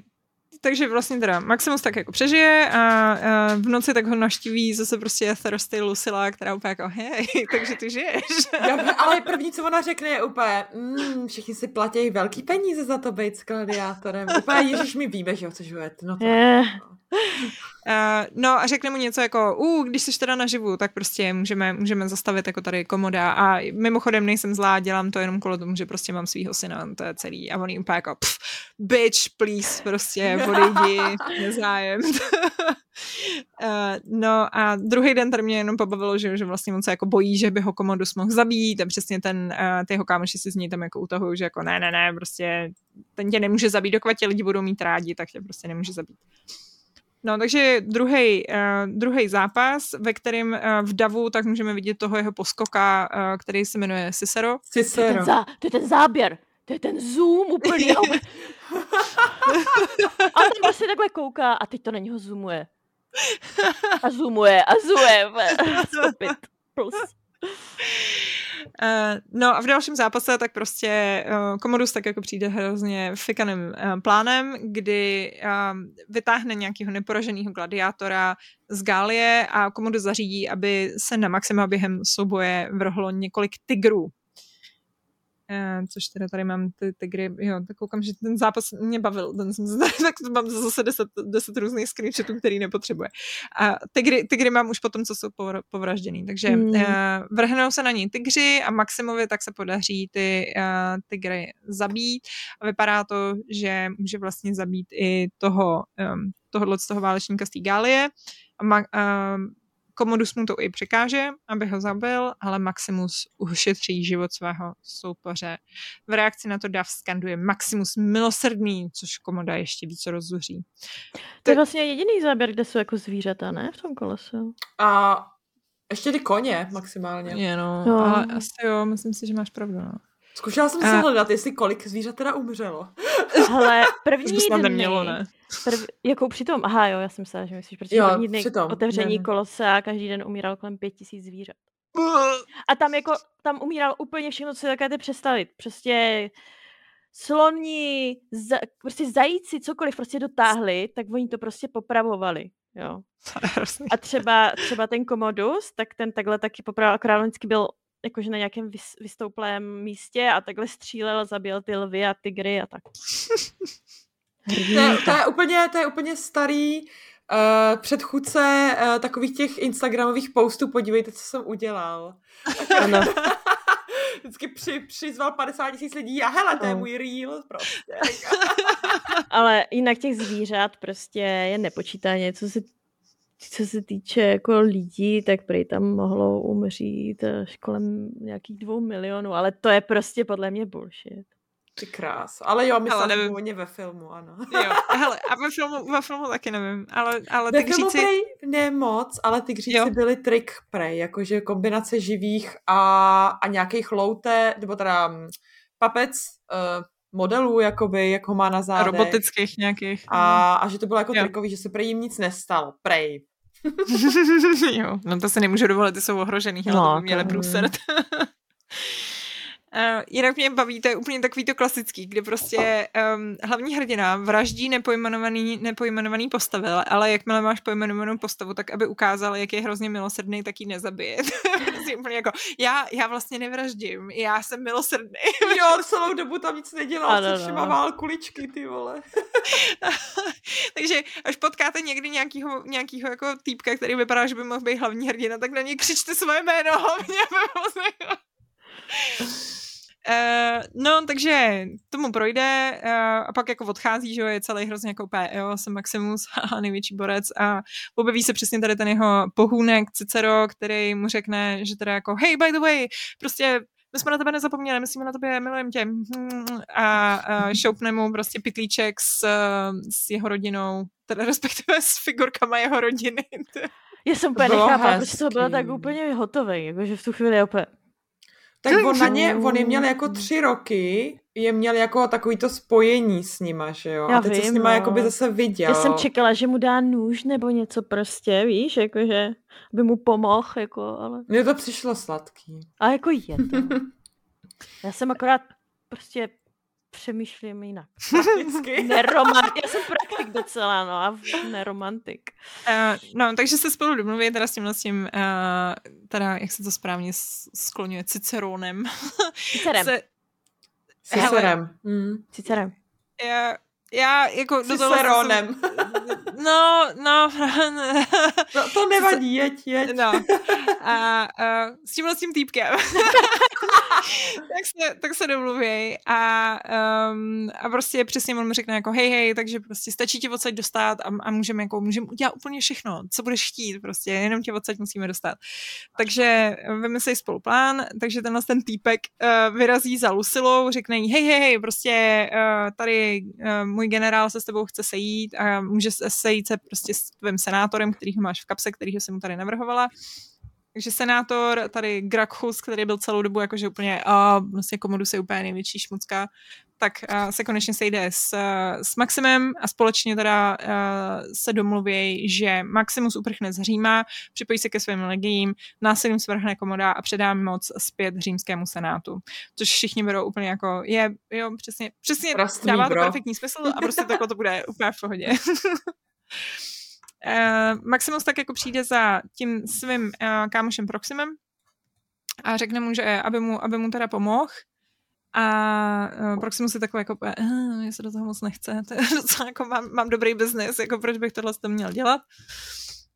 takže vlastně teda Maximus tak jako přežije a, a v noci tak ho naštíví zase prostě Thirsty Lucilla, která úplně jako hej, takže ty žiješ. Já, ale první, co ona řekne, je úplně mm, všichni si platí velký peníze za to být s gladiátorem. Úplně, ježiš, my víme, že ho chceš ujet. No to, yeah. Uh, no a řekne mu něco jako, uh, když jsi teda naživu, tak prostě můžeme, můžeme zastavit jako tady komoda a mimochodem nejsem zlá, dělám to jenom kvůli tomu, že prostě mám svýho syna, to je celý a on jim úplně jako, pff, bitch, please, prostě odejdi, nezájem. uh, no a druhý den tady mě jenom pobavilo, že, že vlastně on se jako bojí, že by ho komodus mohl zabít a přesně ten, uh, ty jeho kámoši si z ní tam jako utahují, že jako ne, ne, ne, prostě ten tě nemůže zabít, dokud tě lidi budou mít rádi, tak tě prostě nemůže zabít. No, takže druhý, uh, druhý zápas, ve kterém uh, v davu tak můžeme vidět toho jeho poskoka, uh, který se jmenuje Cicero. Cicero. To je ten, zá, to je ten záběr, to je ten zoom úplný. a ten prostě takhle kouká a teď to na něho zoomuje. A zoomuje, a zoomuje. Stop it. Plus. Uh, no a v dalším zápase tak prostě uh, Komodus tak jako přijde hrozně fikaným uh, plánem, kdy uh, vytáhne nějakého neporaženého gladiátora z Gálie a Komodus zařídí, aby se na Maxima během souboje vrhlo několik tigrů což teda tady mám ty tygry, jo, tak koukám, že ten zápas mě bavil, ten jsem tady, tak mám zase deset, deset různých screenshotů, který nepotřebuje. A tygry, tygry mám už potom, co jsou povražděný, takže mm. uh, vrhnou se na ní tygři a Maximovi tak se podaří ty uh, tygry zabít a vypadá to, že může vlastně zabít i toho, um, tohohle z toho válečníka z té Gálie a ma, uh, Komodus mu to i překáže, aby ho zabil, ale Maximus ušetří život svého soupeře. V reakci na to Dav skanduje Maximus milosrdný, což Komoda ještě více rozzuří. To je vlastně jediný záběr, kde jsou jako zvířata, ne? V tom kolesu. A ještě ty koně maximálně. Je, no, no. ale asi jo, myslím si, že máš pravdu, no. Zkoušela jsem a... hledat, jestli kolik zvířat teda umřelo. Ale první dny, nemělo, ne? Prv, jako přitom, aha jo, já jsem se, že myslíš, protože jo, první dny přitom, otevření ne, ne. a každý den umíral kolem pět tisíc zvířat. A tam jako, tam umíral úplně všechno, co je ty představit. Prostě sloni, za, prostě zajíci, cokoliv prostě dotáhli, tak oni to prostě popravovali. Jo. A třeba, třeba ten komodus, tak ten takhle taky popravoval, akorát vždycky byl jakože na nějakém vys, vystouplém místě a takhle střílel, zabil ty lvy a tygry a tak. to, je, to, je úplně, to je úplně starý uh, předchůdce uh, takových těch Instagramových postů, podívejte, co jsem udělal. Ano. Vždycky při, přizval 50 tisíc lidí a hele, to je můj reel prostě. Ale jinak těch zvířat prostě je nepočítaně, co se co se týče jako lidí, tak prý tam mohlo umřít až kolem nějakých dvou milionů, ale to je prostě podle mě bullshit. Ty krás. Ale jo, myslím nevím. původně ve filmu, ano. Jo, hele, a ve filmu, ve filmu taky nevím, ale, ale ve ty kříci... prej ne moc, ale ty kříci jo. byly trik prej, jakože kombinace živých a, a nějakých louté, nebo teda mm, papec, uh, modelů, jakoby, jak ho má na zádech. Robotických nějakých. A, a že to bylo jako jo. trikový, že se prej jim nic nestalo. Prej. jo, no to se nemůžu dovolit, ty jsou ohrožený, ale no, to by měli průsert. Uh, jinak mě baví, to je úplně takový to klasický, kde prostě um, hlavní hrdina vraždí nepojmenovaný, nepojmenovaný postavy, ale jakmile máš pojmenovanou postavu, tak aby ukázal, jak je hrozně milosrdný, tak ji nezabije. prostě úplně jako, já, já vlastně nevraždím, já jsem milosrdný. jo, celou dobu tam nic nedělal, ano, se všema no. kuličky, ty vole. Takže až potkáte někdy nějakýho, nějakýho jako týpka, který vypadá, že by mohl být hlavní hrdina, tak na něj křičte svoje jméno hlavně. Uh, no, takže tomu projde uh, a pak jako odchází, že jo, je celý hrozně jako úplně, jo, jsem Maximus a největší borec a objeví se přesně tady ten jeho pohůnek Cicero, který mu řekne, že teda jako, hey, by the way, prostě my jsme na tebe nezapomněli, myslíme na tebe, milujeme tě. A, a šoupne mu prostě pitlíček s, s jeho rodinou, teda respektive s figurkama jeho rodiny. Já jsem úplně nechápala, protože to bylo tak úplně hotový, jakože v tu chvíli opět tak on na ně, on je měl jako tři roky, je měl jako takový to spojení s nima, že jo? Já a teď vím, se s nima no. by zase viděl. Já jsem čekala, že mu dá nůž nebo něco prostě, víš, jakože by mu pomohl, jako, ale... Mně to přišlo sladký. A jako je to. Já jsem akorát prostě přemýšlím jinak. Prakticky. Neromant... Já jsem praktik docela, no a neromantik. Uh, no, takže se spolu domluví teda s tímhle s tím, uh, teda, jak se to správně skloňuje, Ciceronem. Cicerem. Se... Cicerem. Mm. Cicerem. Já, já jako... Ciceronem. Jsem, no, no. no. To nevadí, jeď, jeď. No. A, a s tímhle s tím týpkem. tak, se, tak se domluví a, um, a prostě přesně on mi řekne jako hej, hej, takže prostě stačí tě odsaď dostat a, a můžeme jako, můžeme udělat úplně všechno, co budeš chtít, prostě jenom tě odsaď musíme dostat. Takže vymyslej spolu plán, takže tenhle ten týpek uh, vyrazí za Lucilou, řekne jí hej, hej, hej, prostě uh, tady uh, můj generál se s tebou chce sejít a může se sejít se prostě s tvým senátorem, kterýho máš v kapse, kterýho jsem mu tady navrhovala. Takže senátor, tady Grakhus, který byl celou dobu jakože úplně, a vlastně Komodus je úplně největší šmucka, tak uh, se konečně sejde s, s Maximem a společně teda uh, se domluví, že Maximus uprchne z Říma, připojí se ke svým legiím, násilím svrhne Komoda a předá moc zpět římskému senátu. Což všichni berou úplně jako, je, jo, přesně, přesně Prostý, dává bro. to perfektní smysl a prostě takhle to bude úplně v pohodě. Uh, Maximus tak jako přijde za tím svým uh, kámošem Proximem a řekne mu, že aby mu, aby mu teda pomohl. A uh, Proximus je takový jako, uh, mě se do toho moc nechce, to je docela jako mám, mám dobrý biznis, jako proč bych tohle to měl dělat.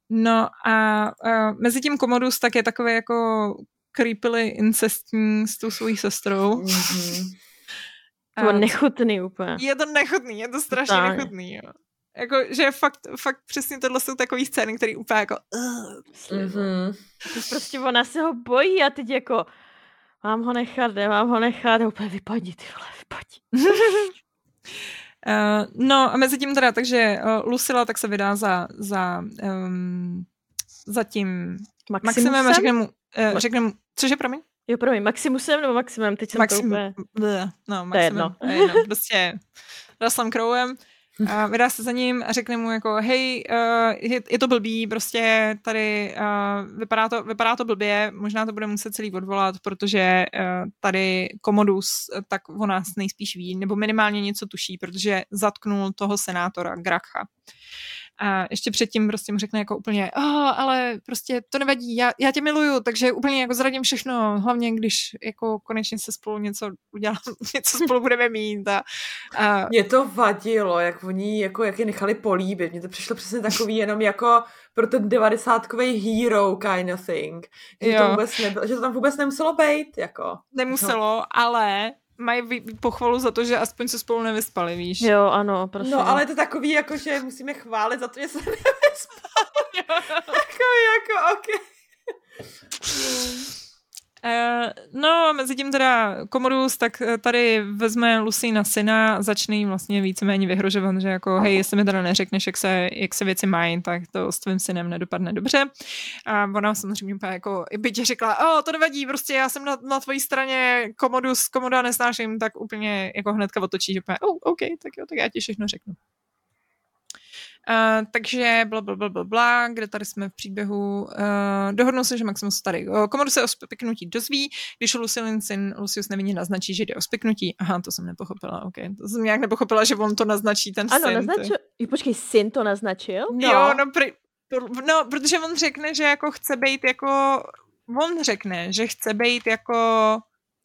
No a uh, mezi tím Komodus tak je takový jako creepily incestní s tou svojí sestrou. Mm-hmm. To je nechutný úplně. Je to nechutný, je to strašně Totálně. nechutný, jo. Jako, že fakt, fakt přesně tohle jsou takové scény, které úplně jako... Uh, mm-hmm. Prostě ona se ho bojí a teď jako mám ho nechat, nemám ho nechat úplně vypadni, ty vole, vypadni. uh, no a mezi tím teda, takže uh, Lucila tak se vydá za, za, um, za tím Maximusem, Maximem a řekne mu, uh, řekne mu, cože, promiň? Jo, promiň, Maximusem nebo Maximem? Teď jsem Maxim, to úplně... No, Maximem. To je jedno. jedno. Prostě Russellem Crowem. A vydá se za ním a řekne mu jako, hej, uh, je, je to blbý, prostě tady uh, vypadá, to, vypadá to blbě, možná to bude muset celý odvolat, protože uh, tady Komodus, tak o nás nejspíš ví, nebo minimálně něco tuší, protože zatknul toho senátora Grakha. A ještě předtím prostě mu řekne jako úplně, oh, ale prostě to nevadí, já, já tě miluju, takže úplně jako zradím všechno, hlavně když jako konečně se spolu něco udělám, něco spolu budeme mít. A, a... Mě to vadilo, jak oni, jako, jak je nechali políbit, mně to přišlo přesně takový jenom jako pro ten devadesátkový hero kind of thing, že, to, vůbec nebylo, že to tam vůbec nemuselo být, jako. Nemuselo, no. ale mají pochvalu za to, že aspoň se spolu nevyspali, víš? Jo, ano, prosím. No, ale to takový, jako, že musíme chválit za to, že se nevyspali. takový, jako, ok. Uh, no, mezi tím teda Komodus tak eh, tady vezme Lucy na syna, začne jí vlastně víceméně vyhrožovat, že jako hej, jestli mi teda neřekneš, jak se, jak se věci mají, tak to s tvým synem nedopadne dobře. A ona samozřejmě úplně jako, by ti řekla, o, to nevadí, prostě já jsem na, na tvojí straně, Komodus, Komoda nesnáším, tak úplně jako hnedka otočí, že úplně, oh, OK, tak jo, tak já ti všechno řeknu. Uh, takže bla, bla, bla, bla, bla, kde tady jsme v příběhu. Uh, dohodnou se, že Maximus tady. Uh, Komodu se o spiknutí dozví, když Lucilin syn Lucius nevinně naznačí, že jde o spiknutí. Aha, to jsem nepochopila, ok. To jsem nějak nepochopila, že on to naznačí, ten ano, syn. Ano, naznačil. Jo, počkej, syn to naznačil? No. Jo, no, pri, no, protože on řekne, že jako chce být jako on řekne, že chce být jako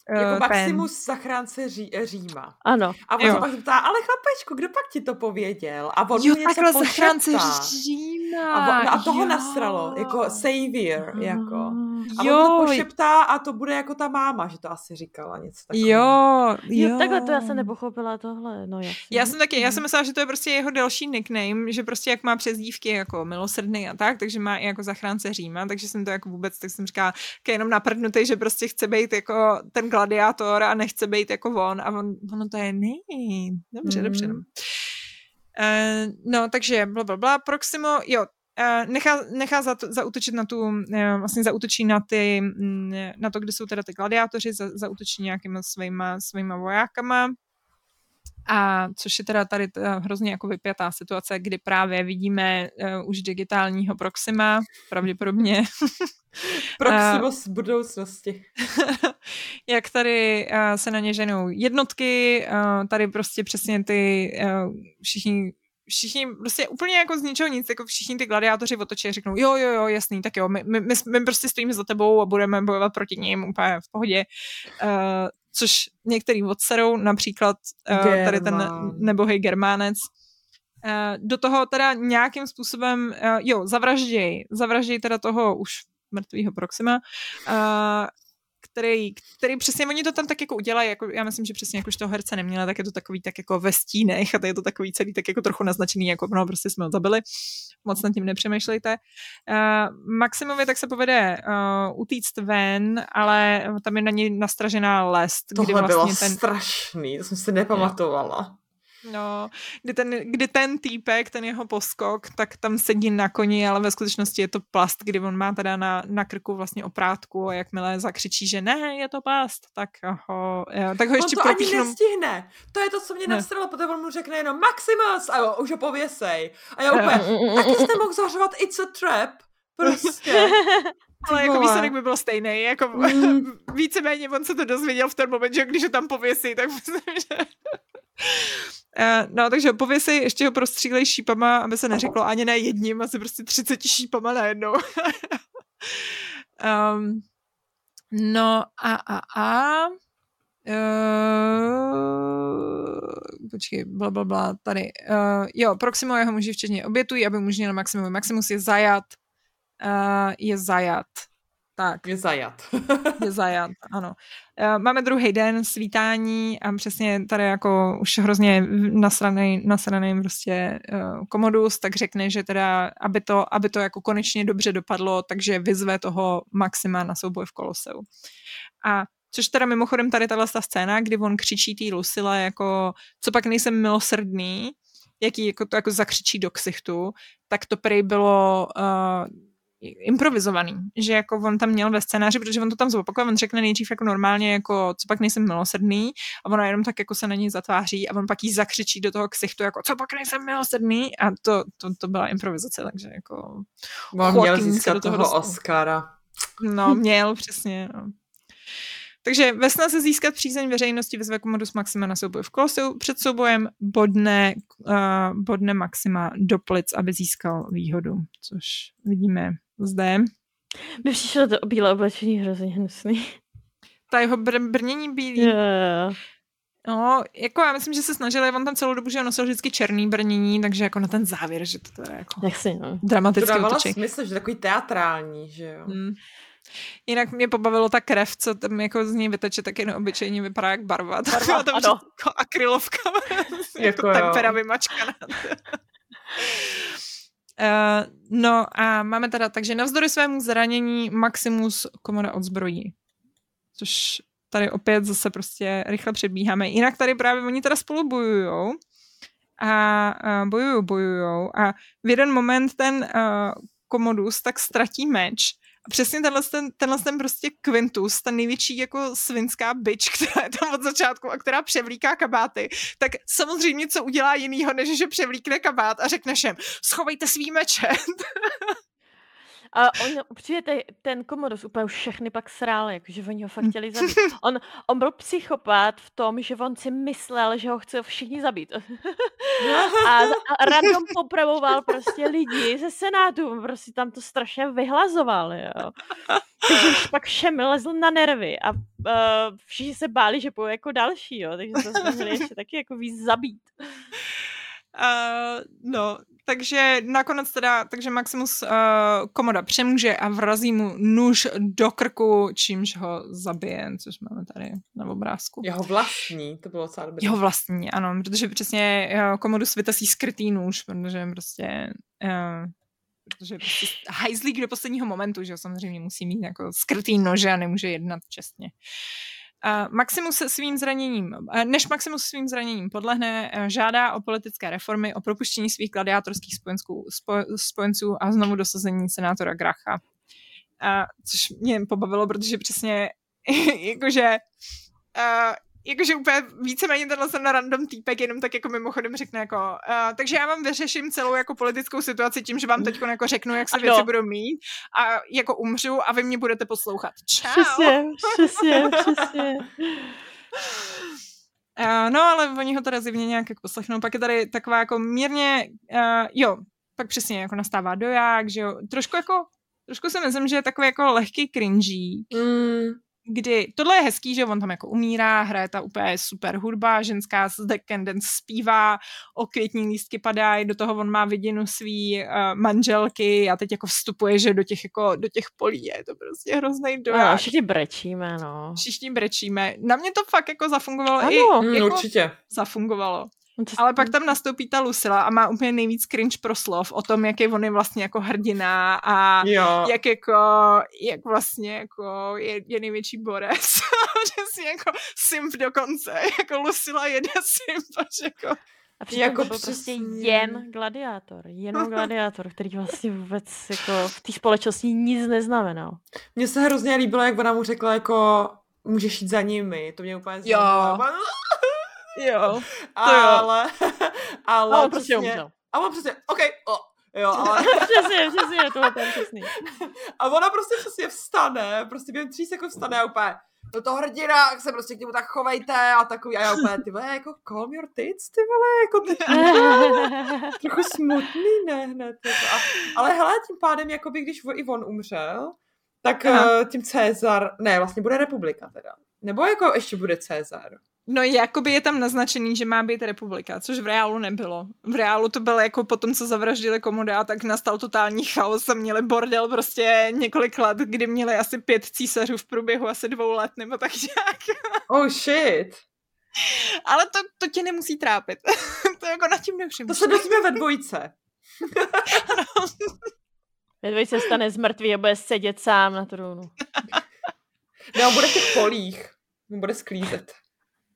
jako uh, Maximus ten... zachránce ří, Říma. Ano. A on se pak ptá, ale chlapečku, kdo pak ti to pověděl? A on jo, mu něco zachránce Říma. A, on, a toho jo. nastralo, jako savior, jako. A jo. on to pošeptá a to bude jako ta máma, že to asi říkala něco takového. Jo, jo. jo, takhle to já jsem nepochopila tohle, no jasně. Já jsem taky, já jsem myslela, že to je prostě jeho další nickname, že prostě jak má přezdívky jako milosrdný a tak, takže má i jako zachránce Říma, takže jsem to jako vůbec, tak jsem říkala, jenom naprdnutý, že prostě chce být jako ten gladiátor a nechce být jako on a on, ono to je ne, dobře, mm. dobře. Uh, no, takže bla, bla, bla, Proximo, jo, nechá, nechá za to, zautočit na tu, uh, vlastně zautočí na ty, mm, na to, kde jsou teda ty gladiátoři, za, zautočí nějakýma svýma, svýma vojákama A což je teda tady ta hrozně jako vypjatá situace, kdy právě vidíme uh, už digitálního Proxima, pravděpodobně. Proxima z budoucnosti. jak tady uh, se na ně ženou jednotky, uh, tady prostě přesně ty uh, všichni všichni prostě úplně jako z ničeho nic, jako všichni ty gladiátoři otočí a řeknou, jo, jo, jo, jasný, tak jo, my, my, my, my prostě stojíme za tebou a budeme bojovat proti ním úplně v pohodě. Uh, což některý odserou, například uh, tady ten nebohej Germánec, uh, do toho teda nějakým způsobem, uh, jo, zavražděj, zavražděj teda toho už mrtvého Proxima, uh, který, který přesně oni to tam tak jako udělají, jako já myslím, že přesně jako už toho herce neměla, tak je to takový tak jako ve stínech a to je to takový celý tak jako trochu naznačený, jako no prostě jsme ho zabili, moc nad tím nepřemýšlejte. Uh, Maximovi tak se povede uh, utíct ven, ale tam je na něj nastražená lest. Tohle kdy vlastně bylo ten... strašný, to jsem si nepamatovala. Jo. No, kdy ten, kdy ten týpek, ten jeho poskok, tak tam sedí na koni, ale ve skutečnosti je to plast, kdy on má teda na, na krku vlastně oprátku a jakmile zakřičí, že ne, je to plast, tak ho, jo, tak ho ještě on to propíchnu... ani nestihne. To je to, co mě nastralo, protože on mu řekne jenom Maximus! A jo, už ho pověsej. A já úplně, taky jste mohl zařovat It's a Trap, prostě. Ale jako výsledek by byl stejný, jako mm. víceméně on se to dozvěděl v ten moment, že když ho tam pověsí, tak myslím, že... Uh, no, takže pověsí, ještě ho prostřílej šípama, aby se neřeklo ani ne jedním, asi prostě 30 šípama najednou. um, no a a a Uh, počkej, bla, bla, bla, tady. Uh, jo, Proximo jeho muži včetně obětují, aby na Maximu. Maximus je zajat. Uh, je zajat. Tak. Je zajat. je zajat, ano. Eh, máme druhý den svítání a přesně tady jako už hrozně nasraný, nasraný prostě uh, komodus, tak řekne, že teda, aby to, aby to jako konečně dobře dopadlo, takže vyzve toho Maxima na souboj v Koloseu. A Což teda mimochodem tady tahle ta scéna, kdy on křičí tý Lucila jako, co pak nejsem milosrdný, jaký jako to jako zakřičí do ksichtu, tak to prej bylo uh, improvizovaný, že jako on tam měl ve scénáři, protože on to tam zopakuje, on řekne nejdřív jako normálně, jako co pak nejsem milosrdný a ona jenom tak jako se na něj zatváří a on pak jí zakřičí do toho ksichtu, jako co pak nejsem milosrdný a to, to, to byla improvizace, takže jako on měl získat do toho, toho Oscara. No, měl, přesně. No. Takže ve snaze získat přízeň veřejnosti vyzve Commodus Maxima na souboj v Koloseu. Před soubojem bodne, uh, bodne Maxima do plic, aby získal výhodu, což vidíme zde. Mi přišlo to bílé oblečení hrozně hnusný. Ta jeho br- brnění bílý. Yeah. No, jako já myslím, že se snažili, on tam celou dobu, že nosil vždycky černý brnění, takže jako na ten závěr, že to je jako Jak si, no. dramatický To dávalo smysl, že takový teatrální, že jo. Hmm. Jinak mě pobavilo ta krev, co tam jako z ní vyteče, tak jen obyčejně vypadá jak barva. barva tam ano. Jako akrylovka, jako, jako tempera vymačkaná. Uh, no a máme teda, takže navzdory svému zranění Maximus komoda odzbrojí. Což tady opět zase prostě rychle přebíháme. Jinak tady právě oni teda spolu bojujou a uh, bojujou, bojujou a v jeden moment ten uh, Komodus tak ztratí meč přesně tenhle, ten, tenhle ten prostě Quintus, ta největší jako svinská byč, která je tam od začátku a která převlíká kabáty, tak samozřejmě co udělá jinýho, než že převlíkne kabát a řekne všem, schovejte svý meče. A on te, ten Komodus úplně všechny pak srál, jakože oni ho fakt chtěli zabít. On, on byl psychopat v tom, že on si myslel, že ho chce všichni zabít. a, a random popravoval prostě lidi ze Senátu, prostě tam to strašně vyhlazoval, jo. Takže už pak všem lezl na nervy a uh, všichni se báli, že půjde jako další, jo, takže to jsme ještě taky jako víc zabít. Uh, no, takže nakonec teda, takže Maximus uh, komoda přemůže a vrazí mu nůž do krku, čímž ho zabije, což máme tady na obrázku. Jeho vlastní, to bylo docela dobré. Jeho vlastní, ano, protože přesně uh, komodus vytasí skrytý nůž, protože prostě uh, protože prostě hajzlík do posledního momentu, že samozřejmě musí mít jako skrytý nože a nemůže jednat čestně. Maximus se svým zraněním, než Maximus svým zraněním podlehne, eh, žádá o politické reformy, o propuštění svých gladiátorských spojenců, spojenců a znovu dosazení senátora Gracha. A, což mě pobavilo, protože přesně jakože jakože úplně víceméně tenhle ten random týpek jenom tak jako mimochodem řekne jako, uh, takže já vám vyřeším celou jako politickou situaci tím, že vám teď jako řeknu, jak se věci budou mít a jako umřu a vy mě budete poslouchat. Čau. Přesně, přesně, přesně. Uh, no, ale oni ho teda zjevně nějak jako poslechnou. Pak je tady taková jako mírně, uh, jo, pak přesně jako nastává doják, že jo, trošku jako, trošku si myslím, že je takový jako lehký cringy. Mm kdy tohle je hezký, že on tam jako umírá, hraje ta úplně super hudba, ženská z Decadence zpívá, okvětní lístky padají, do toho on má vidinu svý uh, manželky a teď jako vstupuje, že do těch jako, do těch polí je to prostě hrozný doják. No, všichni brečíme, no. Všichni brečíme. Na mě to fakt jako zafungovalo ano, i, jako určitě. zafungovalo. No Ale pak tam nastoupí ta Lucila a má úplně nejvíc cringe proslov o tom, jak je on je vlastně jako hrdina a jo. jak jako, jak vlastně jako je, je největší borec. že si jako simp dokonce, jako Lucila jede simp až jako... A přitom jako to byl prostě jen gladiátor, jenom gladiátor, který vlastně vůbec jako v té společnosti nic neznamenal. Mně se hrozně líbilo, jak ona mu řekla jako můžeš jít za nimi, to mě úplně Jo. Jo, to ale, jo. ale a on prostě umřel. A on přesně, OK, oh, jo, ale... přesně, přesně, to je přesný. A ona prostě přesně vstane, prostě během tří sekund vstane a úplně, do toho hrdina, jak se prostě k němu tak chovejte a takový, a já úplně, ty vole, jako calm your tits, ty vole, jako ty, trochu smutný, ne, hned, jako, a, ale hele, tím pádem, jakoby, když i on umřel, tak uh, tím Cezar, ne, vlastně bude republika teda, nebo jako ještě bude Cezar. No jakoby je tam naznačený, že má být republika, což v reálu nebylo. V reálu to bylo jako potom, co zavraždili komoda, tak nastal totální chaos a měli bordel prostě několik let, kdy měli asi pět císařů v průběhu asi dvou let, nebo tak nějak. Oh shit. Ale to, to tě nemusí trápit. to jako nad tím nepřemýšlím. To se dozvíme ve dvojce. ve dvojce stane z mrtvý a bude sedět sám na trůnu. ne, on bude v těch polích. On bude sklízet.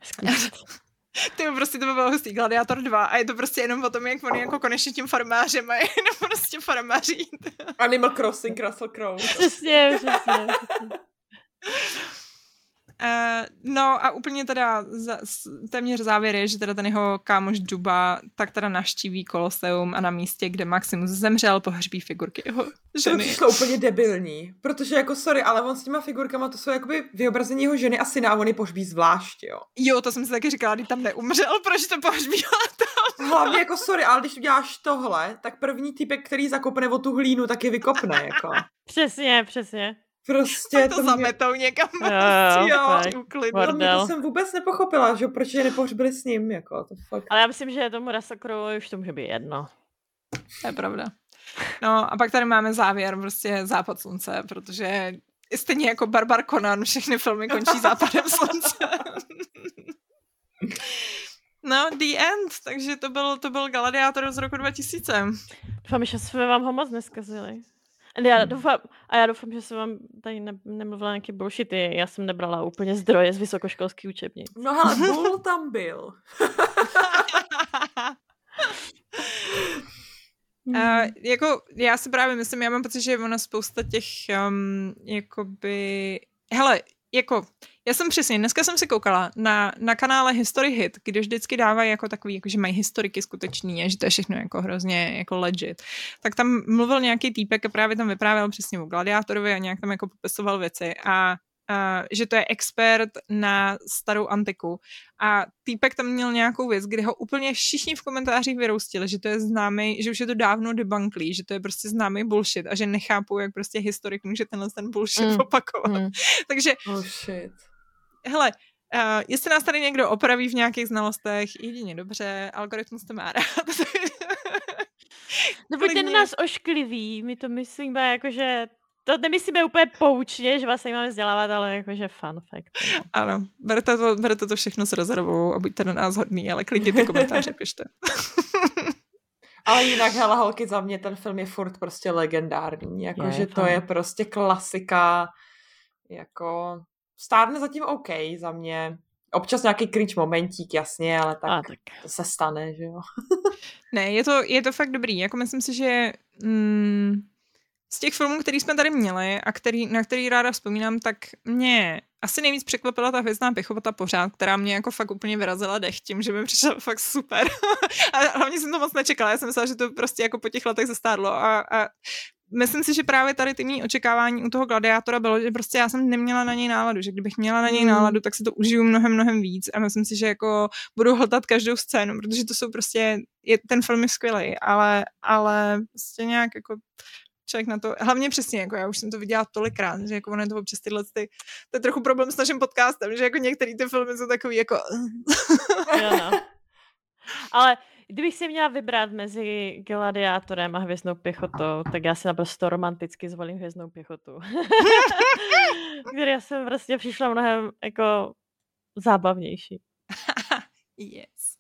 Ty prostě to by bylo hustý Gladiátor 2 a je to prostě jenom o tom, jak on jako konečně tím farmářem a jenom prostě farmáří. Animal Crossing Russell Crowe. Přesně, přesně. Uh, no a úplně teda za, téměř závěr je, že teda ten jeho kámoš Juba tak teda navštíví Koloseum a na místě, kde Maximus zemřel, pohřbí figurky jeho ženy. To přišlo úplně debilní, protože jako sorry, ale on s těma figurkama to jsou jakoby vyobrazení jeho ženy a syna a on je pohřbí zvlášť, jo. Jo, to jsem si taky říkala, když tam neumřel, proč to pohřbí tam? Hlavně jako sorry, ale když uděláš tohle, tak první typek, který zakopne o tu hlínu, tak je vykopne, jako. přesně, přesně. Prostě to, to zametou mě... někam. Jo, jo, jo. Mě to jsem vůbec nepochopila, že proč je nepohřbili s ním, jako to fakt. Ale já myslím, že tomu Rasakrovi už to může být jedno. To je pravda. No a pak tady máme závěr, prostě západ slunce, protože stejně jako Barbar Conan, všechny filmy končí západem slunce. No, The End, takže to byl, to byl Gladiátor z roku 2000. Doufám, že jsme vám ho moc neskazili. Já hmm. doufám, a já doufám, že jsem vám tady ne, nemluvila nějaké bullshity. Já jsem nebrala úplně zdroje z vysokoškolský učebnic. No ale bull tam byl. Uh, jako, já si právě myslím, já mám pocit, že ona spousta těch, um, jakoby, hele, jako, já jsem přesně, dneska jsem si koukala na, na kanále History Hit, když vždycky dávají jako takový, jako že mají historiky skutečný a že to je všechno jako hrozně jako legit. Tak tam mluvil nějaký týpek a právě tam vyprávěl přesně o gladiátorovi a nějak tam jako popisoval věci a Uh, že to je expert na starou antiku. A týpek tam měl nějakou věc, kdy ho úplně všichni v komentářích vyroustili, že to je známý, že už je to dávno debunklý, že to je prostě známý bullshit a že nechápu, jak prostě historik může tenhle ten bullshit mm. opakovat. Mm. Takže oh shit hele, Uh, jestli nás tady někdo opraví v nějakých znalostech, jedině dobře, algoritmus to má rád. no buďte na nás oškliví, my to myslíme jakože, to nemyslíme úplně poučně, že vás máme vzdělávat, ale jakože fun fact. No. Ano, berte to, berte to všechno s rezervou a buďte na nás hodný, ale klidně ty komentáře pište. ale jinak, hele holky, za mě ten film je furt prostě legendární, jakože to je prostě klasika, jako stárne zatím OK za mě. Občas nějaký cringe momentík, jasně, ale tak, A, tak. to se stane, že jo. ne, je to, je to fakt dobrý. Jako myslím si, že mm, z těch filmů, který jsme tady měli a který, na který ráda vzpomínám, tak mě asi nejvíc překvapila ta hvězdná pěchota pořád, která mě jako fakt úplně vyrazila dech tím, že mi přišla fakt super. a hlavně jsem to moc nečekala, já jsem myslela, že to prostě jako po těch letech zestárlo a, a myslím si, že právě tady ty mý očekávání u toho gladiátora bylo, že prostě já jsem neměla na něj náladu, že kdybych měla na něj hmm. náladu, tak si to užiju mnohem, mnohem víc a myslím si, že jako budu hltat každou scénu, protože to jsou prostě, je, ten film je skvělý, ale, ale prostě nějak jako člověk na to, hlavně přesně, jako já už jsem to viděla tolikrát, že jako ono je to občas tyhle, ty, to je trochu problém s naším podcastem, že jako některé ty filmy jsou takový jako... jo, no. Ale kdybych si měla vybrat mezi Gladiátorem a Hvězdnou pěchotou, tak já si naprosto romanticky zvolím Hvězdnou pěchotu. Který já jsem prostě přišla mnohem jako zábavnější. yes.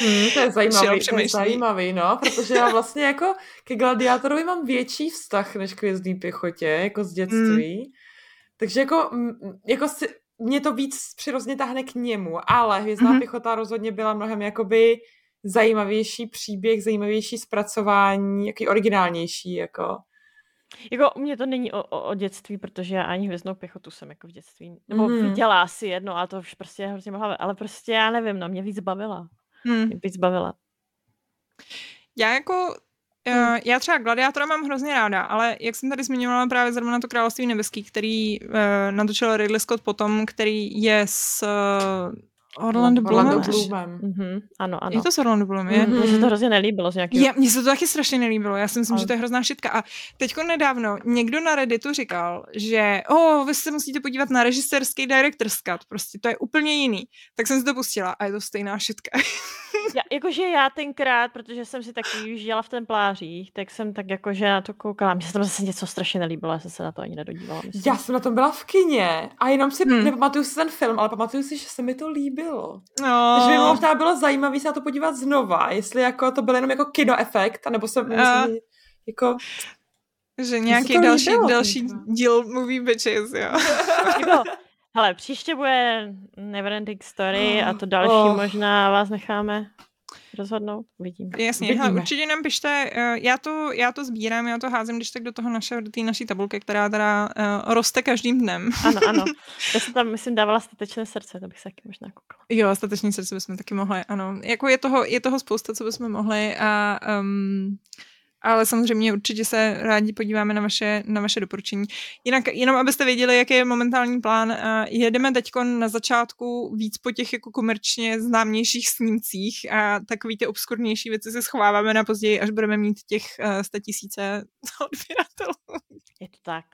Hmm, to je zajímavý, to je zajímavý, no, protože já vlastně jako ke gladiátorovi mám větší vztah než k hvězdný pěchotě, jako z dětství. Hmm. Takže jako, jako si, mě to víc přirozeně tahne k němu, ale hvězdná hmm. pěchota rozhodně byla mnohem jakoby zajímavější příběh, zajímavější zpracování, jaký originálnější, jako. Jako u mě to není o, o, o dětství, protože já ani hvězdnou pěchotu jsem jako v dětství, nebo mm. viděla asi jedno, ale to už prostě je hrozně mohla, ale prostě já nevím, no mě víc bavila. Hmm. Mě víc bavila. Já jako Hmm. Já třeba Gladiátora mám hrozně ráda, ale jak jsem tady zmiňovala právě zrovna na to Království nebeský, který uh, natočil Ridley Scott potom, který je s uh, Orlando Bloomem. Orlando Bloomem. Mm-hmm. Ano, ano. Je to s Orlando Bloomem, je? Mm-hmm. Mně se to hrozně nelíbilo z nějakého... Je, mně se to taky strašně nelíbilo, já si myslím, ale... že to je hrozná šitka. A teďko nedávno někdo na Redditu říkal, že oh, vy se musíte podívat na režisérský director's cut, prostě to je úplně jiný. Tak jsem si to pustila a je to stejná šitka. já, jakože já tenkrát, protože jsem si taky už žila v templářích, tak jsem tak jakože na to koukala. Mně se tam zase něco strašně nelíbilo, já jsem se na to ani nedodívala. Myslím. Já jsem na tom byla v kině a jenom si hmm. nepamatuju si ten film, ale pamatuju si, že se mi to líbilo. No. Takže by možná bylo zajímavé se na to podívat znova, jestli jako to byl jenom jako kino efekt, anebo jsem uh. jako... Že nějaký další, další díl Movie Bitches, jo. hele, příště bude Neverending Story a to další oh. možná vás necháme rozhodnout. Uvidíme. Jasně, Hele, určitě nám pište, eh, já to, já to sbírám, já to házím, když tak do toho naše, do té naší tabulky, která teda uh, roste každým dnem. Ano, ano. Já jsem tam, myslím, dávala statečné srdce, to bych se taky možná koukala. Jo, statečné srdce bychom taky mohli, ano. Jako je toho, je toho spousta, co bychom mohli a um, ale samozřejmě určitě se rádi podíváme na vaše, na vaše doporučení. Jinak, jenom abyste věděli, jaký je momentální plán, jedeme teď na začátku víc po těch jako komerčně známějších snímcích a takový ty obskurnější věci se schováváme na později, až budeme mít těch uh, 100 tisíce odběratelů. Je to tak.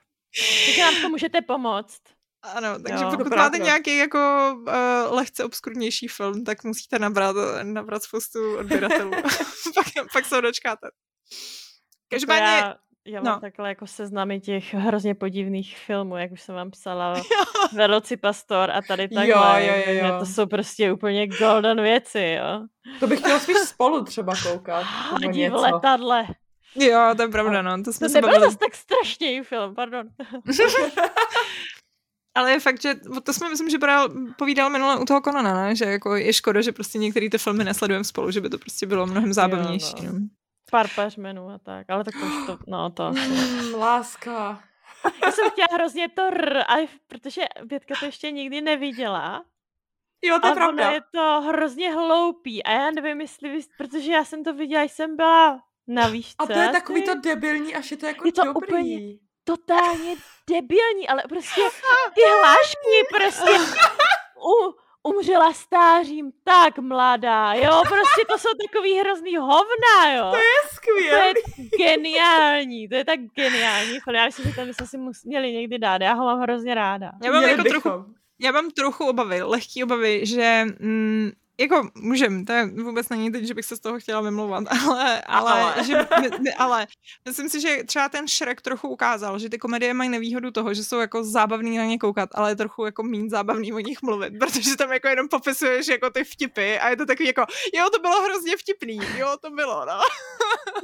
Takže nám to můžete pomoct. Ano, takže jo, pokud máte nějaký jako uh, lehce obskurnější film, tak musíte nabrat, nabrat spoustu odběratelů. pak, pak se ho dočkáte. Každopádně... Já, já mám no. takhle jako seznamy těch hrozně podivných filmů, jak už jsem vám psala, Veloci pastor a tady takhle. Jo, jo, jo, jo. To jsou prostě úplně golden věci, jo. To bych chtěla spíš spolu třeba koukat. Lidi v letadle. Jo, to je pravda, no. To, jsme to nebyl zase tak strašný film, pardon. Ale je fakt, že to jsme myslím, že bral, povídal minule u toho Konana, ne? že jako je škoda, že prostě některé ty filmy nesledujeme spolu, že by to prostě bylo mnohem zábavnější. Jo, no. Pár pařmenů a tak, ale tak to už to, no to. Mm, láska. Já jsem chtěla hrozně to r, ale protože Bětka to ještě nikdy neviděla. Jo, to je pravda. je to hrozně hloupý a já nevím, jestli vy, protože já jsem to viděla, jsem byla na výšce. A to je takový to debilní, až je to jako je to dobrý. Úplně totálně debilní, ale prostě ty hlášky prostě u, umřela stářím tak mladá, jo, prostě to jsou takový hrozný hovna, jo. To je skvělé. To je geniální, to je tak geniální Já myslím, že ten bychom si měli někdy dát, já ho mám hrozně ráda. Já mám jako trochu, já mám trochu obavy, lehký obavy, že mm, jako můžem, to je vůbec není teď, že bych se z toho chtěla vymlouvat, ale, ale, ale. Že, ale myslím si, že třeba ten Shrek trochu ukázal, že ty komedie mají nevýhodu toho, že jsou jako zábavný na ně koukat, ale je trochu jako méně zábavný o nich mluvit, protože tam jako jenom popisuješ jako ty vtipy a je to takový jako, jo, to bylo hrozně vtipný, jo, to bylo, no.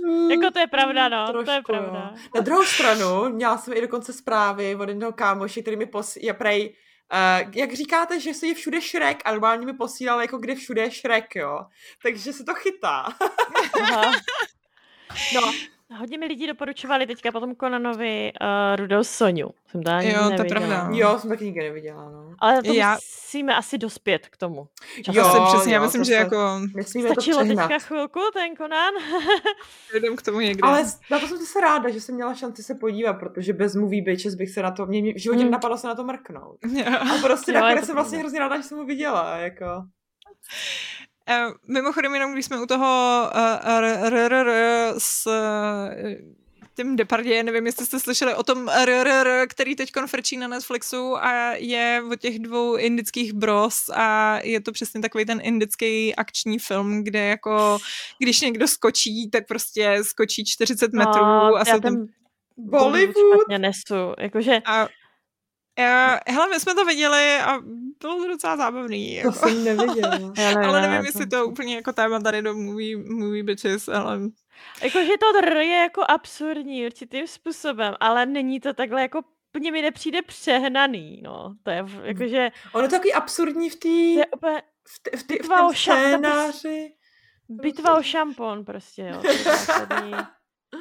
Mm, jako to je pravda, no, trošku, to je pravda. Jo. Na druhou stranu, měla jsem i dokonce zprávy od jednoho kámoši, který mi pos... je prej Uh, jak říkáte, že se je všude Shrek a normálně mi posílal jako kde všude je Shrek, jo. Takže se to chytá. no, Hodně mi lidi doporučovali teďka potom Konanovi uh, Rudou Soniu. Jsem to ani jo, neviděla. to je pravda. Jo, jsem taky nikdy neviděla, no. Ale to já... musíme asi dospět k tomu. Čas. Jo, asi přesně, jo, já myslím, že jako... Stačilo to teďka chvilku ten Konan. Jdem k tomu někde. Ale na to jsem se ráda, že jsem měla šanci se podívat, protože bez movie bitches bych se na to, mě, mě v životě hmm. napadlo se na to mrknout. A prostě nakonec jsem vlastně hrozně ráda, že jsem ho viděla, jako. Uh, mimochodem, jenom když jsme u toho s tím Depardě, nevím, jestli jste slyšeli o tom RRR, který teď frčí na Netflixu a je o těch dvou indických bros a je to přesně takový ten indický akční film, kde jako, když někdo skočí, tak prostě skočí 40 metrů no, a se tam... Bollywood! nesu, jakože... A Uh, hele, my jsme to viděli a bylo to docela zábavný. Jako. To jsem neviděla. ale nevím, jestli to úplně jako téma tady do movie, movie bitches, ale... Jakože to dr je jako absurdní určitým způsobem, ale není to takhle jako úplně mi nepřijde přehnaný, no. To je jakože... Ono je takový absurdní v té... V, t- v, t- v tom scénáři. Bitva o šampon prostě, jo.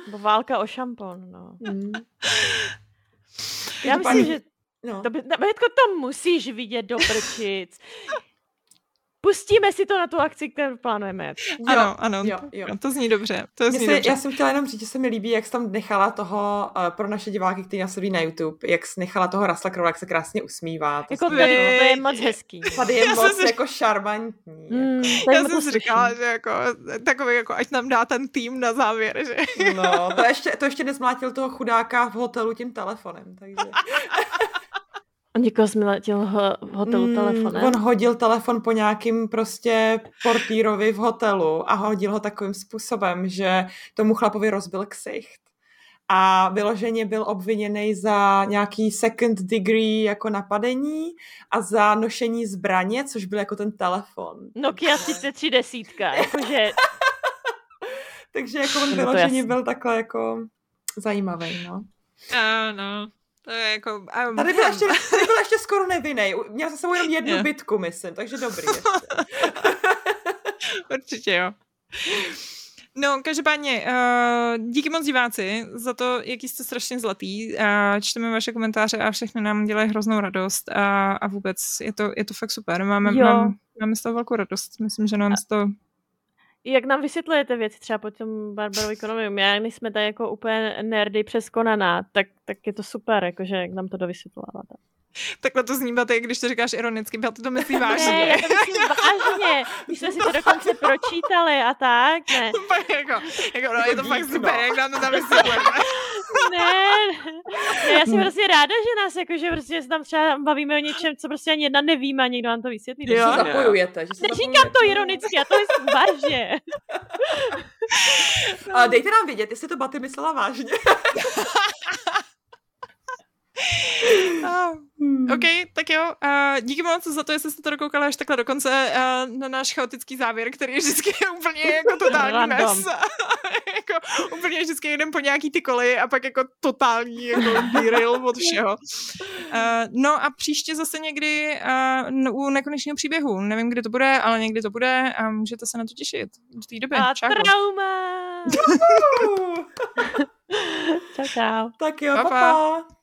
Nebo válka o šampon, no. Mm. Já myslím, že No. To by, Větko, to musíš vidět do prčic. Pustíme si to na tu akci, kterou plánujeme. Jo, ano, ano, jo, jo. to zní dobře. To zní se, dobře. Já jsem chtěla jenom říct, že se mi líbí, jak jsi tam nechala toho, uh, pro naše diváky, kteří nás na YouTube, jak jsi nechala toho Russella Crowe, jak se krásně usmívá. To jako tady, to je moc hezký. Tady je moc si... jako šarmantní. Mm, jako. Já jsem si říkala, že jako takový, jako ať nám dá ten tým na závěr, že? No, to ještě, to ještě nezmlátil toho chudáka v hotelu tím telefonem, takže... On někoho zmlatil ho, v hotelu mm, telefonem? On hodil telefon po nějakým prostě portýrovi v hotelu a hodil ho takovým způsobem, že tomu chlapovi rozbil ksicht. A vyloženě byl obviněný za nějaký second degree jako napadení a za nošení zbraně, což byl jako ten telefon. Nokia 3310, jakože... Takže jako on vyloženě byl takhle jako zajímavý, no. Ano. To je jako... Um, tady, byl ještě, tady byl ještě skoro nevinný. Měl za sebou jenom jednu yeah. bitku, myslím, takže dobrý ještě. Určitě jo. No, každopádně, uh, díky moc diváci za to, jaký jste strašně zlatý. Uh, čteme vaše komentáře a všechny nám dělají hroznou radost a, a vůbec je to, je to fakt super. Máme, mám, máme z toho velkou radost. Myslím, že nám z toho jak nám vysvětlujete věci třeba po tom Barbarovi Konomium? Já, my jsme tady jako úplně nerdy přes Konana, tak, tak je to super, jakože jak nám to dovysvětlováváte. Takhle to zní ty, když to říkáš ironicky, já to, to myslí vážně. Ne, já to myslím vážně. My jsme si to dokonce pročítali a tak, ne. jako, jako, no, je to fakt super, jak nám to tam vysvětlujeme. Ne, ne, já jsem prostě ráda, že nás jako, že prostě se tam třeba bavíme o něčem, co prostě ani jedna nevíme a někdo nám to vysvětlí. Že se zapojujete. Že se Neříkám to ironicky, já to myslím vážně. A dejte nám vědět, jestli to Baty myslela vážně. uh, OK, tak jo. Uh, díky moc za to, jestli jste to dokoukali až takhle do konce uh, na náš chaotický závěr, který je vždycky úplně jako totální mes. jako úplně vždycky jdem po nějaký ty koly a pak jako totální jako derail od všeho. Uh, no a příště zase někdy uh, u nekonečného příběhu. Nevím, kdy to bude, ale někdy to bude a můžete se na to těšit. Do té doby. A čau. trauma! čau, čau. Tak jo, pa, pa. pa.